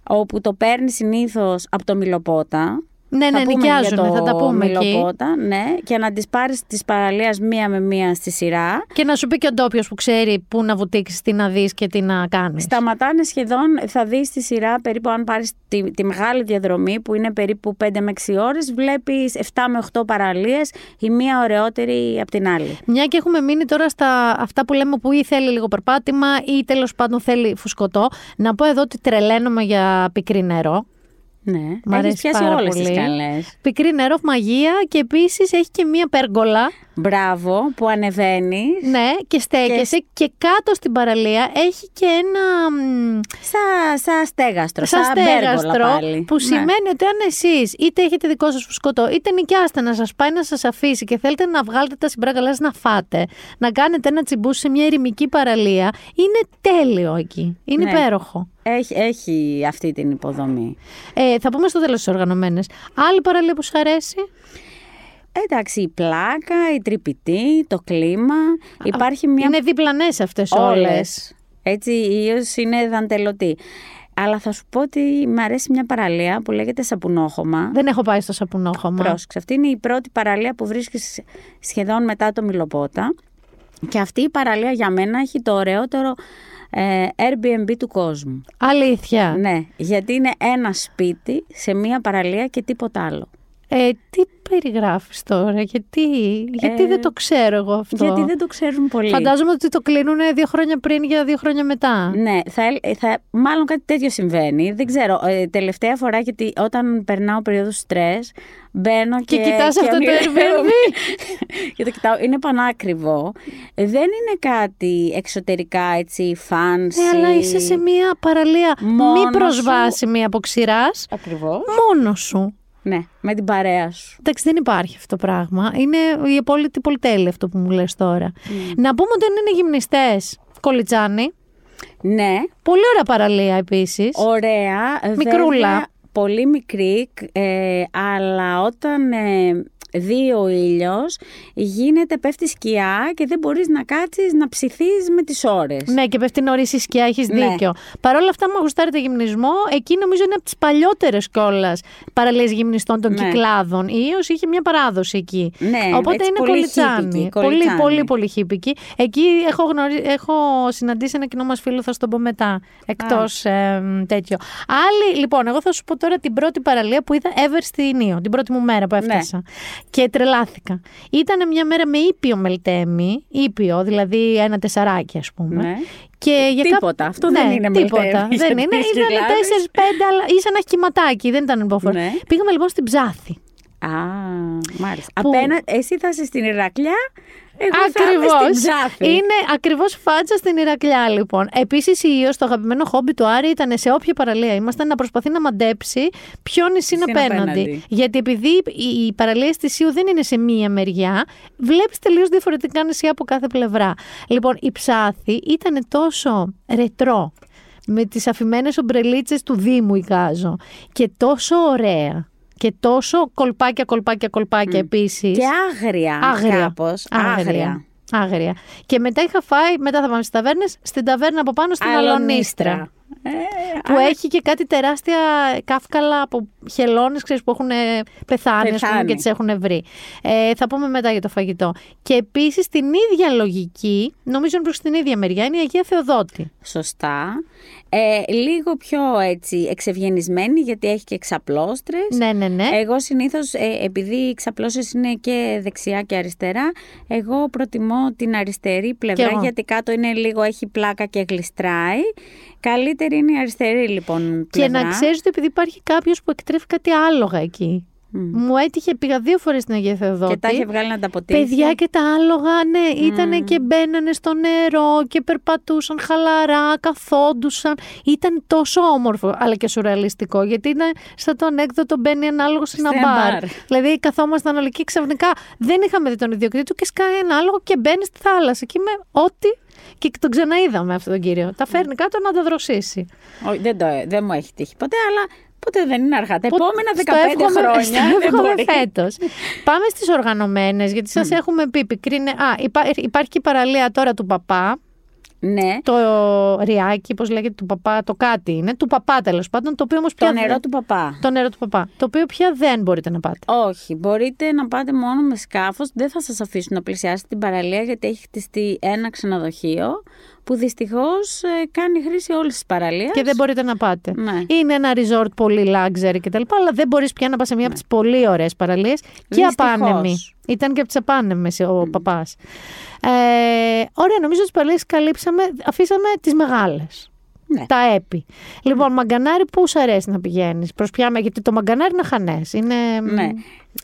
Speaker 9: όπου το παίρνει συνήθως από το Μιλοπότα.
Speaker 1: Ναι,
Speaker 9: Θα
Speaker 1: ναι,
Speaker 9: πούμε
Speaker 1: νοικιάζουν,
Speaker 9: για το
Speaker 1: θα τα πούμε εκεί.
Speaker 9: Μιλοπότα, ναι, και να τις πάρεις της παραλίας μία με μία στη σειρά.
Speaker 1: Και να σου πει και ο ντόπιος που ξέρει πού να βουτήξεις, τι να δεις και τι να κάνεις.
Speaker 9: Σταματάνε σχεδόν, θα δεις στη σειρά περίπου αν πάρεις τη, τη μεγάλη διαδρομή που είναι περίπου 5 με 6 ώρες, βλέπεις 7 με 8 παραλίες, η μία ωραιότερη από την άλλη.
Speaker 1: Μια και έχουμε μείνει τώρα στα αυτά που λέμε που ή θέλει λίγο περπάτημα ή τέλος πάντων θέλει φουσκωτό. Να πω εδώ ότι τρελαίνομαι για πικρή νερό.
Speaker 9: Ναι,
Speaker 1: Μ'
Speaker 9: έχεις
Speaker 1: αρέσει
Speaker 9: πιάσει
Speaker 1: πάρα
Speaker 9: όλες
Speaker 1: πολύ.
Speaker 9: τις καλές.
Speaker 1: Πικρή νερό, μαγεία και επίσης έχει και μία πέργολα.
Speaker 9: Μπράβο που ανεβαίνεις.
Speaker 1: Ναι, και στέκεσαι και, κάτω στην παραλία έχει και ένα. μ,
Speaker 9: Σαν σα στέγαστρο,
Speaker 1: Σαν
Speaker 9: σαν πέργολα
Speaker 1: στέγαστρο,
Speaker 9: πάλι.
Speaker 1: που
Speaker 9: Ναι.
Speaker 1: σημαίνει ότι αν εσείς είτε έχετε δικό σας φουσκωτό, είτε νοικιάστε να σας πάει να σας αφήσει και θέλετε να βγάλετε τα συμπράγκαλά σας να φάτε, να κάνετε ένα τσιμπούσι σε μια ερημική παραλία, είναι τέλειο εκεί. Είναι
Speaker 9: Ναι.
Speaker 1: υπέροχο.
Speaker 9: Έχει, έχει αυτή την υποδομή.
Speaker 1: Ε, θα πούμε στο τέλος τις οργανωμένες. Άλλη παραλία που σου αρέσει;
Speaker 9: Εντάξει, η πλάκα, η τρυπητή, το κλίμα. Υπάρχει μια
Speaker 1: Είναι διπλανές αυτές όλες.
Speaker 9: Όλες. Έτσι, η Ίος είναι δαντελωτή. Αλλά θα σου πω ότι μου αρέσει μια παραλία που λέγεται Σαπουνόχωμα.
Speaker 1: Δεν έχω πάει στο σαπουνόχωμα.
Speaker 9: Πρόσεξε, αυτή είναι η πρώτη παραλία που βρίσκεις σχεδόν μετά το Μιλοπότα. Και αυτή η παραλία για μένα έχει το ωραιότερο ε, Airbnb του κόσμου.
Speaker 1: Αλήθεια.
Speaker 9: Ναι, γιατί είναι ένα σπίτι σε μια παραλία και τίποτα άλλο.
Speaker 1: Ε, τι περιγράφεις τώρα, γιατί, γιατί
Speaker 9: Ε,
Speaker 1: δεν το ξέρω εγώ αυτό;
Speaker 9: Γιατί δεν το ξέρουν πολύ.
Speaker 1: Φαντάζομαι ότι το κλείνουν δύο χρόνια πριν για δύο χρόνια μετά.
Speaker 9: Ναι, θα, ελ- θα, μάλλον κάτι τέτοιο συμβαίνει. Δεν ξέρω. Ε, τελευταία φορά, γιατί όταν περνάω περίοδο στρες, μπαίνω και.
Speaker 1: Και κοιτάς αυτό το
Speaker 9: ονειρεύομαι.
Speaker 1: Airbnb.
Speaker 9: και το κοιτάω. Είναι πανάκριβο. Δεν είναι κάτι εξωτερικά έτσι fancy.
Speaker 1: Ναι, αλλά είσαι σε μία παραλία
Speaker 9: Μόνος
Speaker 1: μη
Speaker 9: σου.
Speaker 1: προσβάσιμη από ξηρά.
Speaker 9: Ακριβώς.
Speaker 1: Μόνος σου.
Speaker 9: Ναι, με την παρέα σου.
Speaker 1: Εντάξει, δεν υπάρχει αυτό το πράγμα. Είναι η απόλυτη πολυτέλεια αυτό που μου λες τώρα. Να πούμε ότι αν είναι γυμνιστές, κολιτσάνι,
Speaker 9: Ναι,
Speaker 1: πολύ ωραία παραλία επίσης.
Speaker 9: ωραία.
Speaker 1: Μικρούλα.
Speaker 9: βέβαια, πολύ μικρή, ε, αλλά όταν ε, δει ο ήλιος, γίνεται, πέφτει σκιά και δεν μπορείς να κάτσεις να ψηθείς με τις ώρες.
Speaker 1: Ναι, και πέφτει νωρίς η σκιά, έχεις
Speaker 9: Ναι.
Speaker 1: δίκιο. Παρ' όλα αυτά, μου γουστάρετε γυμνισμό, εκεί νομίζω είναι από τις παλιότερες κιόλας παραλίες γυμνιστών των
Speaker 9: Ναι.
Speaker 1: κυκλάδων. Η Ίος είχε μια παράδοση εκεί.
Speaker 9: Ναι,
Speaker 1: Οπότε
Speaker 9: έτσι
Speaker 1: είναι
Speaker 9: πολύ
Speaker 1: κολιτσάνι.
Speaker 9: χίπικη,
Speaker 1: Πολύ,
Speaker 9: κολιτσάνι.
Speaker 1: πολύ, πολύ χίπικη. Εκεί έχω, γνωρί... έχω συναντήσει ένα κοινό μας φίλο, θα σου το πω μετά. Εκτός τέτοιο. Άλλη, λοιπόν, εγώ θα σου πω τώρα την πρώτη παραλία που είδα ever στην Ίο, την πρώτη μου μέρα που έφτασα. Και τρελάθηκα. Ήταν μια μέρα με ήπιο μελτέμι, ήπιο, δηλαδή ένα τεσσαράκι, ας πούμε.
Speaker 9: Ναι.
Speaker 1: Και για
Speaker 9: Τίποτα.
Speaker 1: κά-
Speaker 9: Αυτό δεν είναι
Speaker 1: τίποτα.
Speaker 9: μελτέμι
Speaker 1: Δεν
Speaker 9: για
Speaker 1: είναι.
Speaker 9: τις
Speaker 1: Ήταν
Speaker 9: Κυκλάδες.
Speaker 1: τέσσερι-πέντε, αλλά ήσαν να έχει κυματάκι. Δεν ήταν υποφόρο.
Speaker 9: Ναι.
Speaker 1: Πήγαμε λοιπόν στην Ψάθη.
Speaker 9: Α, μάλιστα.
Speaker 1: Που-
Speaker 9: Απένα, εσύ θα είσαι στην Ηρακλιά, εγώ θα είμαι
Speaker 1: Ακριβώς.
Speaker 9: στην Ψάθη.
Speaker 1: Είναι ακριβώς φάτσα στην Ηρακλιά, λοιπόν. Επίσης, η Ιω, το αγαπημένο χόμπι του Άρη, ήταν σε όποια παραλία ήμασταν να προσπαθεί να μαντέψει ποιο νησί είναι
Speaker 9: Είναι
Speaker 1: απέναντι.
Speaker 9: απέναντι.
Speaker 1: Γιατί επειδή οι- οι παραλίε τη Ιου δεν είναι σε μία μεριά, βλέπεις τελείως διαφορετικά νησιά από κάθε πλευρά. Λοιπόν, η Ψάθη ήταν τόσο ρετρό. Με τις αφημένες ομπρελίτσες του Δήμου εικάζω. Και τόσο ωραία. Και τόσο κολπάκια, κολπάκια, κολπάκια επίσης.
Speaker 9: Και άγρια,
Speaker 1: Άγρια.
Speaker 9: κάπως. Άγρια.
Speaker 1: Άγρια. Και μετά είχα φάει, μετά θα πάμε στις ταβέρνες, στην ταβέρνα από πάνω στην Αλονίστρα.
Speaker 9: Ε,
Speaker 1: Που έχει και κάτι τεράστια κάφκαλα από χελώνες που έχουν πεθάνει, ας πούμε,
Speaker 9: Πεθάνει.
Speaker 1: και τις έχουν βρει. Ε, θα πούμε μετά για το φαγητό. Και επίσης την ίδια λογική, νομίζω είναι προς την ίδια μεριά, είναι η Αγία Θεοδότη.
Speaker 9: Σωστά. Ε, λίγο πιο έτσι εξευγενισμένη γιατί έχει και εξαπλώστρες.
Speaker 1: Ναι, ναι, ναι.
Speaker 9: Εγώ συνήθως, ε, επειδή οι εξαπλώσεις είναι και δεξιά και αριστερά, εγώ προτιμώ την αριστερή πλευρά
Speaker 1: Κι εγώ.
Speaker 9: γιατί κάτω είναι λίγο, έχει πλάκα και γλιστράει. Καλύτερη είναι η αριστερή λοιπόν
Speaker 1: και
Speaker 9: πλευρά.
Speaker 1: να ξέρεις ότι επειδή υπάρχει κάποιος που εκτρέφει κάτι άλογα εκεί. Μου έτυχε, πήγα δύο φορές στην Αγία Θεοδότη.
Speaker 9: Και τα είχε βγάλει να τα ποτίσει.
Speaker 1: Παιδιά και τα άλογα, ναι, ήταν και μπαίνανε στο νερό και περπατούσαν χαλαρά, καθόντουσαν. Ήταν τόσο όμορφο, αλλά και σουρεαλιστικό, γιατί ήταν σαν το ανέκδοτο μπαίνει ένα άλογο σε ένα
Speaker 9: Σε ένα
Speaker 1: μπαρ.
Speaker 9: μπαρ.
Speaker 1: Δηλαδή καθόμασταν όλοι εκεί ξαφνικά δεν είχαμε δει τον ιδιοκτήτη του και σκάει ένα άλογο και μπαίνει στη θάλασσα. Και με ό,τι. Και τον ξαναείδαμε αυτόν τον κύριο. Τα φέρνει κάτω να τα δροσίσει.
Speaker 9: Όχι, δεν, το, δεν μου έχει τύχει ποτέ, αλλά ποτέ δεν είναι αργά. Τα επόμενα 15
Speaker 1: Στο εύχομαι-
Speaker 9: χρόνια
Speaker 1: στο
Speaker 9: δεν
Speaker 1: εύχομαι
Speaker 9: μπορεί.
Speaker 1: φέτος. Πάμε στις οργανωμένες, γιατί σας έχουμε πει, πικρίνε... Α, υπά- υπάρχει και η παραλία τώρα του παπά,
Speaker 9: Ναι,
Speaker 1: το ριάκι, πώς λέγεται, του παπά, το κάτι είναι, του παπά τέλος πάντων, το οποίο όμως
Speaker 9: το
Speaker 1: πια
Speaker 9: νερό
Speaker 1: δεν-
Speaker 9: του παπά.
Speaker 1: Το νερό του παπά, το οποίο πια δεν μπορείτε να πάτε.
Speaker 9: Όχι, μπορείτε να πάτε μόνο με σκάφος. Δεν θα σας αφήσουν να πλησιάσετε την παραλία γιατί έχει χτιστεί ένα ξενοδοχείο που δυστυχώς ε, κάνει χρήση όλης της παραλίας.
Speaker 1: Και δεν μπορείτε να πάτε.
Speaker 9: Ναι.
Speaker 1: Είναι ένα resort πολύ luxury κτλ. Αλλά δεν μπορείς πια να πας σε μία από τις πολύ ωραίες παραλίες και
Speaker 9: Δυστυχώς.
Speaker 1: απάνεμη. Ήταν και από τις απάνεμες ο παπάς. Ε, ωραία, νομίζω τις παραλίες καλύψαμε. Αφήσαμε τις μεγάλες.
Speaker 9: Ναι.
Speaker 1: Τα έπι. Λοιπόν, μαγκανάρι, πού σου αρέσει να πηγαίνεις; Προσπιάμε, γιατί το μαγκανάρι είναι χανές. Είναι...
Speaker 9: Ναι.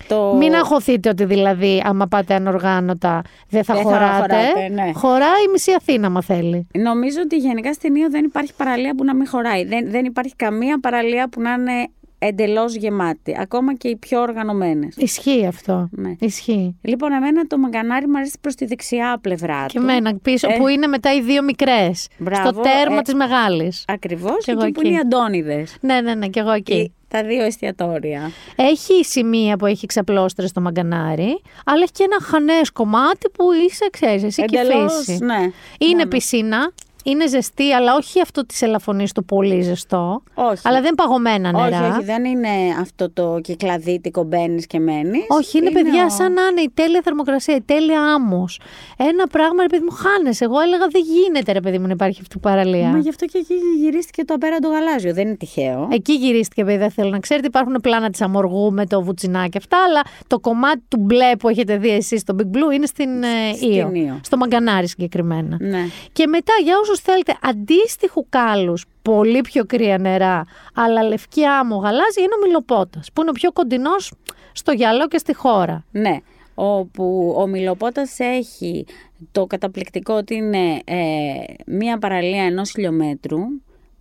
Speaker 9: Το...
Speaker 1: Μην αγχωθείτε ότι δηλαδή, άμα πάτε ανοργάνωτα, δεν θα
Speaker 9: Δεν θα
Speaker 1: χωράτε.
Speaker 9: χωράτε, ναι.
Speaker 1: Χωράει η μισή Αθήνα, άμα θέλει.
Speaker 9: Νομίζω ότι γενικά στην Ήο δεν υπάρχει παραλία που να μην χωράει. Δεν, δεν υπάρχει καμία παραλία που να είναι εντελώς γεμάτη. Ακόμα και οι πιο οργανωμένες.
Speaker 1: Ισχύει αυτό.
Speaker 9: Ναι.
Speaker 1: Ισχύει.
Speaker 9: Λοιπόν, εμένα το μαγκανάρι μου αρέσει προς τη δεξιά πλευρά
Speaker 1: Και
Speaker 9: του.
Speaker 1: εμένα πίσω,
Speaker 9: Ε.
Speaker 1: που είναι μετά οι δύο μικρές.
Speaker 9: Μπράβο,
Speaker 1: Στο τέρμα
Speaker 9: ε.
Speaker 1: της μεγάλης.
Speaker 9: Ακριβώς,
Speaker 1: Κι εγώ
Speaker 9: εκεί που
Speaker 1: εκεί.
Speaker 9: είναι οι Αντώνιδες.
Speaker 1: Ναι, ναι, ναι, και εγώ εκεί.
Speaker 9: Και Τα δύο εστιατόρια.
Speaker 1: Έχει σημεία που έχει ξαπλώστρες στο μαγκανάρι, αλλά έχει και ένα χανές κομμάτι που είσαι, ξέρεις, εσύ και
Speaker 9: Εντελώς,
Speaker 1: φύση.
Speaker 9: ναι.
Speaker 1: Είναι
Speaker 9: Ναι, ναι.
Speaker 1: πισίνα, είναι ζεστή, αλλά όχι αυτό της ελαφωνής το πολύ ζεστό.
Speaker 9: Όχι.
Speaker 1: Αλλά δεν παγωμένα νερά.
Speaker 9: Όχι, όχι, δεν είναι αυτό το κυκλαδίτικο μπαίνεις και μένεις.
Speaker 1: Όχι, είναι, παιδιά
Speaker 9: ο-
Speaker 1: σαν να είναι η τέλεια θερμοκρασία, η τέλεια άμμος. Ένα πράγμα, ρε παιδί μου, χάνεσαι. Εγώ έλεγα δεν γίνεται, ρε παιδί μου, να υπάρχει αυτή η παραλία.
Speaker 9: Μα γι' αυτό και εκεί γυρίστηκε το απέραντο γαλάζιο. Δεν είναι τυχαίο.
Speaker 1: Εκεί γυρίστηκε, επειδή δεν θέλω να ξέρετε. Υπάρχουν πλάνα της Αμοργού με το βουτσινάκι και αυτά, αλλά το κομμάτι του μπλε που έχετε δει εσείς στο Big Blue είναι στην, ε,
Speaker 9: Στην
Speaker 1: Ήο.
Speaker 9: Ήο.
Speaker 1: Στο Μαγκανάρι συγκεκριμένα.
Speaker 9: Ναι.
Speaker 1: Και μετά, για όσους θέλετε αντίστοιχου κάλους, πολύ πιο κρύα νερά, αλλά λευκή άμμο γαλάζια, είναι ο Μιλοπότα, που είναι ο πιο κοντινός στο γυαλό και στη χώρα.
Speaker 9: Ναι. Όπου ο Μιλοπότας έχει το καταπληκτικό ότι είναι ε, μία παραλία ενός χιλιόμετρου,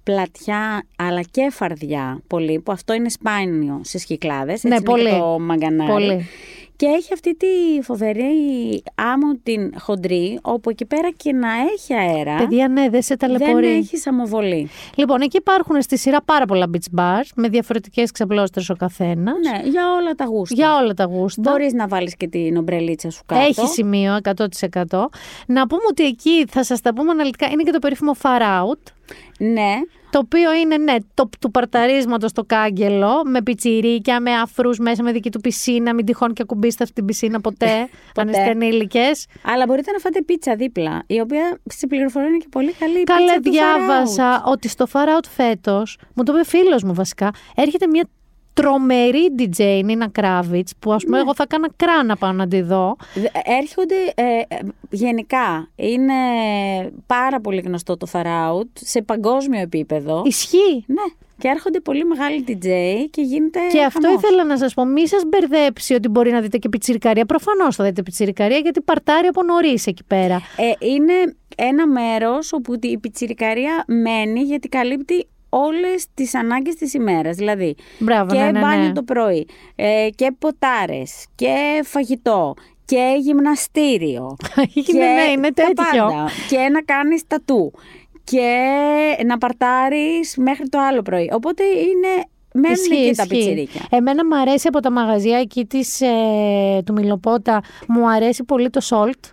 Speaker 9: πλατιά αλλά και φαρδιά πολύ, που αυτό είναι σπάνιο στις Κυκλάδες, έτσι
Speaker 1: Ναι,
Speaker 9: είναι
Speaker 1: πολύ.
Speaker 9: και το μαγκανάρι.
Speaker 1: Πολύ.
Speaker 9: Και έχει αυτή τη φοβερή άμμο την χοντρή, όπου εκεί πέρα και να έχει αέρα,
Speaker 1: Παιδιά, ναι, δεν σε
Speaker 9: δεν
Speaker 1: ταλαιπωρεί.
Speaker 9: έχεις αμοβολή.
Speaker 1: Λοιπόν, εκεί υπάρχουν στη σειρά πάρα πολλά beach bars με διαφορετικές ξαπλώστερε ο καθένας.
Speaker 9: Ναι, για όλα τα γούστα.
Speaker 1: Για όλα τα γούστα.
Speaker 9: Μπορείς να βάλεις και την ομπρελίτσα σου κάτω.
Speaker 1: Έχει σημείο 100%. Να πούμε ότι εκεί θα σας τα πούμε αναλυτικά. Είναι και το περίφημο far out.
Speaker 9: Ναι,
Speaker 1: Το οποίο είναι, ναι, το, του παρταρίσματος στο κάγκελο, με πιτσιρίκια, με αφρούς μέσα, με δική του πισίνα. Μην τυχόν και ακουμπήσετε αυτή την πισίνα ποτέ, αν είστε ενήλικες.
Speaker 9: αλλά μπορείτε να φάτε πίτσα δίπλα, η οποία στην πληροφορία είναι και πολύ καλή. η
Speaker 1: Καλά,
Speaker 9: πίτσα του
Speaker 1: διάβασα ότι στο far out φέτος, μου το είπε φίλος μου βασικά, έρχεται μια τρομερή DJ, η Νίνα Κράβιτς, που ας πούμε εγώ θα έκανα κράνα πάνω να τη δω.
Speaker 9: Δε- Έρχονται ε, ε, γενικά. Είναι πάρα πολύ γνωστό το Far Out σε παγκόσμιο επίπεδο.
Speaker 1: Ισχύει.
Speaker 9: Ναι. Και έρχονται πολύ μεγάλοι DJ και γίνεται.
Speaker 1: Και αυτό
Speaker 9: χαμός.
Speaker 1: ήθελα να σας πω, μη σας μπερδέψει ότι μπορεί να δείτε και πιτσιρικαρία. Προφανώς θα δείτε πιτσιρικαρία, γιατί παρτάρει από νωρίς εκεί πέρα.
Speaker 9: Ε, είναι ένα μέρος όπου η πιτσιρικαρία μένει γιατί καλύπτει όλες τις ανάγκες της ημέρας. Δηλαδή
Speaker 1: Μπράβο,
Speaker 9: και
Speaker 1: ναι, ναι,
Speaker 9: μπάνιο
Speaker 1: ναι.
Speaker 9: το πρωί και και ποτάρες και φαγητό και γυμναστήριο.
Speaker 1: Είναι, ναι, είναι
Speaker 9: τα
Speaker 1: τέτοιο.
Speaker 9: πάντα. Και να κάνεις τατού και να παρτάρεις μέχρι το άλλο πρωί. Οπότε είναι μένουν
Speaker 1: Ισχύει,
Speaker 9: εκεί τα
Speaker 1: ισχύει.
Speaker 9: πιτσιρίκια.
Speaker 1: Εμένα μου αρέσει από τα μαγαζιά εκεί της, ε, του Μιλοπότα, μου αρέσει πολύ το salt.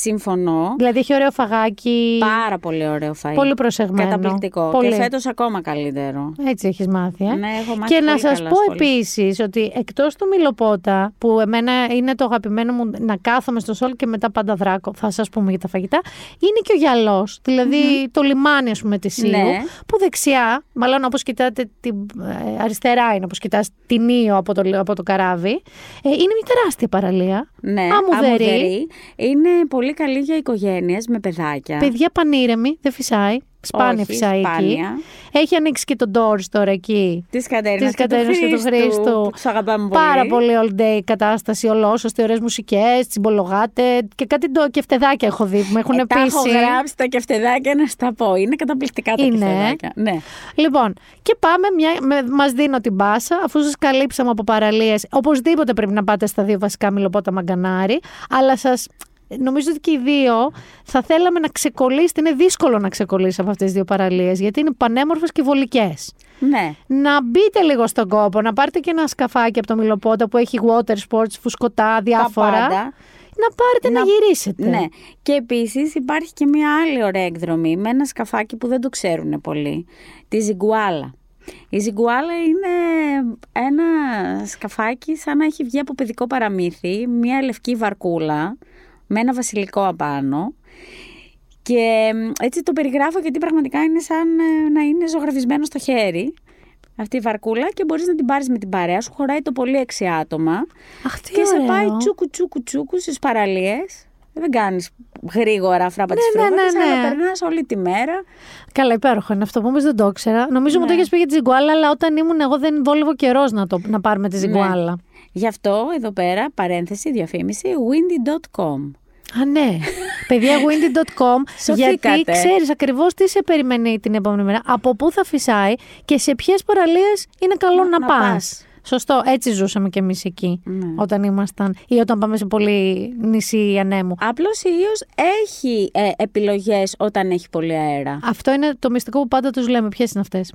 Speaker 9: Συμφωνώ.
Speaker 1: Δηλαδή έχει ωραίο φαγάκι.
Speaker 9: Πάρα πολύ ωραίο φαΐ.
Speaker 1: Πολύ προσεγμένο.
Speaker 9: Καταπληκτικό.
Speaker 1: Πολύ.
Speaker 9: Και φέτος ακόμα καλύτερο.
Speaker 1: Έτσι έχεις μάθει, ε.
Speaker 9: Ναι, έχω μάθει
Speaker 1: Και να
Speaker 9: πολύ
Speaker 1: σας
Speaker 9: καλά
Speaker 1: πω
Speaker 9: σχόλια.
Speaker 1: επίσης ότι εκτός του Μιλοπότα, που εμένα είναι το αγαπημένο μου να κάθομαι στο σόλ και μετά πάντα δράκω, θα σας πούμε για τα φαγητά, είναι και ο γυαλός, δηλαδή το λιμάνι ας πούμε της Ήου,
Speaker 9: Ναι.
Speaker 1: που δεξιά, μάλλον όπως κοιτάτε την ε, αριστερά είναι όπως κοιτάς την Ήο από το, από το καράβι, ε, είναι μια τεράστια παραλία.
Speaker 9: Ναι,
Speaker 1: Αμμουδερή.
Speaker 9: αμμουδερή. Είναι πολύ καλή για οικογένειες με παιδάκια.
Speaker 1: Παιδιά πανήρεμη, δεν φυσάει. Σπάνια
Speaker 9: Όχι,
Speaker 1: φυσάει εκεί.
Speaker 9: σπάνια.
Speaker 1: Έχει ανοίξει και το Doors τώρα εκεί.
Speaker 9: Της Κατέρινας
Speaker 1: Της
Speaker 9: και του
Speaker 1: Κατέρινας και του
Speaker 9: Χρήστου,
Speaker 1: Χρήστου.
Speaker 9: που τους αγαπάμε πολύ.
Speaker 1: Πάρα πολύ all day κατάσταση, ολόσωστη, ωραίες μουσικές, τσιμπολογάτε και κάτι το κεφτεδάκια έχω δει που με έχουν
Speaker 9: Ε, τα έχω
Speaker 1: πείσει.
Speaker 9: γράψει τα κεφτεδάκια να στα πω. Είναι καταπληκτικά τα
Speaker 1: Είναι.
Speaker 9: κεφτεδάκια. Ναι.
Speaker 1: Λοιπόν, και πάμε, μια, με, μας δίνω την πάσα, αφού σας καλύψαμε από παραλίες, οπωσδήποτε πρέπει να πάτε στα δύο βασικά μιλοπότα μαγκανάρι, αλλά σας Νομίζω ότι και οι δύο θα θέλαμε να ξεκολλήσετε. Είναι δύσκολο να ξεκολλήσει από αυτές τις δύο παραλίες, γιατί είναι πανέμορφες και βολικές.
Speaker 9: ναι.
Speaker 1: Να μπείτε λίγο στον κόπο, να πάρετε και ένα σκαφάκι από το Μιλοπότα που έχει water sports, φουσκωτά, διάφορα.
Speaker 9: Τα πάντα.
Speaker 1: Να πάρετε να,
Speaker 9: Να-
Speaker 1: γυρίσετε.
Speaker 9: Ναι. Και επίσης υπάρχει και μια άλλη ωραία εκδρομή με ένα σκαφάκι που δεν το ξέρουν πολύ. Τη Ζιγκουάλα. Η Ζιγκουάλα είναι ένα σκαφάκι σαν να έχει βγει από παιδικό παραμύθι, μια λευκή βαρκούλα με ένα βασιλικό απάνω. Και μ, έτσι το περιγράφω γιατί πραγματικά είναι σαν ε, να είναι ζωγραφισμένο στο χέρι αυτή η βαρκούλα και μπορείς να την πάρεις με την παρέα σου. Χωράει το πολύ έξι άτομα
Speaker 1: Αχ, τι
Speaker 9: και σε
Speaker 1: ωραίο.
Speaker 9: πάει τσούκου τσούκου τσούκου στις παραλίες. Δεν κάνεις γρήγορα φράπα τις
Speaker 1: Ναι, ναι,
Speaker 9: φρούγατες,
Speaker 1: ναι, ναι.
Speaker 9: αλλά περνάς όλη τη μέρα.
Speaker 1: Καλά, υπέροχο είναι αυτό που όμως δεν το ήξερα. Νομίζω μου το
Speaker 9: Ναι.
Speaker 1: είχες πει για τη Ζιγκουάλα, αλλά όταν ήμουν εγώ δεν βόλευε καιρός να, το, να πάρουμε τη Ζιγκουάλα.
Speaker 9: Γι' αυτό εδώ πέρα, παρένθεση, διαφήμιση, windy.com.
Speaker 1: Α, ναι. Παιδιά, windy.com. γιατί
Speaker 9: Σωθήκατε.
Speaker 1: ξέρεις ακριβώς τι σε περιμένει την επόμενη μέρα, από πού θα φυσάει και σε ποιες παραλίες είναι καλό να,
Speaker 9: να
Speaker 1: πας.
Speaker 9: πας.
Speaker 1: Σωστό, έτσι ζούσαμε κι εμείς εκεί
Speaker 9: Ναι.
Speaker 1: όταν ήμασταν ή όταν πάμε σε πολύ νησί ανέμου.
Speaker 9: Απλώς η Ίος έχει ε, επιλογές όταν έχει πολύ αέρα.
Speaker 1: Αυτό είναι το μυστικό που πάντα τους λέμε. Ποιες είναι αυτές;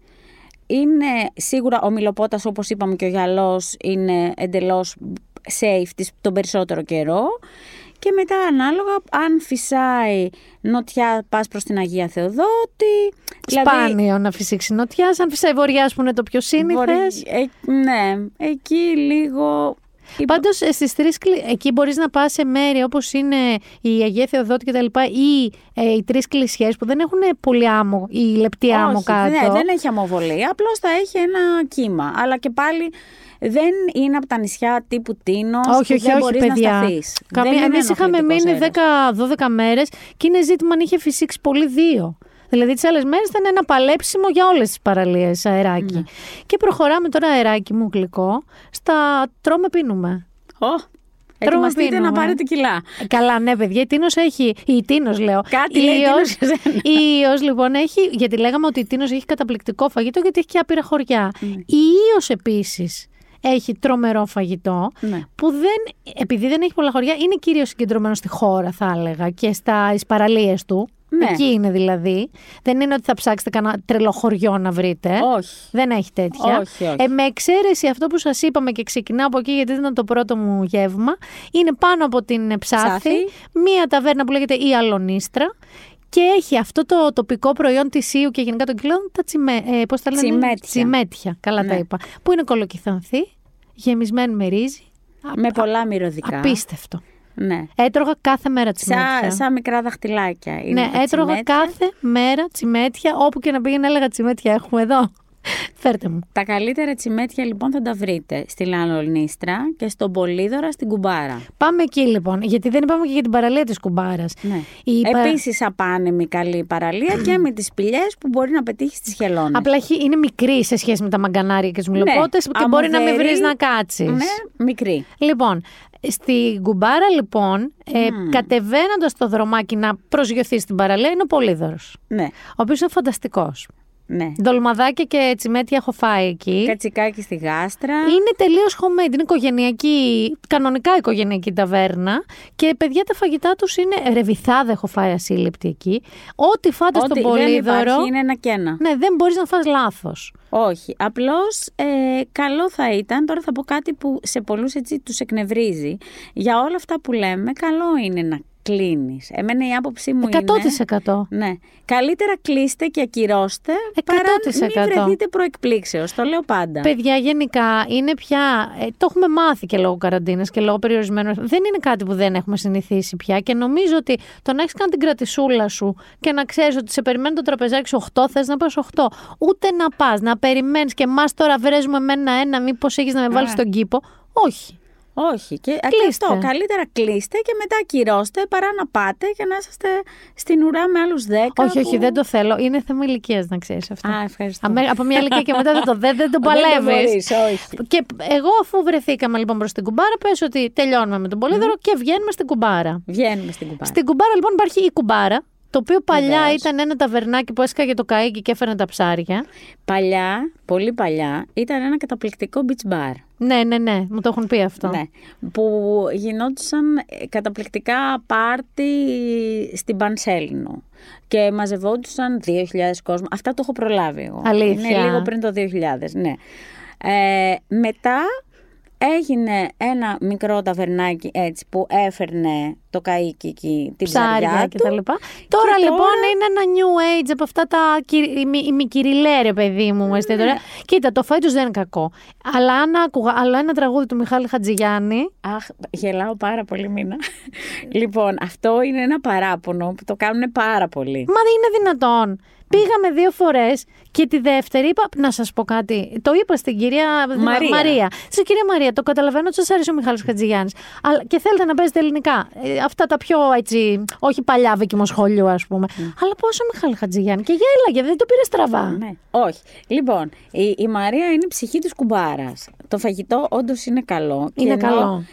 Speaker 9: Είναι σίγουρα ο Μιλοπότας, όπως είπαμε και ο Γυαλός, είναι εντελώς safe τις- τον περισσότερο καιρό. Και μετά ανάλογα αν φυσάει νοτιά πας προς την Αγία Θεοδότη. Δηλαδή,
Speaker 1: Σπάνιο να φυσήξει νοτιάς, αν φυσάει βορειάς που είναι το πιο σύνηθες.
Speaker 9: Βορει- ε, ναι, εκεί λίγο...
Speaker 1: Πάντως στις τρεις εκεί μπορείς να πας σε μέρη όπως είναι η Αγία Θεοδότη κτλ. ή ε, οι τρεις κλησιέ που δεν έχουν πολύ άμμο ή λεπτή άμμο
Speaker 9: Όχι,
Speaker 1: κάτω.
Speaker 9: ναι, δεν έχει αμοβολία, απλώς θα έχει ένα κύμα. Αλλά και πάλι δεν είναι από τα νησιά τύπου Τίνος
Speaker 1: όχι,
Speaker 9: που
Speaker 1: όχι,
Speaker 9: δεν
Speaker 1: όχι,
Speaker 9: μπορείς
Speaker 1: παιδιά.
Speaker 9: να σταθείς.
Speaker 1: Καμία,
Speaker 9: Δεν είναι
Speaker 1: εμείς είχαμε
Speaker 9: ενοχλητικός
Speaker 1: μείνει
Speaker 9: αέρας.
Speaker 1: 10-12 μέρες και είναι ζήτημα αν είχε φυσήξει πολύ δύο. Δηλαδή τις άλλες μέρες ήταν ένα παλέψιμο για όλες τις παραλίες αεράκι.
Speaker 9: Ναι.
Speaker 1: Και προχωράμε τώρα αεράκι μου γλυκό στα τρώμε πίνουμε.
Speaker 9: Ω, ετοιμαστείτε
Speaker 1: πίνουμε.
Speaker 9: να πάρετε κιλά.
Speaker 1: Καλά, ναι, παιδιά. Η Τίνος έχει. Η Τίνος, λέω.
Speaker 9: Κάτι
Speaker 1: η
Speaker 9: λέει η
Speaker 1: Ιως-
Speaker 9: Τίνος σε σένα.
Speaker 1: Η Ιως, λοιπόν, έχει. Γιατί λέγαμε ότι η Τίνος έχει καταπληκτικό φαγητό, γιατί έχει και άπειρα χωριά.
Speaker 9: Ναι.
Speaker 1: Η Ιως επίσης έχει τρομερό φαγητό.
Speaker 9: Ναι.
Speaker 1: Που δεν. Επειδή δεν έχει πολλά χωριά, είναι κυρίω συγκεντρωμένος στη χώρα, θα έλεγα, και στα παραλίες του.
Speaker 9: Ναι.
Speaker 1: Εκεί είναι δηλαδή. Δεν είναι ότι θα ψάξετε κανένα τρελό χωριό να βρείτε.
Speaker 9: Όχι.
Speaker 1: Δεν έχει τέτοια.
Speaker 9: Όχι, όχι.
Speaker 1: Ε, με εξαίρεση αυτό που σας είπαμε και ξεκινάω από εκεί γιατί ήταν το πρώτο μου γεύμα, είναι πάνω από την Ψάθη,
Speaker 9: Ψάθη.
Speaker 1: μία ταβέρνα που λέγεται η Αλονίστρα και έχει αυτό το τοπικό προϊόν της Ιου και γενικά των κιλών, τα τσιμέ, ε, πώς τα λένε,
Speaker 9: Τσιμέτια.
Speaker 1: τσιμέτια, καλά τα
Speaker 9: Ναι.
Speaker 1: είπα, που είναι κολοκυθανθή, γεμισμένη με ρύζι,
Speaker 9: Με πολλά μυρωδικά.
Speaker 1: απίστευτο.
Speaker 9: Ναι.
Speaker 1: Έτρωγα κάθε μέρα τσιμέτια.
Speaker 9: Σαν, σαν μικρά δαχτυλάκια. Είναι
Speaker 1: ναι,
Speaker 9: τα
Speaker 1: έτρωγα
Speaker 9: τσιμέτια.
Speaker 1: κάθε μέρα τσιμέτια, όπου και να πήγαινα έλεγα τσιμέτια έχουμε εδώ. Φέρτε μου.
Speaker 9: Τα καλύτερα τσιμέτια λοιπόν θα τα βρείτε στη Λανολνίστρα και στον Πολύδωρα στην Κουμπάρα.
Speaker 1: Πάμε εκεί λοιπόν, γιατί δεν είπαμε και για την παραλία της Κουμπάρας.
Speaker 9: Ναι.
Speaker 1: Η πα-
Speaker 9: Επίσης απάνεμη καλή παραλία και με τις σπηλιές που μπορεί να πετύχεις στις χελώνες.
Speaker 1: Απλά έχει- είναι μικρή σε σχέση με τα μαγκανάρια και τους μιλοπότες και μπορεί να με
Speaker 9: αμμοδερή.
Speaker 1: βρεις να κάτσεις.
Speaker 9: Ναι, μικρή.
Speaker 1: Λοιπόν, στην Κουμπάρα λοιπόν, ε, κατεβαίνοντας το δρομάκι να προσγειωθεί στην παραλία, είναι ο Πολύδωρος.
Speaker 9: Ναι,
Speaker 1: Ο οποίος είναι φανταστικός.
Speaker 9: Ναι.
Speaker 1: Ντολμαδάκια και τσιμέτια έχω φάει εκεί.
Speaker 9: Κατσικάκι στη γάστρα.
Speaker 1: Είναι τελείως homemade, είναι οικογενειακή, κανονικά οικογενειακή ταβέρνα. Και παιδιά τα φαγητά τους είναι ρεβιθάδα, έχω φάει ασύλληπτη εκεί. Ό,τι φάτε
Speaker 9: Ό,τι
Speaker 1: στον
Speaker 9: δεν
Speaker 1: Πολύδωρο.
Speaker 9: υπάρχει, είναι ένα και ένα.
Speaker 1: Ναι, δεν μπορείς να φας λάθος.
Speaker 9: Όχι. Απλώς ε, καλό θα ήταν, τώρα θα πω κάτι που σε πολλούς έτσι τους εκνευρίζει. Για όλα αυτά που λέμε, καλό είναι να κλείνεις. Εμένα η άποψή μου είναι...
Speaker 1: 100%.
Speaker 9: Ναι. Καλύτερα κλείστε και ακυρώστε παρά
Speaker 1: 100%.
Speaker 9: μην βρεθείτε προεκπλήξεως. Το λέω πάντα.
Speaker 1: Παιδιά, γενικά είναι πια. ε, το έχουμε μάθει και λόγω καραντίνας και λόγω περιορισμένων. Δεν είναι κάτι που δεν έχουμε συνηθίσει πια. Και νομίζω ότι το να έχεις κάνει την κρατησούλα σου και να ξέρεις ότι σε περιμένει το τραπεζάκι σου 8, θες να πας 8. Ούτε να πας, να περιμένεις και εμάς τώρα βρέζουμε με ένα-ένα, μήπως έχεις να με βάλεις
Speaker 9: Ναι.
Speaker 1: στον κήπο. Όχι.
Speaker 9: Όχι. Και
Speaker 1: Κλείστε.
Speaker 9: αυτό. Καλύτερα κλείστε και μετά ακυρώστε παρά να πάτε και να είσαστε στην ουρά με άλλους 10.
Speaker 1: όχι, όχι,
Speaker 9: που-
Speaker 1: δεν το θέλω. Είναι θέμα ηλικίας, να ξέρεις αυτό.
Speaker 9: Α, ευχαριστώ.
Speaker 1: Αμέ- από μια ηλικία και μετά δεν το, δεν, δεν το
Speaker 9: Δεν το
Speaker 1: παλεύεις.
Speaker 9: μπορείς, όχι.
Speaker 1: Και εγώ, αφού βρεθήκαμε λοιπόν προς την κουμπάρα, πες ότι τελειώνουμε με τον Πολύδωρο και βγαίνουμε στην κουμπάρα.
Speaker 9: Βγαίνουμε στην κουμπάρα.
Speaker 1: Στην κουμπάρα λοιπόν υπάρχει η κουμπάρα, το οποίο παλιά
Speaker 9: Βεβαίως.
Speaker 1: ήταν ένα ταβερνάκι που έσκαγε το καίκι και έφερε τα ψάρια.
Speaker 9: Παλιά, πολύ παλιά, ήταν ένα καταπληκτικό beach bar.
Speaker 1: Ναι, ναι, ναι, μου το έχουν πει αυτό.
Speaker 9: Ναι, που γινόντουσαν ε, καταπληκτικά πάρτι στην Πανσέλινο και μαζευόντουσαν 2.000 κόσμο. Αυτά το έχω προλάβει εγώ.
Speaker 1: Αλήθεια.
Speaker 9: Είναι λίγο πριν το 2000, ναι. Ε, μετά έγινε ένα μικρό ταβερνάκι έτσι που έφερνε το καΐκι εκεί, την ψαριά
Speaker 1: Ψάρια
Speaker 9: του.
Speaker 1: και τα λοιπά. Τώρα,
Speaker 9: Και
Speaker 1: λοιπόν
Speaker 9: τώρα-
Speaker 1: είναι ένα new age από αυτά τα ημικυριλέ, ρε παιδί μου, εστιατόρια. Κοίτα, το φάι τους δεν είναι κακό. Αλλά αν άκουγα άλλο ένα τραγούδι του Μιχάλη Χατζηγιάννη.
Speaker 9: Αχ, γελάω πάρα πολύ μήνα. λοιπόν, αυτό είναι ένα παράπονο που το κάνουν πάρα πολύ.
Speaker 1: Μα δεν είναι δυνατόν. Πήγαμε δύο φορές και τη δεύτερη είπα. Να σας πω κάτι. Το είπα στην κυρία
Speaker 9: Μαρία.
Speaker 1: Μαρία. Στην κυρία Μαρία, το καταλαβαίνω ότι σας αρέσει ο Μιχάλης Χατζηγιάννης. Αλλά και θέλετε να παίζετε ελληνικά. Ε, αυτά τα πιο έτσι. Όχι παλιά βίκυμο σχολείου, ας πούμε. Αλλά πόσο Μιχάλη Χατζηγιάννη. Και γέλαγε, δεν το πήρε στραβά.
Speaker 9: Ναι. Όχι. Λοιπόν, η, η Μαρία είναι η ψυχή της κουμπάρας. Το φαγητό όντως είναι καλό.
Speaker 1: Είναι
Speaker 9: ενώ
Speaker 1: καλό.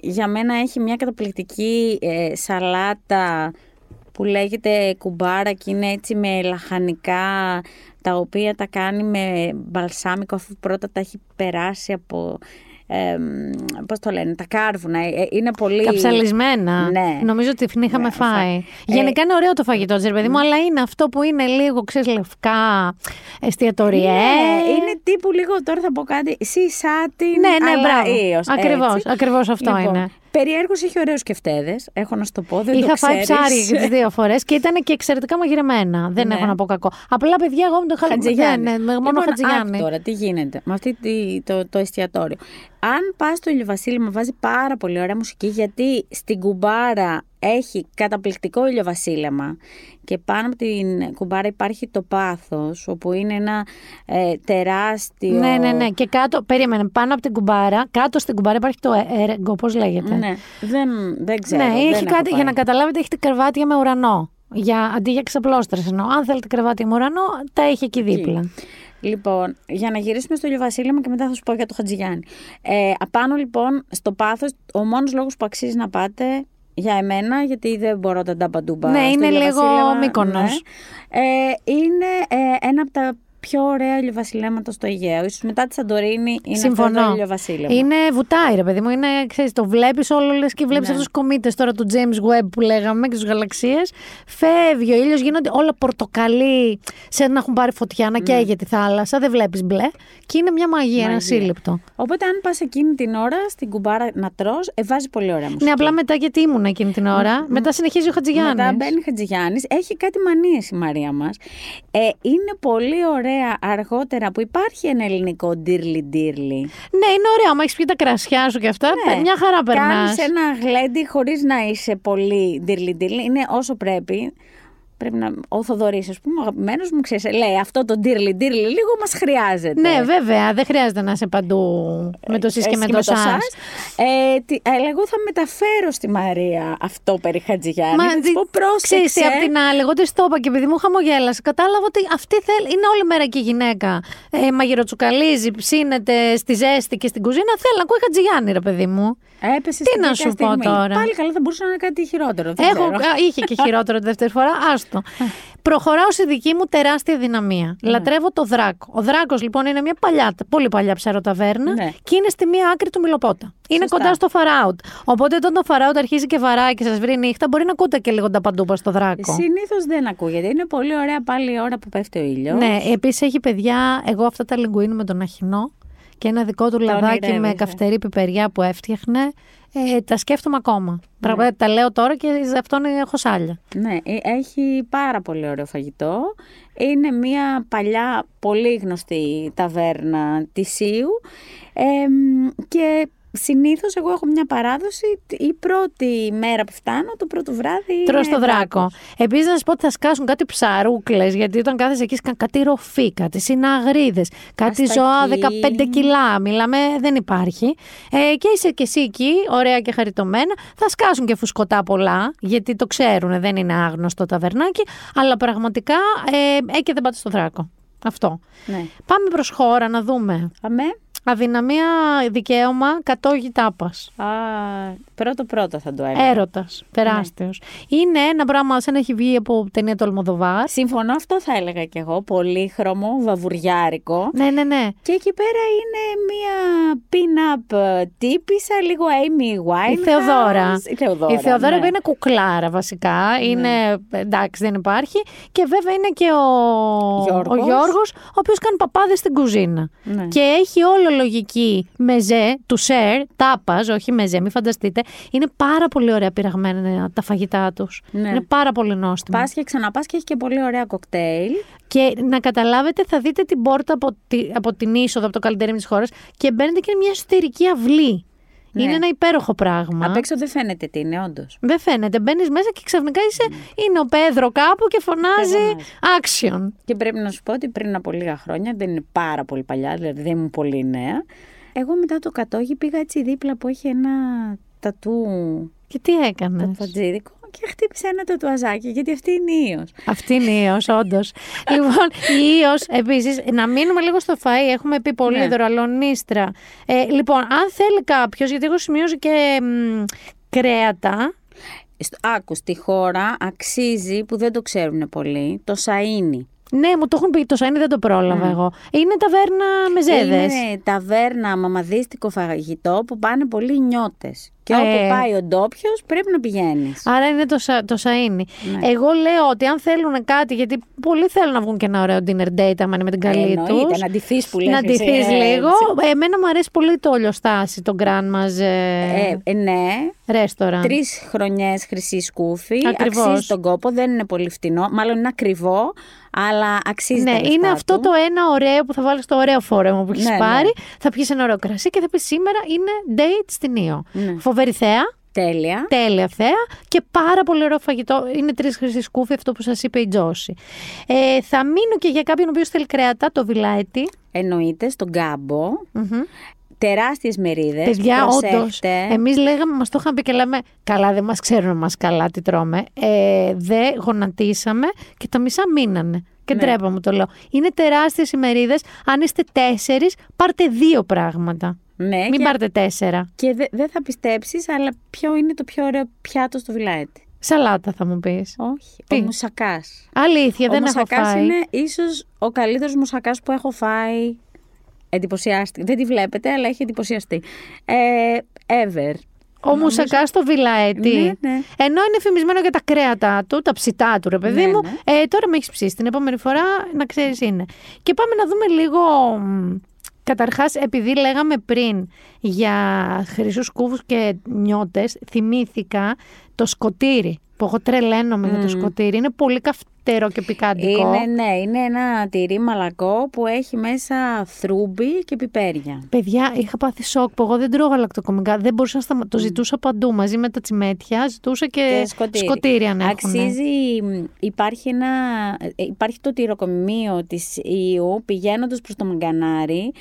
Speaker 9: Για μένα έχει μια καταπληκτική ε, σαλάτα που λέγεται κουμπάρα και είναι έτσι με λαχανικά τα οποία τα κάνει με μπαλσάμικο αφού πρώτα τα έχει περάσει από... Ε, πώς το λένε, τα κάρβουνα. Ε, ε, είναι πολύ...
Speaker 1: Καψαλισμένα.
Speaker 9: Ναι.
Speaker 1: Νομίζω ότι την είχαμε
Speaker 9: Ναι,
Speaker 1: φάει.
Speaker 9: Ε,
Speaker 1: Γενικά είναι ωραίο το φαγητό τη, ρε παιδί μου, αλλά είναι αυτό που είναι λίγο, ξέρεις, λευκά, εστιατοριέ.
Speaker 9: Ναι, είναι τύπου λίγο, τώρα θα πω κάτι, σι σάτι,
Speaker 1: Ναι, ναι,
Speaker 9: αλλά
Speaker 1: μπράβο.
Speaker 9: ίος,
Speaker 1: Ακριβώς,
Speaker 9: έτσι.
Speaker 1: ακριβώς αυτό
Speaker 9: λοιπόν,
Speaker 1: είναι.
Speaker 9: Περιέργως είχε ωραίους κεφτέδες. Έχω να σου το πω. Δεν
Speaker 1: Είχα
Speaker 9: το
Speaker 1: φάει
Speaker 9: ξέρεις.
Speaker 1: ψάρι και τις δύο φορές και ήταν και εξαιρετικά μαγειρεμένα. Δεν
Speaker 9: Ναι.
Speaker 1: έχω να πω κακό. Απλά παιδιά, εγώ με τον
Speaker 9: Χατζηγιάννη.
Speaker 1: Ναι, ναι, με μόνο
Speaker 9: λοιπόν,
Speaker 1: Χατζηγιάννη.
Speaker 9: άκου τώρα τι γίνεται με αυτή τη, το, το εστιατόριο. Αν πας στο ηλιοβασίλεμα, βάζει πάρα πολύ ωραία μουσική γιατί στην κουμπάρα έχει καταπληκτικό ηλιοβασίλεμα και πάνω από την κουμπάρα υπάρχει το πάθος όπου είναι ένα ε, τεράστιο...
Speaker 1: Ναι, ναι, ναι. Και κάτω, περίμενε, πάνω από την κουμπάρα, κάτω στην κουμπάρα υπάρχει το έργο, πώς λέγεται;
Speaker 9: Ναι, δεν, δεν ξέρω.
Speaker 1: ναι,
Speaker 9: δεν
Speaker 1: έχει
Speaker 9: έχω
Speaker 1: κάτι, για να
Speaker 9: πάει.
Speaker 1: καταλάβετε, έχει κρεβάτια με ουρανό. Για, αντί για ξαπλώστρε εννοώ. Αν θέλετε κρεβάτια με ουρανό, τα έχει εκεί δίπλα.
Speaker 9: Λοιπόν, για να γυρίσουμε στο ηλιοβασίλεμα και μετά θα σου πω για το Χατζηγιάννη. Ε, απάνω λοιπόν στο πάθος, ο μόνος λόγος που αξίζει να πάτε για εμένα, γιατί δεν μπορώ τα νταμπαντούμπα
Speaker 1: Ναι,
Speaker 9: στο
Speaker 1: είναι λίγο
Speaker 9: ηλιοβασίλεμα,
Speaker 1: Μύκονος.
Speaker 9: ναι. Ε, είναι ε, ένα από τα πιο ωραία ηλιοβασιλέματα στο Αιγαίο. Ίσως μετά τη Σαντορίνη είναι αυτό
Speaker 1: Συμφωνώ.
Speaker 9: το ηλιοβασίλεμα.
Speaker 1: Είναι βουτάει, ρε παιδί μου. Είναι, ξέρεις, το βλέπεις όλο λες και βλέπεις
Speaker 9: Ναι.
Speaker 1: αυτούς τους κομίτες τώρα του James Webb που λέγαμε και τους γαλαξίες. Φεύγει ο ήλιος, γίνονται όλα πορτοκαλί, σαν να έχουν πάρει φωτιά, να καίγεται η θάλασσα. Δεν βλέπεις μπλε. Και είναι μια μαγεία, ένα
Speaker 9: Μαγεία.
Speaker 1: σύλληπτο.
Speaker 9: Οπότε αν πας εκείνη την ώρα στην κουμπάρα να τρως, ε, βάζει πολύ ωραία μουσική.
Speaker 1: Ναι, απλά μετά γιατί ήμουν εκείνη την ώρα. Μετά συνεχίζει ο Χατζηγιάννης.
Speaker 9: Μετά μπαίνει Χατζηγιάννης. Έχει κάτι μανίες η Μαρία μας. Ε, είναι πολύ ωραία αργότερα που υπάρχει ένα ελληνικό ντύρλι ντύρλι.
Speaker 1: Ναι, είναι ωραίο. Άμα έχεις πει τα κρασιά σου και αυτά, μια χαρά περνάς.
Speaker 9: Κάνεις Ναι. ένα γλέντι χωρίς να είσαι πολύ ντύρλι ντύρλι. Είναι όσο πρέπει. Πρέπει να. Ο Θοδωρής, ας πούμε, ο αγαπημένος μου, ξέρεις, λέει αυτό το ντύρλι ντύρλι λίγο μας χρειάζεται.
Speaker 1: Ναι, βέβαια. Δεν χρειάζεται να είσαι παντού με το σεις και
Speaker 9: Εσύ
Speaker 1: με το σας.
Speaker 9: Ε, τι, αλλά εγώ θα μεταφέρω στη Μαρία αυτό περί Χατζηγιάννη. θα της
Speaker 1: δι-
Speaker 9: πω πρόσεξε.
Speaker 1: Ξέρεις τι, απ' την άλλη, εγώ τη το είπα και επειδή μου χαμογέλασε, κατάλαβα ότι αυτή θέλει, είναι όλη μέρα και η γυναίκα. Ε, μαγειροτσουκαλίζει, ψήνεται στη ζέστη και στην κουζίνα. Θέλει να ακούει Χατζηγιάννη, ρε παιδί μου.
Speaker 9: Έπεσε
Speaker 1: Τι
Speaker 9: στην
Speaker 1: να
Speaker 9: τέτοια
Speaker 1: σου πω
Speaker 9: στιγμή.
Speaker 1: τώρα;
Speaker 9: Πάλι καλά, θα μπορούσε να είναι κάτι χειρότερο. Δεν
Speaker 1: Έχω,
Speaker 9: ξέρω.
Speaker 1: α, είχε και χειρότερο τη δεύτερη φορά, άστο. Προχωράω στη δική μου τεράστια δυναμία.
Speaker 9: Ναι.
Speaker 1: Λατρεύω το δράκο. Ο δράκος λοιπόν είναι μια παλιά, πολύ παλιά ψαροταβέρνα
Speaker 9: Ναι.
Speaker 1: και είναι στη μία άκρη του Μιλοπότα. Είναι
Speaker 9: Σωστά.
Speaker 1: κοντά στο φαράουτ. Οπότε όταν το φαράουτ αρχίζει και βαράει και σας βρει νύχτα, μπορεί να ακούτε και λίγο τα παντούπα στο δράκο.
Speaker 9: Συνήθως δεν ακούγεται. Είναι πολύ ωραία πάλι η ώρα που πέφτει ο ήλιος.
Speaker 1: Ναι, επίσης έχει παιδιά, εγώ αυτά τα λιγκουίνι με τον αχινό και ένα δικό του λαδάκι με
Speaker 9: ονειρεύεσαι.
Speaker 1: καυτερή πιπεριά που έφτιαχνε. Ε, τα σκέφτομαι ακόμα. Πραγματικά τα λέω τώρα και σε αυτόν έχω σάλια.
Speaker 9: Ναι, ε, έχει πάρα πολύ ωραίο φαγητό. Είναι μια παλιά, πολύ γνωστή ταβέρνα Τισίου ε, μ, και συνήθως εγώ έχω μια παράδοση η πρώτη μέρα που φτάνω, το πρώτο βράδυ
Speaker 1: Τρώ
Speaker 9: είναι
Speaker 1: το δράκο.
Speaker 9: δράκος.
Speaker 1: Επίσης, να σα πω ότι θα σκάσουν κάτι ψαρούκλες, γιατί όταν κάθεσαι εκεί, σκάνε κάτι ροφή, κάτι συναγρίδες, κάτι
Speaker 9: Αστακί.
Speaker 1: ζώα 15 κιλά. Μιλάμε, δεν υπάρχει. Ε, και είσαι και εσύ εκεί, ωραία και χαριτωμένα. Θα σκάσουν και φουσκωτά πολλά, γιατί το ξέρουν, δεν είναι άγνωστο ταβερνάκι. Αλλά πραγματικά, ε, ε, και δεν πάτε στο δράκο. Αυτό.
Speaker 9: Ναι.
Speaker 1: Πάμε προς χώρα να δούμε.
Speaker 9: Αμέ.
Speaker 1: Αδυναμία δικαίωμα κατόγι τάπας.
Speaker 9: Α, πρώτο πρώτο θα το έλεγα.
Speaker 1: Έρωτας. Τεράστιος. Είναι ένα πράγμα σαν να έχει βγει από ταινία του Αλμοδοβάρ.
Speaker 9: Συμφωνώ, αυτό θα έλεγα κι εγώ. Πολύχρωμο, βαβουριάρικο.
Speaker 1: Ναι, ναι, ναι.
Speaker 9: Και εκεί πέρα είναι μία pin-up ε, τύπησα, λίγο Amy Winehouse.
Speaker 1: Η Θεοδόρα.
Speaker 9: Η Θεοδόρα,
Speaker 1: Η Θεοδόρα
Speaker 9: ναι.
Speaker 1: που είναι κουκλάρα βασικά. Είναι, εντάξει, δεν υπάρχει. Και βέβαια είναι και ο
Speaker 9: Γιώργος.
Speaker 1: ο, Γιώργος, ο οποίος κάνει παπάδες στην κουζίνα.
Speaker 9: Ναι.
Speaker 1: Και έχει όλο λογική μεζέ, του σερ, τάπας, όχι μεζέ, μην φανταστείτε. Είναι πάρα πολύ ωραία πειραγμένα τα φαγητά τους.
Speaker 9: Ναι.
Speaker 1: Είναι πάρα πολύ νόστιμα.
Speaker 9: Πας και ξαναπάς και έχει και πολύ ωραία κοκτέιλ.
Speaker 1: Και να καταλάβετε, θα δείτε την πόρτα από, τη- από την είσοδο, από το καλυτερίμι της χώρας και μπαίνετε και είναι μια εσωτερική αυλή.
Speaker 9: Ναι.
Speaker 1: Είναι ένα υπέροχο πράγμα.
Speaker 9: Απ' έξω δεν φαίνεται τι είναι, όντως.
Speaker 1: Δεν φαίνεται. Μπαίνεις μέσα και ξαφνικά είσαι. Είναι ο Πέδρο κάπου και φωνάζει action.
Speaker 9: Και πρέπει να σου πω ότι πριν από λίγα χρόνια, δεν είναι πάρα πολύ παλιά, δηλαδή δεν ήμουν πολύ νέα. Εγώ μετά το κατόγι πήγα έτσι δίπλα που έχει ένα τατού
Speaker 1: Και τι έκανες;
Speaker 9: φατζίδικο και χτύπησα ένα τατουαζάκι, γιατί αυτή είναι η Ίος.
Speaker 1: Αυτή είναι η Ήος, όντως. λοιπόν, η Ήος, επίσης, να μείνουμε λίγο στο φαΐ. Έχουμε πει πολύ
Speaker 9: Ναι.
Speaker 1: δωραλονίστρα. Ε, λοιπόν, αν θέλει κάποιος, γιατί εγώ σημειώσω και μ, κρέατα.
Speaker 9: Στο- Άκου, στη χώρα αξίζει, που δεν το ξέρουν πολύ, το σαΐνι.
Speaker 1: Ναι, μου το έχουν πει, το σανί δεν το πρόλαβα εγώ. Είναι ταβέρνα με ζέδες.
Speaker 9: Είναι ταβέρνα, μαμαδίστικο φαγητό που πάνε πολλοί νιώτες. Και όπου
Speaker 1: Ε,
Speaker 9: πάει ο ντόπιος, πρέπει να πηγαίνεις.
Speaker 1: Άρα είναι το, σα, το σαΐνι.
Speaker 9: Ναι.
Speaker 1: Εγώ λέω ότι αν θέλουν κάτι, γιατί πολλοί θέλουν να βγουν και ένα ωραίο dinner date, άμα είναι με την καλή
Speaker 9: Εννοείται,
Speaker 1: τους.
Speaker 9: να ντυθείς που λες
Speaker 1: Να
Speaker 9: εσύ,
Speaker 1: ντυθείς
Speaker 9: ε,
Speaker 1: λίγο.
Speaker 9: έτσι.
Speaker 1: Εμένα μου αρέσει πολύ το ολιοστάσι, το Grandma's ε,
Speaker 9: Ε, ε, ναι,
Speaker 1: restaurant.
Speaker 9: Τρεις χρονιές χρυσή σκούφη.
Speaker 1: Ακριβώς.
Speaker 9: Αξίζει τον κόπο, δεν είναι πολύ φτηνό. Μάλλον είναι ακριβό, αλλά αξίζει
Speaker 1: Ναι,
Speaker 9: τα λεφτά
Speaker 1: είναι αυτό
Speaker 9: του.
Speaker 1: το ένα ωραίο που θα βάλεις στο ωραίο φόρεμα που έχεις
Speaker 9: Ναι, ναι.
Speaker 1: πάρει. Θα πιεις ένα ωραίο κρασί και θα πεις σήμερα είναι date στην Ήο.
Speaker 9: Ναι.
Speaker 1: Φοβερή θέα.
Speaker 9: Τέλεια.
Speaker 1: Τέλεια θέα και πάρα πολύ ωραίο φαγητό. Είναι τρεις χρυσή σκούφι, αυτό που σας είπε η Τζόση. Ε, θα μείνω και για κάποιον ο οποίος θέλει κρέατα, το βιλάετι.
Speaker 9: Εννοείται στον κάμπο. Τεράστιες μερίδες.
Speaker 1: Παιδιά, όντως. Εμείς λέγαμε, μας το είχαν πει και λέμε, καλά, δεν μας ξέρουν μα καλά τι τρώμε. Ε, δεν γονατίσαμε και τα μισά μείνανε. Και
Speaker 9: Ναι.
Speaker 1: τρέπα μου το λέω. Είναι τεράστιες οι μερίδες. Αν είστε τέσσερις, πάρτε δύο πράγματα.
Speaker 9: Ναι,
Speaker 1: Μην
Speaker 9: και,
Speaker 1: πάρτε τέσσερα.
Speaker 9: και δε- δεν θα πιστέψεις, αλλά ποιο είναι το πιο ωραίο πιάτο στο βιλάετι.
Speaker 1: Σαλάτα θα μου πεις.
Speaker 9: Όχι.
Speaker 1: Τι;
Speaker 9: Ο μουσακάς.
Speaker 1: Αλήθεια,
Speaker 9: Ο
Speaker 1: δεν έχω
Speaker 9: μουσακάς
Speaker 1: φάει.
Speaker 9: είναι ίσως ο καλύτερος μουσακάς που έχω φάει. Εντυπωσιάστηκε. Δεν τη βλέπετε, αλλά έχει εντυπωσιαστεί. Ε, ever.
Speaker 1: Ο μουσακά στο βιλαέτι.
Speaker 9: Ναι, ναι.
Speaker 1: Ενώ είναι φημισμένο για τα κρέατα του, τα ψητά του, ρε παιδί
Speaker 9: Ναι,
Speaker 1: μου.
Speaker 9: ναι.
Speaker 1: Ε, τώρα με έχεις ψήσει. Την επόμενη φορά να ξέρεις είναι. Και πάμε να δούμε λίγο. μ, Καταρχάς, επειδή λέγαμε πριν για χρυσούς κούβους και νιώτες, θυμήθηκα το σκοτήρι, που εγώ τρελαίνομαι για το σκοτήρι. Είναι πολύ καυτερό και πικάντικο.
Speaker 9: Είναι, ναι, είναι ένα τυρί μαλακό που έχει μέσα θρούμπι και πιπέρια.
Speaker 1: Παιδιά, είχα πάθει σοκ που εγώ δεν τρώω γαλακτοκομικά. Δεν μπορούσα να σταμα... Το ζητούσα παντού μαζί με τα τσιμέτια. Ζητούσα και,
Speaker 9: Και σκοτήρι.
Speaker 1: αν έχουν.
Speaker 9: Αξίζει, μ, υπάρχει, ένα, ε, υπάρχει το τυροκομείο της Ιου πηγαίνοντας προς το Μαγκανάρι.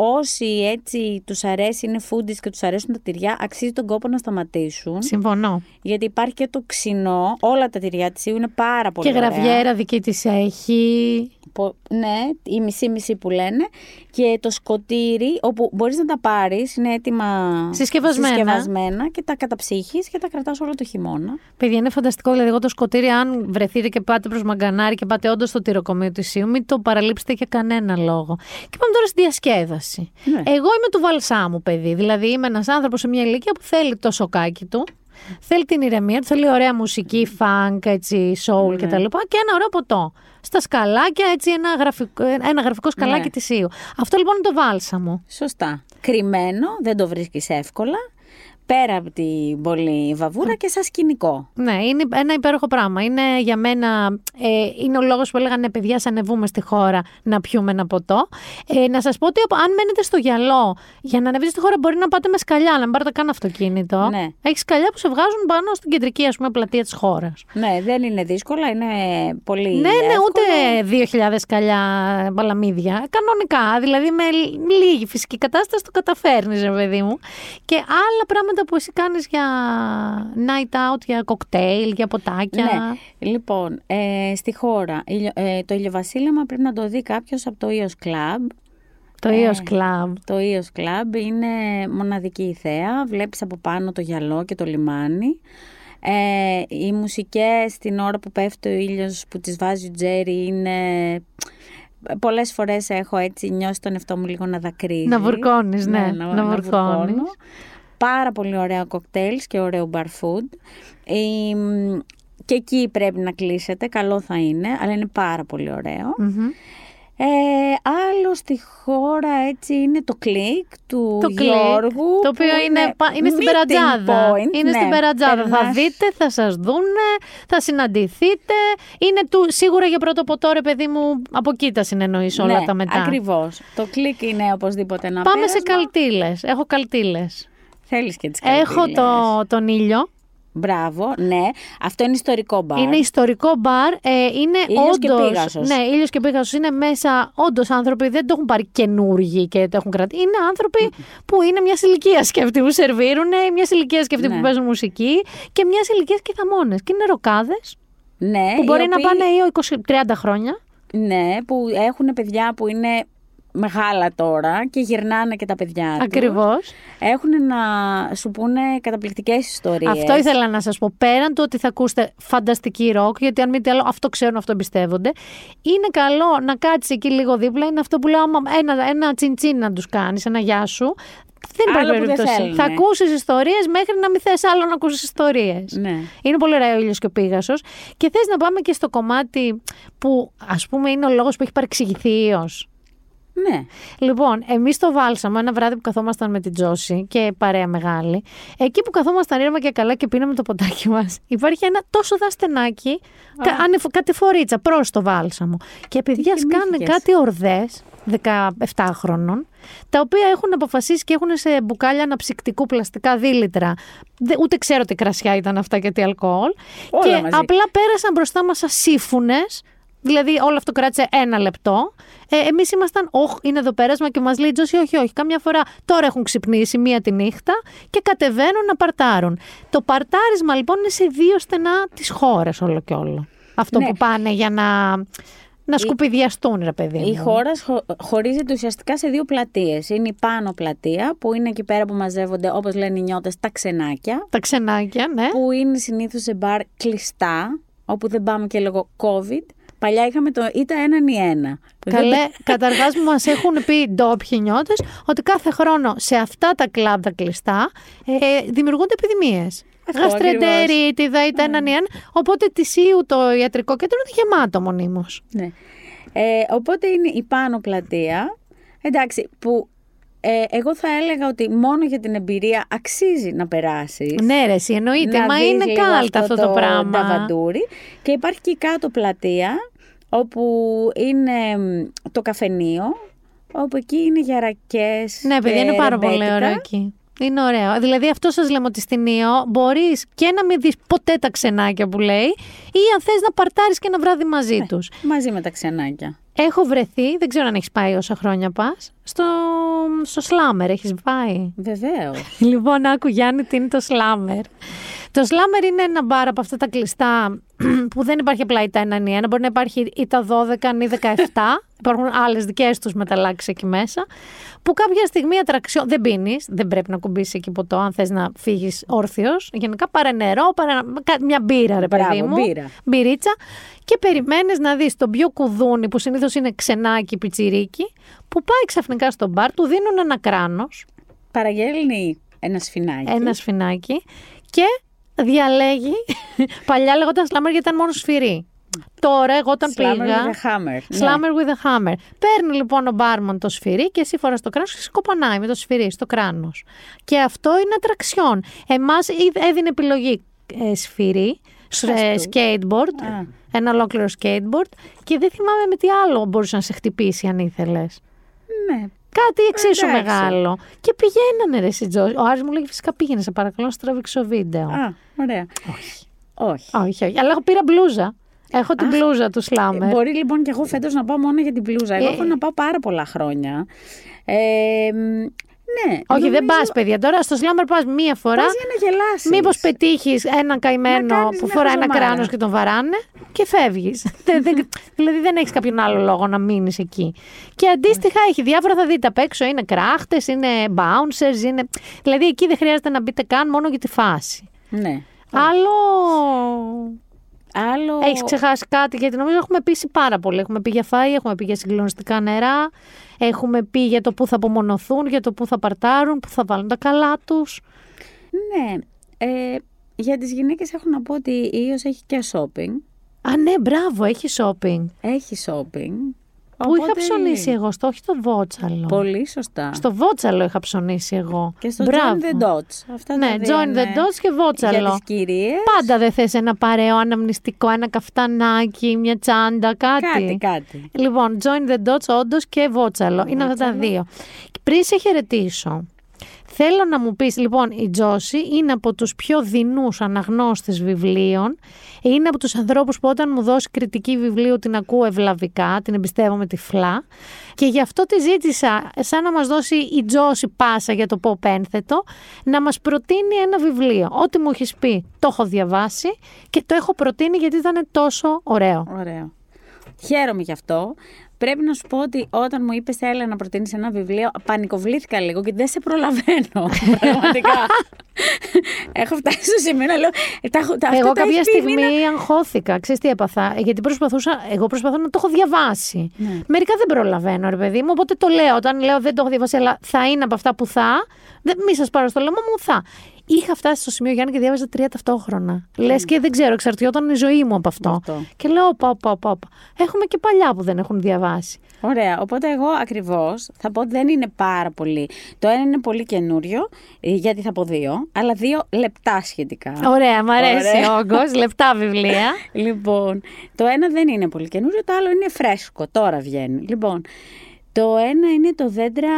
Speaker 9: Όσοι έτσι τους αρέσει, είναι foodies και τους αρέσουν τα τυριά, αξίζει τον κόπο να σταματήσουν.
Speaker 1: Συμφωνώ.
Speaker 9: Γιατί υπάρχει και το ξινό, όλα τα τυριά της Ιου είναι πάρα πολύ
Speaker 1: και
Speaker 9: ωραία.
Speaker 1: γραβιέρα δική της έχει.
Speaker 9: Πο- Ναι, η μισή-μισή που λένε. Και το σκοτήρι, όπου μπορείς να τα πάρεις, είναι έτοιμα
Speaker 1: Συσκευασμένα.
Speaker 9: συσκευασμένα και τα καταψύχεις και τα κρατάς όλο το χειμώνα.
Speaker 1: Παιδιά, είναι φανταστικό. Δηλαδή, εγώ το σκοτήρι, αν βρεθείτε και πάτε προς Μαγκανάρι και πάτε όντως στο τυροκομείο του Ισίου, μην το παραλείψετε για κανένα λόγο. Και πάμε τώρα στη διασκέδαση.
Speaker 9: Ναι.
Speaker 1: Εγώ είμαι του βαλσάμου, παιδί. Δηλαδή, είμαι ένας άνθρωπος σε μια ηλικία που θέλει το σοκάκι του. Θέλει την ηρεμία του, θέλει ωραία μουσική, funk, έτσι, soul
Speaker 9: Ναι.
Speaker 1: κτλ. Και ένα ωραίο ποτό. Στα σκαλάκια, έτσι, ένα γραφικό, ένα γραφικό σκαλάκι
Speaker 9: Ναι.
Speaker 1: της Ισίου. Αυτό λοιπόν είναι το βάλσαμο.
Speaker 9: Σωστά. Κρυμμένο, δεν το βρίσκεις εύκολα. Πέρα από την πολύ βαβούρα και σαν σκηνικό.
Speaker 1: Ναι, είναι ένα υπέροχο πράγμα. Είναι για μένα, ε, είναι ο λόγος που έλεγαν ναι, παιδιά, σαν ανεβούμε στη χώρα να πιούμε ένα ποτό. Ε, να σας πω ότι αν μένετε στο γυαλό, για να ανεβείτε στη χώρα μπορεί να πάτε με σκαλιά, να μην πάρετε καν αυτοκίνητο.
Speaker 9: Ναι.
Speaker 1: Έχεις σκαλιά που σε βγάζουν πάνω στην κεντρική ας πούμε, πλατεία της χώρας.
Speaker 9: Ναι, δεν είναι δύσκολα, είναι πολύ
Speaker 1: Ναι, ναι,
Speaker 9: εύκολο.
Speaker 1: ούτε 2.000 σκαλιά παλαμίδια. Κανονικά. Δηλαδή με λίγη φυσική κατάσταση το καταφέρνεις, ρε παιδί μου. Και άλλα πράγματα που εσύ κάνεις για night out, για κοκτέιλ, για ποτάκια.
Speaker 9: Ναι. Λοιπόν, ε, στη χώρα, ηλιο- ε, το ηλιοβασίλεμα πρέπει να το δει κάποιος από το EOS Club.
Speaker 1: Το
Speaker 9: Ε,
Speaker 1: EOS Club.
Speaker 9: Το EOS Club είναι μοναδική η θέα. Βλέπεις από πάνω το γυαλό και το λιμάνι. Ε, οι μουσικές την ώρα που πέφτει ο ήλιος που τις βάζει ο Τζέρι είναι... Πολλές φορές έχω έτσι νιώσει τον εαυτό μου λίγο να δακρύζει.
Speaker 1: Να βουρκώνεις, ναι, να
Speaker 9: βουρκώνω.
Speaker 1: βουρκώνεις.
Speaker 9: Πάρα πολύ ωραία κοκτέιλς και ωραίο bar food. Ε, μ, και εκεί πρέπει να κλείσετε, καλό θα είναι, αλλά είναι πάρα πολύ ωραίο.
Speaker 1: Μμμ.
Speaker 9: Ε, άλλο στη χώρα έτσι είναι το κλικ του
Speaker 1: Το κλικ,
Speaker 9: Γιώργου.
Speaker 1: το οποίο
Speaker 9: που
Speaker 1: είναι, πα- είναι στην
Speaker 9: meeting
Speaker 1: Περατζάδα.
Speaker 9: point,
Speaker 1: είναι
Speaker 9: ναι.
Speaker 1: στην Περατζάδα. Θα
Speaker 9: Περνάς-
Speaker 1: δείτε, θα σας δούνε, θα συναντηθείτε. Είναι του, σίγουρα για πρώτο ποτό, ρε παιδί μου, από εκεί τα συνεννοείς όλα
Speaker 9: ναι,
Speaker 1: τα μετά.
Speaker 9: Ακριβώς. Το κλικ είναι οπωσδήποτε ένα
Speaker 1: Πάμε σε
Speaker 9: πέρασμα.
Speaker 1: καλτήλες. Έχω καλτήλες.
Speaker 9: Θέλεις και τις
Speaker 1: Έχω
Speaker 9: καλτήλες.
Speaker 1: το, τον ήλιο.
Speaker 9: Μπράβο, ναι. Αυτό είναι ιστορικό μπαρ.
Speaker 1: Είναι ιστορικό μπαρ. Ε, είναι
Speaker 9: Ήλιος και
Speaker 1: όντως,
Speaker 9: Πίγασος.
Speaker 1: Ναι, ήλιος και πίγασος. Είναι μέσα όντως άνθρωποι, δεν το έχουν πάρει καινούργοι και το έχουν κρατήσει. Είναι άνθρωποι που είναι μια ηλικία και αυτοί που σερβίρουν, μια ηλικία και αυτοί
Speaker 9: Ναι.
Speaker 1: που παίζουν μουσική και μια ηλικία και θαμώνες. Και είναι ροκάδες
Speaker 9: ναι,
Speaker 1: που
Speaker 9: οι
Speaker 1: μπορεί να
Speaker 9: οποίοι-
Speaker 1: πάνε ή 20-30 χρόνια.
Speaker 9: Ναι, που έχουν παιδιά που είναι μεγάλα τώρα και γυρνάνε και τα παιδιά τους.
Speaker 1: Ακριβώς.
Speaker 9: Έχουν να σου πούνε καταπληκτικές ιστορίες.
Speaker 1: Αυτό ήθελα να σας πω. Πέραν του ότι θα ακούσετε φανταστική ροκ, γιατί αν μη τι άλλο, αυτό ξέρουν, αυτό εμπιστεύονται. Είναι καλό να κάτσεις εκεί λίγο δίπλα. Είναι αυτό που λέω, άμα ένα, ένα τσιντσίν να τους κάνεις, ένα γεια σου. Δεν υπάρχει
Speaker 9: Άλλο που δεν
Speaker 1: περίπτωση.
Speaker 9: θέλουνε.
Speaker 1: Θα ακούσεις ιστορίες μέχρι να μην θες άλλο να ακούσεις ιστορίες.
Speaker 9: Ναι.
Speaker 1: Είναι πολύ ωραίο ο ήλιος και ο πίγασο. Και θες να πάμε και στο κομμάτι που ας πούμε είναι ο λόγος που έχει παρεξηγηθεί ήλιος.
Speaker 9: Ναι.
Speaker 1: Λοιπόν, εμείς το βάλσαμο ένα βράδυ που καθόμασταν με την Τζόση και παρέα μεγάλη, εκεί που καθόμασταν ήρεμα και καλά και πίναμε το ποτάκι μας, υπάρχει ένα τόσο δα στενάκι, κα, ανεφο- κατηφορίτσα προς το βάλσαμο. Και παιδιά σκάνε
Speaker 9: θυμήθηκες;
Speaker 1: κάτι ορδές 17 χρόνων, τα οποία έχουν αποφασίσει και έχουν σε μπουκάλια αναψυκτικού πλαστικά δίλητρα. Δε- ούτε ξέρω τι κρασιά ήταν αυτά και τι αλκοόλ.
Speaker 9: Όλα
Speaker 1: και
Speaker 9: μαζί.
Speaker 1: απλά πέρασαν μπροστά μας σαν σύμφουνες, Δηλαδή, όλο αυτό κράτησε ένα λεπτό. Ε, Εμείς ήμασταν, Όχι, είναι εδώ πέρασμα και μας λέει η Τζόση, Όχι, όχι. Καμιά φορά τώρα έχουν ξυπνήσει μία τη νύχτα και κατεβαίνουν να παρτάρουν. Το παρτάρισμα λοιπόν είναι σε δύο στενά τη χώρα όλο και όλο. Αυτό
Speaker 9: Ναι.
Speaker 1: που πάνε για να, να σκουπιδιαστούν, ρε παιδί.
Speaker 9: Η
Speaker 1: μου.
Speaker 9: χώρα σχο- χωρίζεται ουσιαστικά σε δύο πλατείες. Είναι η πάνω πλατεία, που είναι εκεί πέρα που μαζεύονται, όπως λένε οι νιώτες, τα ξενάκια.
Speaker 1: Τα ξενάκια, ναι.
Speaker 9: Που είναι συνήθως σε μπαρ κλειστά, όπου δεν πάμε και λόγω COVID. Παλιά είχαμε το είτε έναν ή ένα.
Speaker 1: Καλέ, καταρχάς μου μας έχουν πει ντόπιοι νιώτες ότι κάθε χρόνο σε αυτά τα κλαμπ τα κλειστά ε, δημιουργούνται επιδημίες.
Speaker 9: Αυτό
Speaker 1: Γαστρεντερίτιδα ή τα έναν ή ένα. Οπότε τυσίου το ιατρικό κέντρο είναι γεμάτο μονίμως.
Speaker 9: Ναι. Ε, οπότε είναι η πάνω πλατεία. Εντάξει, που ε, εγώ θα έλεγα ότι μόνο για την εμπειρία αξίζει να περάσεις.
Speaker 1: Ναι, ρε, εσύ εννοείται.
Speaker 9: να
Speaker 1: Μα
Speaker 9: δεις
Speaker 1: είναι
Speaker 9: λίγο
Speaker 1: κάλτα αυτό το πράγμα.
Speaker 9: ταβαντούρι. Και υπάρχει και η κάτω πλατεία, όπου είναι μ, το καφενείο, όπου εκεί είναι γερακές
Speaker 1: Ναι, παιδιά,
Speaker 9: και
Speaker 1: είναι πάρα πολύ
Speaker 9: ρεμπέτικα.
Speaker 1: ωραίο εκεί. Είναι ωραίο. Δηλαδή, αυτό σας λέμε ότι στην Ήο μπορείς και να μην δεις ποτέ τα ξενάκια που λέει, ή αν θες να παρτάρεις και ένα βράδυ μαζί τους.
Speaker 9: Μαζί με τα ξενάκια.
Speaker 1: Έχω βρεθεί, δεν ξέρω αν έχεις πάει όσα χρόνια πας, στο, στο Σλάμερ. Έχεις πάει;
Speaker 9: Βεβαίως.
Speaker 1: Λοιπόν, άκου Γιάννη, τι είναι το Σλάμερ. Το Σλάμερ είναι ένα μπαρ από αυτά τα κλειστά που δεν υπάρχει απλά η τα έναν ή ένα. Μπορεί να υπάρχει ή τα 12 ή 17. Υπάρχουν άλλες δικές τους μεταλλάξεις εκεί μέσα. Που κάποια στιγμή ατραξιόν. Δεν πίνεις, δεν πρέπει να κουμπίσεις εκεί ποτό αν θες να φύγεις όρθιος. Γενικά πάρε νερό, πάρε κα- μια μπύρα, ρε παιδί
Speaker 9: Μπράβο,
Speaker 1: μου.
Speaker 9: μπύρα.
Speaker 1: Μπυρίτσα. Και περιμένεις να δεις τον πιο κουδούνι που συνήθως είναι ξενάκι πιτσιρίκι, που πάει ξαφνικά στο μπαρ, του δίνουν ένα κράνος
Speaker 9: Παραγγέλνει ένα σφινάκι.
Speaker 1: ένα σφινάκι και διαλέγει. Παλιά λέγονταν slammer γιατί ήταν μόνο σφυρί. Τώρα, εγώ όταν
Speaker 9: Slammer
Speaker 1: πήγα.
Speaker 9: with a hammer, ναι.
Speaker 1: Slammer with a hammer. Παίρνει λοιπόν ο μπάρμαν το σφυρί και εσύ φοράς το κράνος και σκοπανάει με το σφυρί στο κράνος. Και αυτό είναι ατραξιόν. Εμάς έδινε επιλογή ε, σφυρί, σ- ε, skateboard,
Speaker 9: Α.
Speaker 1: ένα ολόκληρο skateboard και δεν θυμάμαι με τι άλλο μπορούσε να σε χτυπήσει αν ήθελες.
Speaker 9: Ναι.
Speaker 1: Κάτι εξίσου
Speaker 9: Εντάξει.
Speaker 1: μεγάλο. Και πηγαίνανε ρε εσύ Τζο. Ο Άρης μου λέει φυσικά πήγαινε, σε παρακαλώ, να σου τραβήξω βίντεο.
Speaker 9: Α, ωραία. Όχι. Όχι.
Speaker 1: Όχι, όχι. Αλλά έχω πήρα μπλούζα. Έχω την μπλούζα του Σλάμερ.
Speaker 9: Μπορεί λοιπόν και εγώ φέτος να πάω μόνο για την πλούζα. Εγώ
Speaker 1: Ε.
Speaker 9: έχω να πάω πάρα πολλά χρόνια. Ε, μ, ναι.
Speaker 1: Όχι, δεν
Speaker 9: νομίζω-
Speaker 1: πας, παιδιά. Τώρα στο Σλάμερ πας μία φορά.
Speaker 9: Πας για να γελάσεις.
Speaker 1: Μήπως πετύχεις έναν καημένο
Speaker 9: Να κάνεις
Speaker 1: που
Speaker 9: μια
Speaker 1: φοράει ένα
Speaker 9: χαζομάρα.
Speaker 1: κράνος και τον βαράνε και φεύγεις. δηλαδή δεν έχεις κάποιον άλλο λόγο να μείνεις εκεί. Και αντίστοιχα έχει διάφορα, θα δείτε απ' έξω. Είναι κράχτες, είναι bouncers, είναι. Δηλαδή εκεί δεν χρειάζεται να μπείτε καν μόνο για τη φάση.
Speaker 9: Ναι.
Speaker 1: Άλλο.
Speaker 9: Άλλο...
Speaker 1: Έχεις ξεχάσει κάτι, γιατί νομίζω έχουμε πει πάρα πολύ. Έχουμε πει για φάη, έχουμε πει για συγκλονιστικά νερά, έχουμε πει για το πού θα απομονωθούν, για το πού θα παρτάρουν, πού θα βάλουν τα καλά τους.
Speaker 9: Ναι. Ε, για τις γυναίκες έχω να πω ότι η Ίος έχει και shopping.
Speaker 1: Α, ναι, μπράβο, έχει shopping.
Speaker 9: Έχει shopping.
Speaker 1: Πού είχα
Speaker 9: Οπότε-
Speaker 1: ψωνίσει εγώ, στο όχι στο Βότσαλο.
Speaker 9: Πολύ σωστά.
Speaker 1: Στο Βότσαλο είχα ψωνίσει εγώ.
Speaker 9: Και στο
Speaker 1: Μπράβο.
Speaker 9: Join the Dots. Αυτά
Speaker 1: Ναι,
Speaker 9: τα δύο
Speaker 1: join the
Speaker 9: είναι
Speaker 1: dots και Βότσαλο.
Speaker 9: Για τις κυρίες.
Speaker 1: Πάντα δεν θες ένα παρέο αναμνηστικό, ένα καφτανάκι, μια τσάντα, κάτι.
Speaker 9: Κάτι, κάτι.
Speaker 1: Λοιπόν, join the dots όντως και βότσαλο. Είναι αυτά τα δύο. Και πριν σε χαιρετήσω, θέλω να μου πεις, λοιπόν, η Τζόση είναι από τους πιο δεινούς αναγνώστες βιβλίων. Είναι από τους ανθρώπους που όταν μου δώσει κριτική βιβλίου την ακούω ευλαβικά, την εμπιστεύομαι τυφλά. Και γι' αυτό τη ζήτησα, σαν να μας δώσει η Τζόση πάσα για το πω πένθετο, να μας προτείνει ένα βιβλίο. Ό,τι μου έχεις πει, το έχω διαβάσει και το έχω προτείνει γιατί ήταν τόσο ωραίο.
Speaker 9: Ωραίο. Χαίρομαι γι' αυτό. Πρέπει να σου πω ότι όταν μου είπες Έλα να προτείνεις ένα βιβλίο, πανικοβλήθηκα λίγο και δεν σε προλαβαίνω. Πραγματικά. έχω φτάσει στο σημείο να λέω. «Ε, Τα, έχω- τα, αυτό
Speaker 1: Εγώ
Speaker 9: τα
Speaker 1: κάποια
Speaker 9: έχεις πει,
Speaker 1: στιγμή
Speaker 9: μην-
Speaker 1: αγχώθηκα. Ξέρεις τι έπαθα; Ε, Γιατί προσπαθούσα, εγώ προσπαθώ να το έχω διαβάσει.
Speaker 9: Ναι.
Speaker 1: Μερικά δεν προλαβαίνω, ρε παιδί μου. Οπότε το λέω. Όταν λέω δεν το έχω διαβάσει, αλλά θα είναι από αυτά που θα. Δεν, μη σας πάρω στο λαιμό μου, θα. Είχα φτάσει στο σημείο Γιάννη και διάβαζα τρία ταυτόχρονα. Λες και δεν ξέρω, εξαρτιόταν η ζωή μου από αυτό.
Speaker 9: Αυτό.
Speaker 1: Και λέω, όπα, όπα, όπα, όπα. Έχουμε και παλιά που δεν έχουν διαβάσει.
Speaker 9: Ωραία. Οπότε εγώ ακριβώς θα πω ότι δεν είναι πάρα πολύ. Το ένα είναι πολύ καινούριο, ε, γιατί θα πω δύο, αλλά δύο λεπτά σχετικά.
Speaker 1: Ωραία, μ' αρέσει
Speaker 9: Ωραία.
Speaker 1: ο όγκος. Λεπτά βιβλία.
Speaker 9: Λοιπόν, το ένα δεν είναι πολύ καινούριο, το άλλο είναι φρέσκο, τώρα βγαίνει. Λοιπόν, το ένα είναι το δέντρα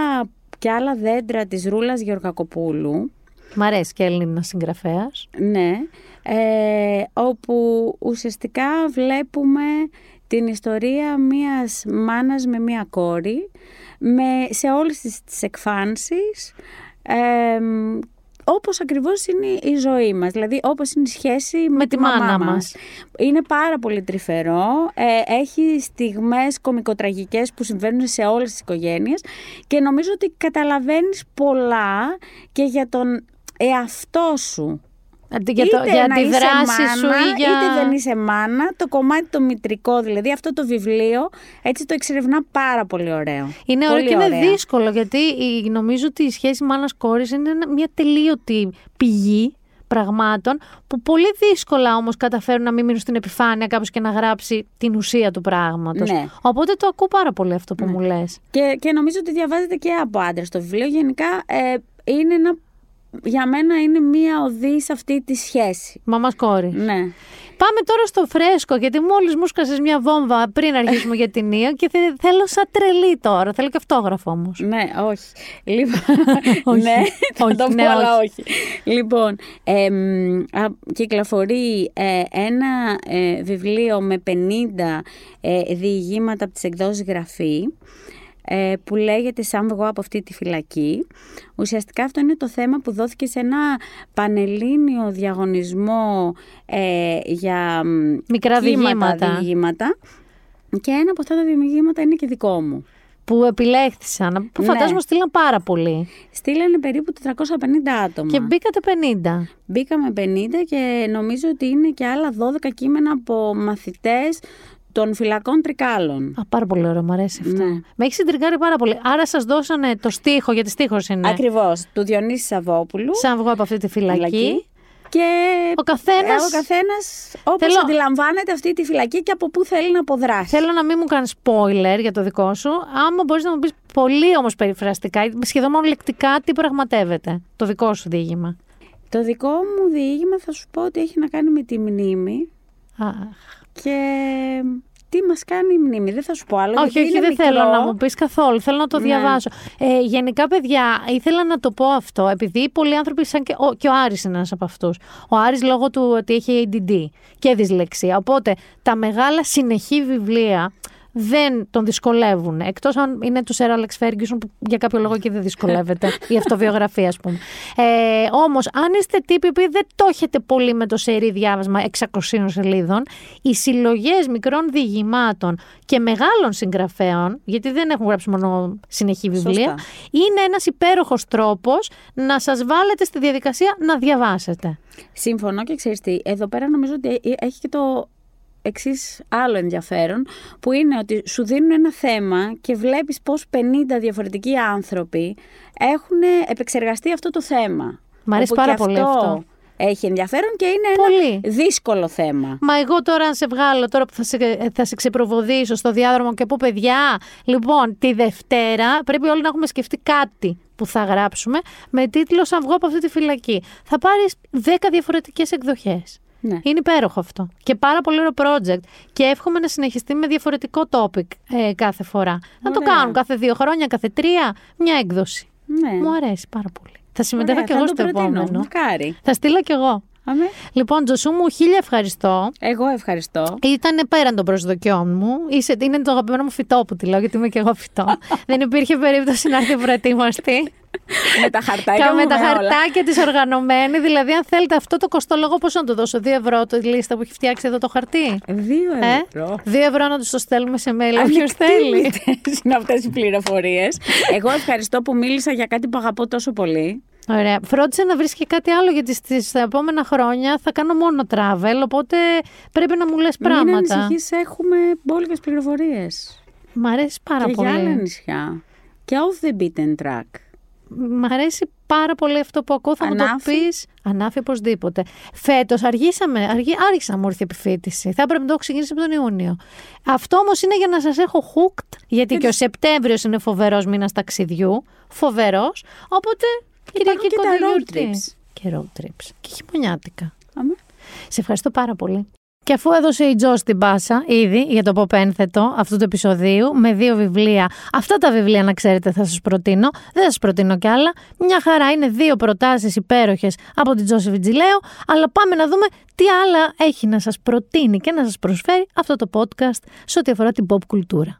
Speaker 9: και άλλα δέντρα της Ρούλας Γεωργακοπούλου.
Speaker 1: Μ' αρέσει και Έλληνα συγγραφέας.
Speaker 9: Ναι, ε, όπου ουσιαστικά βλέπουμε την ιστορία μιας μάνας με μια κόρη με, σε όλες τις, τις εκφάνσεις ε, όπως ακριβώς είναι η ζωή μας, δηλαδή όπως είναι η σχέση με,
Speaker 1: τη
Speaker 9: τη
Speaker 1: μάνα
Speaker 9: μαμά
Speaker 1: μας.
Speaker 9: μας. Είναι πάρα πολύ τρυφερό, ε, έχει στιγμές κομικοτραγικές που συμβαίνουν σε όλες τις οικογένειες και νομίζω ότι καταλαβαίνεις πολλά και για τον εαυτό σου.
Speaker 1: Για, το,
Speaker 9: Είτε
Speaker 1: για
Speaker 9: να
Speaker 1: τη
Speaker 9: είσαι
Speaker 1: δράση
Speaker 9: μάνα,
Speaker 1: σου ή για...
Speaker 9: είτε δεν είσαι μάνα, το κομμάτι το μητρικό, δηλαδή αυτό το βιβλίο, έτσι το εξερευνά πάρα πολύ ωραίο.
Speaker 1: Είναι ωραίο
Speaker 9: Πολύ
Speaker 1: και είναι
Speaker 9: ωραία.
Speaker 1: δύσκολο γιατί η- νομίζω ότι η σχέση μάνας κόρης είναι ένα- μια τελείωτη πηγή πραγμάτων που πολύ δύσκολα όμως καταφέρουν να μην μείνουν στην επιφάνεια κάπως και να γράψει την ουσία του πράγματος.
Speaker 9: Ναι.
Speaker 1: Οπότε το ακούω πάρα πολύ αυτό που μου λες.
Speaker 9: Και, και νομίζω ότι διαβάζεται και από άντρες το βιβλίο. Γενικά ε, είναι ένα, για μένα είναι μία οδή σε αυτή τη σχέση.
Speaker 1: Μαμάς κόρης.
Speaker 9: Ναι.
Speaker 1: Πάμε τώρα στο φρέσκο, γιατί μόλις μου σκάσες μια βόμβα πριν αρχίσουμε για την Νία και θε- θέλω σαν τρελή τώρα. Θέλω και αυτόγραφο όμως.
Speaker 9: Ναι, όχι. Λοιπόν,
Speaker 1: Όχι.
Speaker 9: ναι, θα
Speaker 1: Όχι,
Speaker 9: το πω,
Speaker 1: ναι,
Speaker 9: αλλά
Speaker 1: όχι.
Speaker 9: όχι. Λοιπόν, εμ, α, κυκλοφορεί ε, ένα ε, βιβλίο με 50 ε, διηγήματα από τις εκδόσεις Γραφή ε, που λέγεται «Σαν βγω από αυτή τη φυλακή». Ουσιαστικά αυτό είναι το θέμα που δόθηκε σε ένα πανελλήνιο διαγωνισμό ε, για μ,
Speaker 1: Μικρά
Speaker 9: κύματα,
Speaker 1: διηγήματα.
Speaker 9: διηγήματα. Και ένα από αυτά τα διηγήματα είναι και δικό μου.
Speaker 1: Που επιλέχθησαν, που
Speaker 9: Ναι.
Speaker 1: φαντάζομαι στείλαν πάρα πολύ.
Speaker 9: Στείλανε περίπου 450 άτομα.
Speaker 1: Και μπήκατε 50.
Speaker 9: Μπήκαμε 50 και νομίζω ότι είναι και άλλα 12 κείμενα από μαθητές των φυλακών Τρικάλων.
Speaker 1: Α, πάρα πολύ ωραίο, μου αρέσει αυτό.
Speaker 9: Ναι.
Speaker 1: Με έχεις συντριγκάρει πάρα πολύ. Άρα σας δώσανε το στίχο, γιατί στίχος είναι;
Speaker 9: Ακριβώς, του Διονύσης Σαββόπουλου.
Speaker 1: Σαν βγω από αυτή τη φυλακή.
Speaker 9: φυλακή. Και
Speaker 1: Ο καθένας-
Speaker 9: ε, ο καθένας όπως
Speaker 1: Θέλω-
Speaker 9: αντιλαμβάνεται αυτή τη φυλακή και από πού θέλει να αποδράσει.
Speaker 1: Θέλω να μην μου κάνεις spoiler για το δικό σου. Άμα μπορείς να μου πεις πολύ όμως περιφραστικά, σχεδόν μόνο λεκτικά, τι πραγματεύεται το δικό σου διήγημα.
Speaker 9: Το δικό μου διήγημα θα σου πω ότι έχει να κάνει με τη μνήμη
Speaker 1: Αχ.
Speaker 9: Και τι μας κάνει η μνήμη. Δεν θα σου πω άλλο.
Speaker 1: Όχι,
Speaker 9: γιατί
Speaker 1: όχι,
Speaker 9: είναι
Speaker 1: δεν
Speaker 9: μικρό.
Speaker 1: θέλω να μου πεις καθόλου. Θέλω να το
Speaker 9: Ναι.
Speaker 1: διαβάσω. Ε, γενικά, παιδιά, ήθελα να το πω αυτό, επειδή πολλοί άνθρωποι, σαν και ο, και ο Άρης είναι ένας από αυτούς. Ο Άρης λόγω του ότι έχει ADD και δυσλεξία. Οπότε, τα μεγάλα συνεχή βιβλία δεν τον δυσκολεύουν. Εκτός αν είναι του Σερ Άλεξ Φέργκισον που για κάποιο λόγο και δεν δυσκολεύεται. η αυτοβιογραφία, ας πούμε. Ε, όμως, αν είστε τύποι που δεν το έχετε πολύ με το σερί διάβασμα 600 σελίδων, οι συλλογές μικρών διηγημάτων και μεγάλων συγγραφέων, γιατί δεν έχουν γράψει μόνο συνεχή βιβλία,
Speaker 9: Σωστά.
Speaker 1: είναι ένας υπέροχος τρόπος να σας βάλετε στη διαδικασία να διαβάσετε.
Speaker 9: Συμφωνώ και ξέρεις τι, εδώ πέρα νομίζω ότι ε- έχει και το εξής άλλο ενδιαφέρον, που είναι ότι σου δίνουν ένα θέμα και βλέπεις πώς 50 διαφορετικοί άνθρωποι έχουν επεξεργαστεί αυτό το θέμα.
Speaker 1: Μ' αρέσει
Speaker 9: Όπου
Speaker 1: πάρα
Speaker 9: και
Speaker 1: πολύ αυτό.
Speaker 9: Έχει ενδιαφέρον και είναι
Speaker 1: Πολύ.
Speaker 9: ένα δύσκολο θέμα.
Speaker 1: Μα εγώ τώρα αν σε βγάλω, τώρα που θα σε, θα σε ξεπροβοδήσω στο διάδρομο και πω παιδιά, λοιπόν, τη Δευτέρα πρέπει όλοι να έχουμε σκεφτεί κάτι που θα γράψουμε με τίτλο «Σαν βγω από αυτή τη φυλακή». Θα πάρεις 10 διαφορετικές εκδοχές.
Speaker 9: Ναι.
Speaker 1: Είναι υπέροχο αυτό. Και πάρα πολύ ωραίο project. Και εύχομαι να συνεχιστεί με διαφορετικό topic ε, κάθε φορά. Να το
Speaker 9: Ωραία.
Speaker 1: κάνουν κάθε δύο χρόνια, κάθε τρία, μια έκδοση.
Speaker 9: Ναι.
Speaker 1: Μου αρέσει πάρα πολύ. Θα συμμετέχω
Speaker 9: Ωραία,
Speaker 1: κι
Speaker 9: θα
Speaker 1: εγώ
Speaker 9: το
Speaker 1: στο
Speaker 9: προτείνω.
Speaker 1: επόμενο.
Speaker 9: Μακάρι.
Speaker 1: Θα στείλω κι εγώ.
Speaker 9: Αμέ.
Speaker 1: Λοιπόν, Τζοσού μου, χίλια ευχαριστώ.
Speaker 9: Εγώ ευχαριστώ.
Speaker 1: Ήταν πέραν των προσδοκιών μου. Είσαι, είναι το αγαπημένο μου φυτό που τη λέω, γιατί είμαι και εγώ φυτό. Δεν υπήρχε περίπτωση να έρθει προετοίμαστη.
Speaker 9: Με τα χαρτάκια
Speaker 1: Κα-
Speaker 9: μου,
Speaker 1: με τα
Speaker 9: όλα.
Speaker 1: χαρτάκια τη οργανωμένη. Δηλαδή, αν θέλετε αυτό το κοστολόγο, πώς να το δώσω, 2 ευρώ το λίστα που έχει φτιάξει εδώ το χαρτί;
Speaker 9: Δύο
Speaker 1: Ε,
Speaker 9: ευρώ.
Speaker 1: 2 ευρώ να τους το στέλνουμε σε mail. Όποιος θέλει.
Speaker 9: Ανεκτήμητες είναι αυτές οι πληροφορίες. Εγώ ευχαριστώ που μίλησα για κάτι που αγαπώ τόσο πολύ.
Speaker 1: Ωραία. Φρόντισε να βρεις και κάτι άλλο, γιατί στις επόμενα χρόνια θα κάνω μόνο travel. Οπότε πρέπει να μου λες
Speaker 9: Μην
Speaker 1: πράγματα.
Speaker 9: ανησυχείς, έχουμε μπόλικες πληροφορίες.
Speaker 1: Μ' αρέσει πάρα
Speaker 9: και για άλλα
Speaker 1: πολύ.
Speaker 9: νησιά. Και off the beaten track.
Speaker 1: Μ' αρέσει πάρα πολύ αυτό που ακούω. Θα μου το
Speaker 9: Ανάφη.
Speaker 1: πεις. Ανάφη οπωσδήποτε. Φέτος αργήσαμε. Αργή, άρχισα να μου έρθει η επιφύτηση. Θα έπρεπε να το έχω ξεκινήσει από τον Ιούνιο. Αυτό όμως είναι για να σας έχω hooked, γιατί και ο Σεπτέμβριος είναι φοβερός μήνας ταξιδιού. Φοβερός. Οπότε Κυριακή
Speaker 9: και τα
Speaker 1: κοντά
Speaker 9: road
Speaker 1: γιορτή.
Speaker 9: trips.
Speaker 1: Και road trips. Και χειμωνιάτικα.
Speaker 9: Αμέ.
Speaker 1: Σε ευχαριστώ πάρα πολύ. Και αφού έδωσε η Τζο την πάσα ήδη για το pop ένθετο αυτού του επεισοδίου με δύο βιβλία, αυτά τα βιβλία να ξέρετε θα σας προτείνω, δεν θα σας προτείνω κι άλλα. Μια χαρά είναι δύο προτάσεις υπέροχες από την Τζόση Βιτζιλέο, αλλά πάμε να δούμε τι άλλα έχει να σας προτείνει και να σας προσφέρει αυτό το podcast σε ό,τι αφορά την pop κουλτούρα.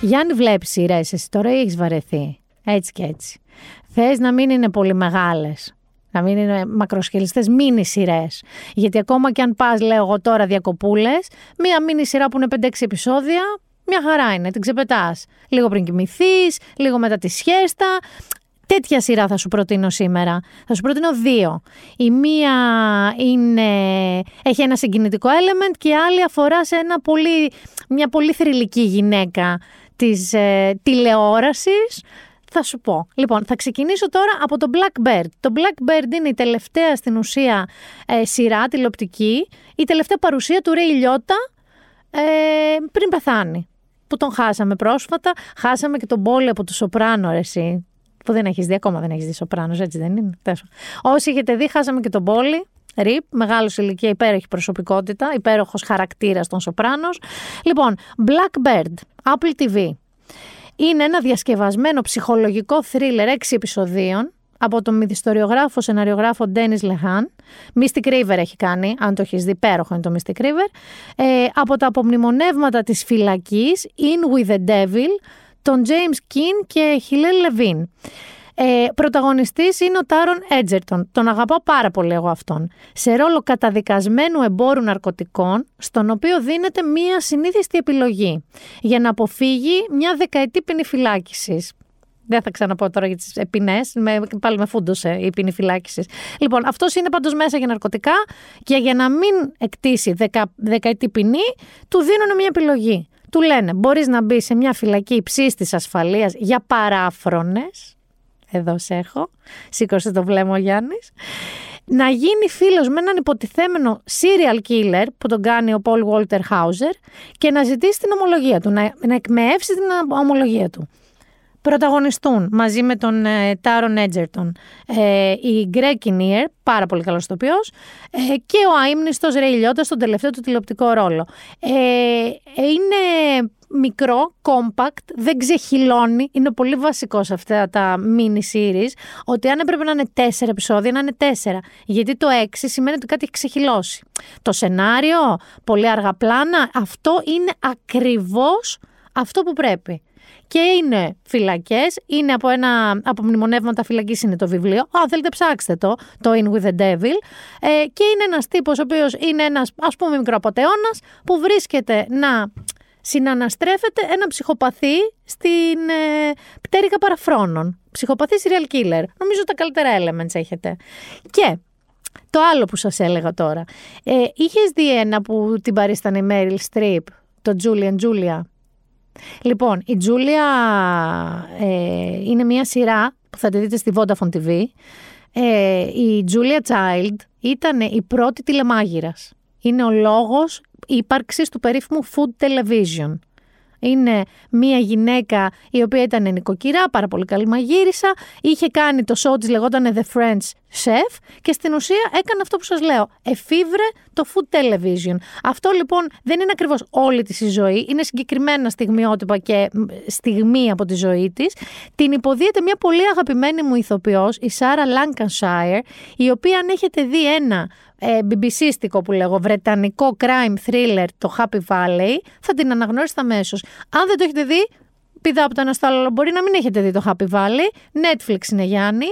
Speaker 1: Γιάννη, βλέπεις σειρές, εσύ τώρα ή έχεις βαρεθεί; Έτσι και έτσι. Θες να μην είναι πολύ μεγάλες. Να μην είναι μακροσχελιστέ μίνι σειρές. Γιατί ακόμα και αν πας, λέω εγώ τώρα, διακοπούλες, μία μίνι σειρά που είναι 5-6 επεισόδια, μια χαρά είναι, την ξεπετάς. Λίγο πριν κοιμηθείς, λίγο μετά τη σιέστα. Τέτοια σειρά θα σου προτείνω σήμερα. Θα σου προτείνω δύο. Η μία είναι, έχει ένα συγκινητικό element και η άλλη αφορά σε ένα πολύ, μια πολύ θρηλυκή γυναίκα της ε, τηλεόρασης. Θα σου πω. Λοιπόν, θα ξεκινήσω τώρα από το Blackbird. Το Blackbird είναι η τελευταία στην ουσία ε, σειρά τηλεοπτική, η τελευταία παρουσία του Ρέι Λιώτα ε, πριν πεθάνει. Που τον χάσαμε πρόσφατα. Χάσαμε και τον Πόλη από το Σοπράνο, ρε, εσύ. Που δεν έχεις δει, ακόμα δεν έχεις δει Σοπράνο, έτσι δεν είναι; Τέλος πάντων. Όσοι έχετε δει, χάσαμε και τον Πόλη. Ριπ, μεγάλος ηλικία, υπέροχη προσωπικότητα, υπέροχος χαρακτήρας των Σοπράνο. Λοιπόν, Blackbird, Apple TV. Είναι ένα διασκευασμένο ψυχολογικό θρίλερ 6 επεισοδίων από τον μυθιστοριογράφο, σεναριογράφο Ντένις Λεχάν. Mystic River έχει κάνει, αν το έχεις δει, υπέροχο είναι το Mystic River. Ε, από τα απομνημονεύματα της φυλακής, In with the Devil, τον James Keane και Hillel Levine. Ε, πρωταγωνιστής είναι ο Τάρον Έτζερτον. Τον αγαπάω πάρα πολύ εγώ αυτόν. Σε ρόλο καταδικασμένου εμπόρου ναρκωτικών, στον οποίο δίνεται μία συνήθιστη επιλογή για να αποφύγει μια δεκαετή ποινή φυλάκισης. Δεν θα ξαναπώ τώρα για τις ποινές. Πάλι με φούντωσε η ποινή φυλάκιση. Λοιπόν, αυτός είναι πάντως μέσα για ναρκωτικά και για να μην εκτίσει δεκα, δεκαετή ποινή, του δίνουν μια επιλογή. Του λένε: Μπορείς να μπεις σε μια φυλακή υψή τη ασφαλείας για παράφρονες. Εδώ σε έχω. Σήκωσε το βλέμμα ο Γιάννης. Να γίνει φίλος με έναν υποτιθέμενο serial killer που τον κάνει ο Paul Walter Hauser και να ζητήσει την ομολογία του, να, να εκμεεύσει την ομολογία του πρωταγωνιστούν μαζί με τον ε, Τάρον Έτζερτον ε, η Γκρέκ Κινίερ, πάρα πολύ καλός ηθοποιός, ε, και ο αείμνηστος Ρέι Λιώτα στον τελευταίο του τηλεοπτικό ρόλο. Ε, είναι μικρό, compact, δεν ξεχυλώνει, είναι πολύ βασικό σε αυτά τα mini series, ότι αν έπρεπε να είναι τέσσερα επεισόδια, να είναι τέσσερα. Γιατί το έξι σημαίνει ότι κάτι έχει ξεχυλώσει. Το σενάριο, πολύ αργά πλάνα, αυτό είναι ακριβώς αυτό που πρέπει και είναι φυλακές. Είναι από ένα. Από μνημονεύματα φυλακής είναι το βιβλίο. Αν θέλετε, ψάξτε το. Το In with the Devil. Ε, και είναι ένας τύπος, ο οποίος είναι ένας ας πούμε μικροποτεώνα, που βρίσκεται να συναναστρέφεται ένα ψυχοπαθή στην ε, πτέρυγα παραφρόνων. Ψυχοπαθή serial killer. Νομίζω τα καλύτερα elements έχετε. Και το άλλο που σας έλεγα τώρα. Ε, είχες δει ένα που την παρίστανε η Meryl Streep, το Julian Julia; Λοιπόν, η Τζούλια ε, είναι μια σειρά που θα τη δείτε στη Vodafone TV. Ε, η Julia Child ήταν η πρώτη τηλεμάγειρας. Είναι ο λόγος ύπαρξης του περίφημου Food Television. Είναι μία γυναίκα η οποία ήταν νοικοκυρά, πάρα πολύ καλή μαγείρισα. Είχε κάνει το show της λεγόταν The French Chef και στην ουσία έκανε αυτό που σας λέω. Εφήβρε το food television. Αυτό λοιπόν δεν είναι ακριβώς όλη της η ζωή, είναι συγκεκριμένα στιγμιότυπα και μ, στιγμή από τη ζωή της. Την υποδίεται μια πολύ αγαπημένη μου ηθοποιός, η Σάρα Lancashire, η οποία αν έχετε δει ένα ε, BBC που λέγω, βρετανικό crime thriller, το Happy Valley, θα την αναγνωρίσετε αμέσως. Αν δεν το έχετε δει, πηδάω από το ένα στο άλλο, αλλά μπορεί να μην έχετε δει το Happy Valley. Netflix είναι Γιάννη.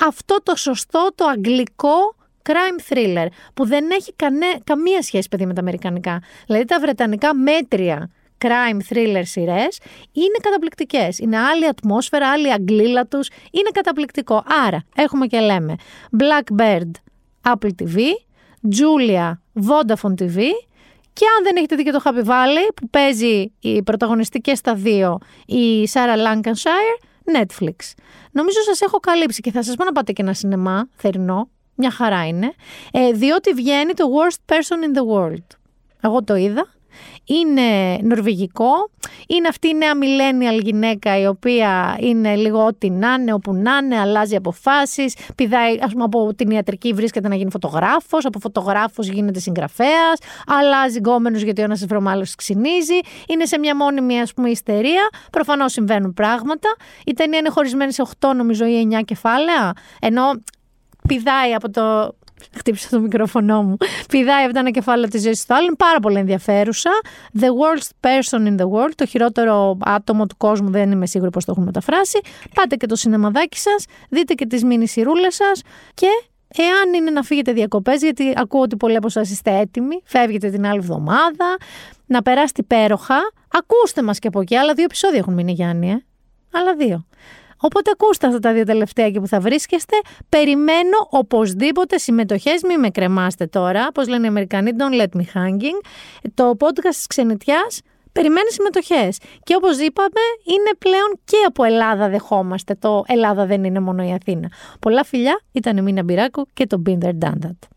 Speaker 1: Αυτό το σωστό, το αγγλικό crime thriller, που δεν έχει κανέ, καμία σχέση, παιδί, με τα αμερικανικά. Δηλαδή τα βρετανικά μέτρια crime thriller σειρές είναι καταπληκτικές. Είναι άλλη ατμόσφαιρα, άλλη αγγλίλα τους. Είναι καταπληκτικό. Άρα, έχουμε και λέμε Blackbird Apple TV, Julia Vodafone TV και αν δεν έχετε δει και το Happy Valley που παίζει οι πρωταγωνιστικές στα δύο η Sarah Lancashire, Netflix. Νομίζω σας έχω καλύψει και θα σας πω να πάτε και ένα σινεμά θερινό, μια χαρά είναι, ε, διότι βγαίνει το Worst Person in the World. Εγώ το είδα, είναι νορβηγικό, είναι αυτή η νέα millennial γυναίκα η οποία είναι λίγο ό,τι να είναι, όπου να είναι, αλλάζει αποφάσεις, πηδάει ας πούμε από την ιατρική βρίσκεται να γίνει φωτογράφος, από φωτογράφος γίνεται συγγραφέας, αλλάζει γκόμενους γιατί ο ένας ευρωμάλος ξυνίζει, είναι σε μια μόνιμη ας πούμε ιστερία, προφανώς συμβαίνουν πράγματα, η ταινία είναι χωρισμένη σε 8 νομίζω ή 9 κεφάλαια, ενώ πηδάει από το χτύπησα το μικρόφωνο μου. Πηδάει από το ένα κεφάλαιο της ζωής στο άλλο. Είναι πάρα πολύ ενδιαφέρουσα. The worst person in the world. Το χειρότερο άτομο του κόσμου. Δεν είμαι σίγουρη πώς το έχουν μεταφράσει. Πάτε και το σινεμαδάκι σας. Δείτε και τις μήνυ σιρούλες σας. Και εάν είναι να φύγετε διακοπές, γιατί ακούω ότι πολλοί από εσά είστε έτοιμοι, φεύγετε την άλλη εβδομάδα, να περάσετε υπέροχα. Ακούστε μας και από εκεί. Άλλα δύο επεισόδια έχουν μείνει, Γιάννη, ε. Άλλα δύο. Οπότε ακούστε αυτά τα δύο τελευταία εκεί που θα βρίσκεστε. Περιμένω οπωσδήποτε συμμετοχές. Μην με κρεμάστε τώρα. Πώς λένε οι Αμερικανοί, don't let me hanging. Το podcast της ξενιτιάς περιμένει συμμετοχές. Και όπως είπαμε, είναι πλέον και από Ελλάδα δεχόμαστε. Το Ελλάδα δεν είναι μόνο η Αθήνα. Πολλά φιλιά, ήταν η Μίνα Μπυράκου και το Binder Done That.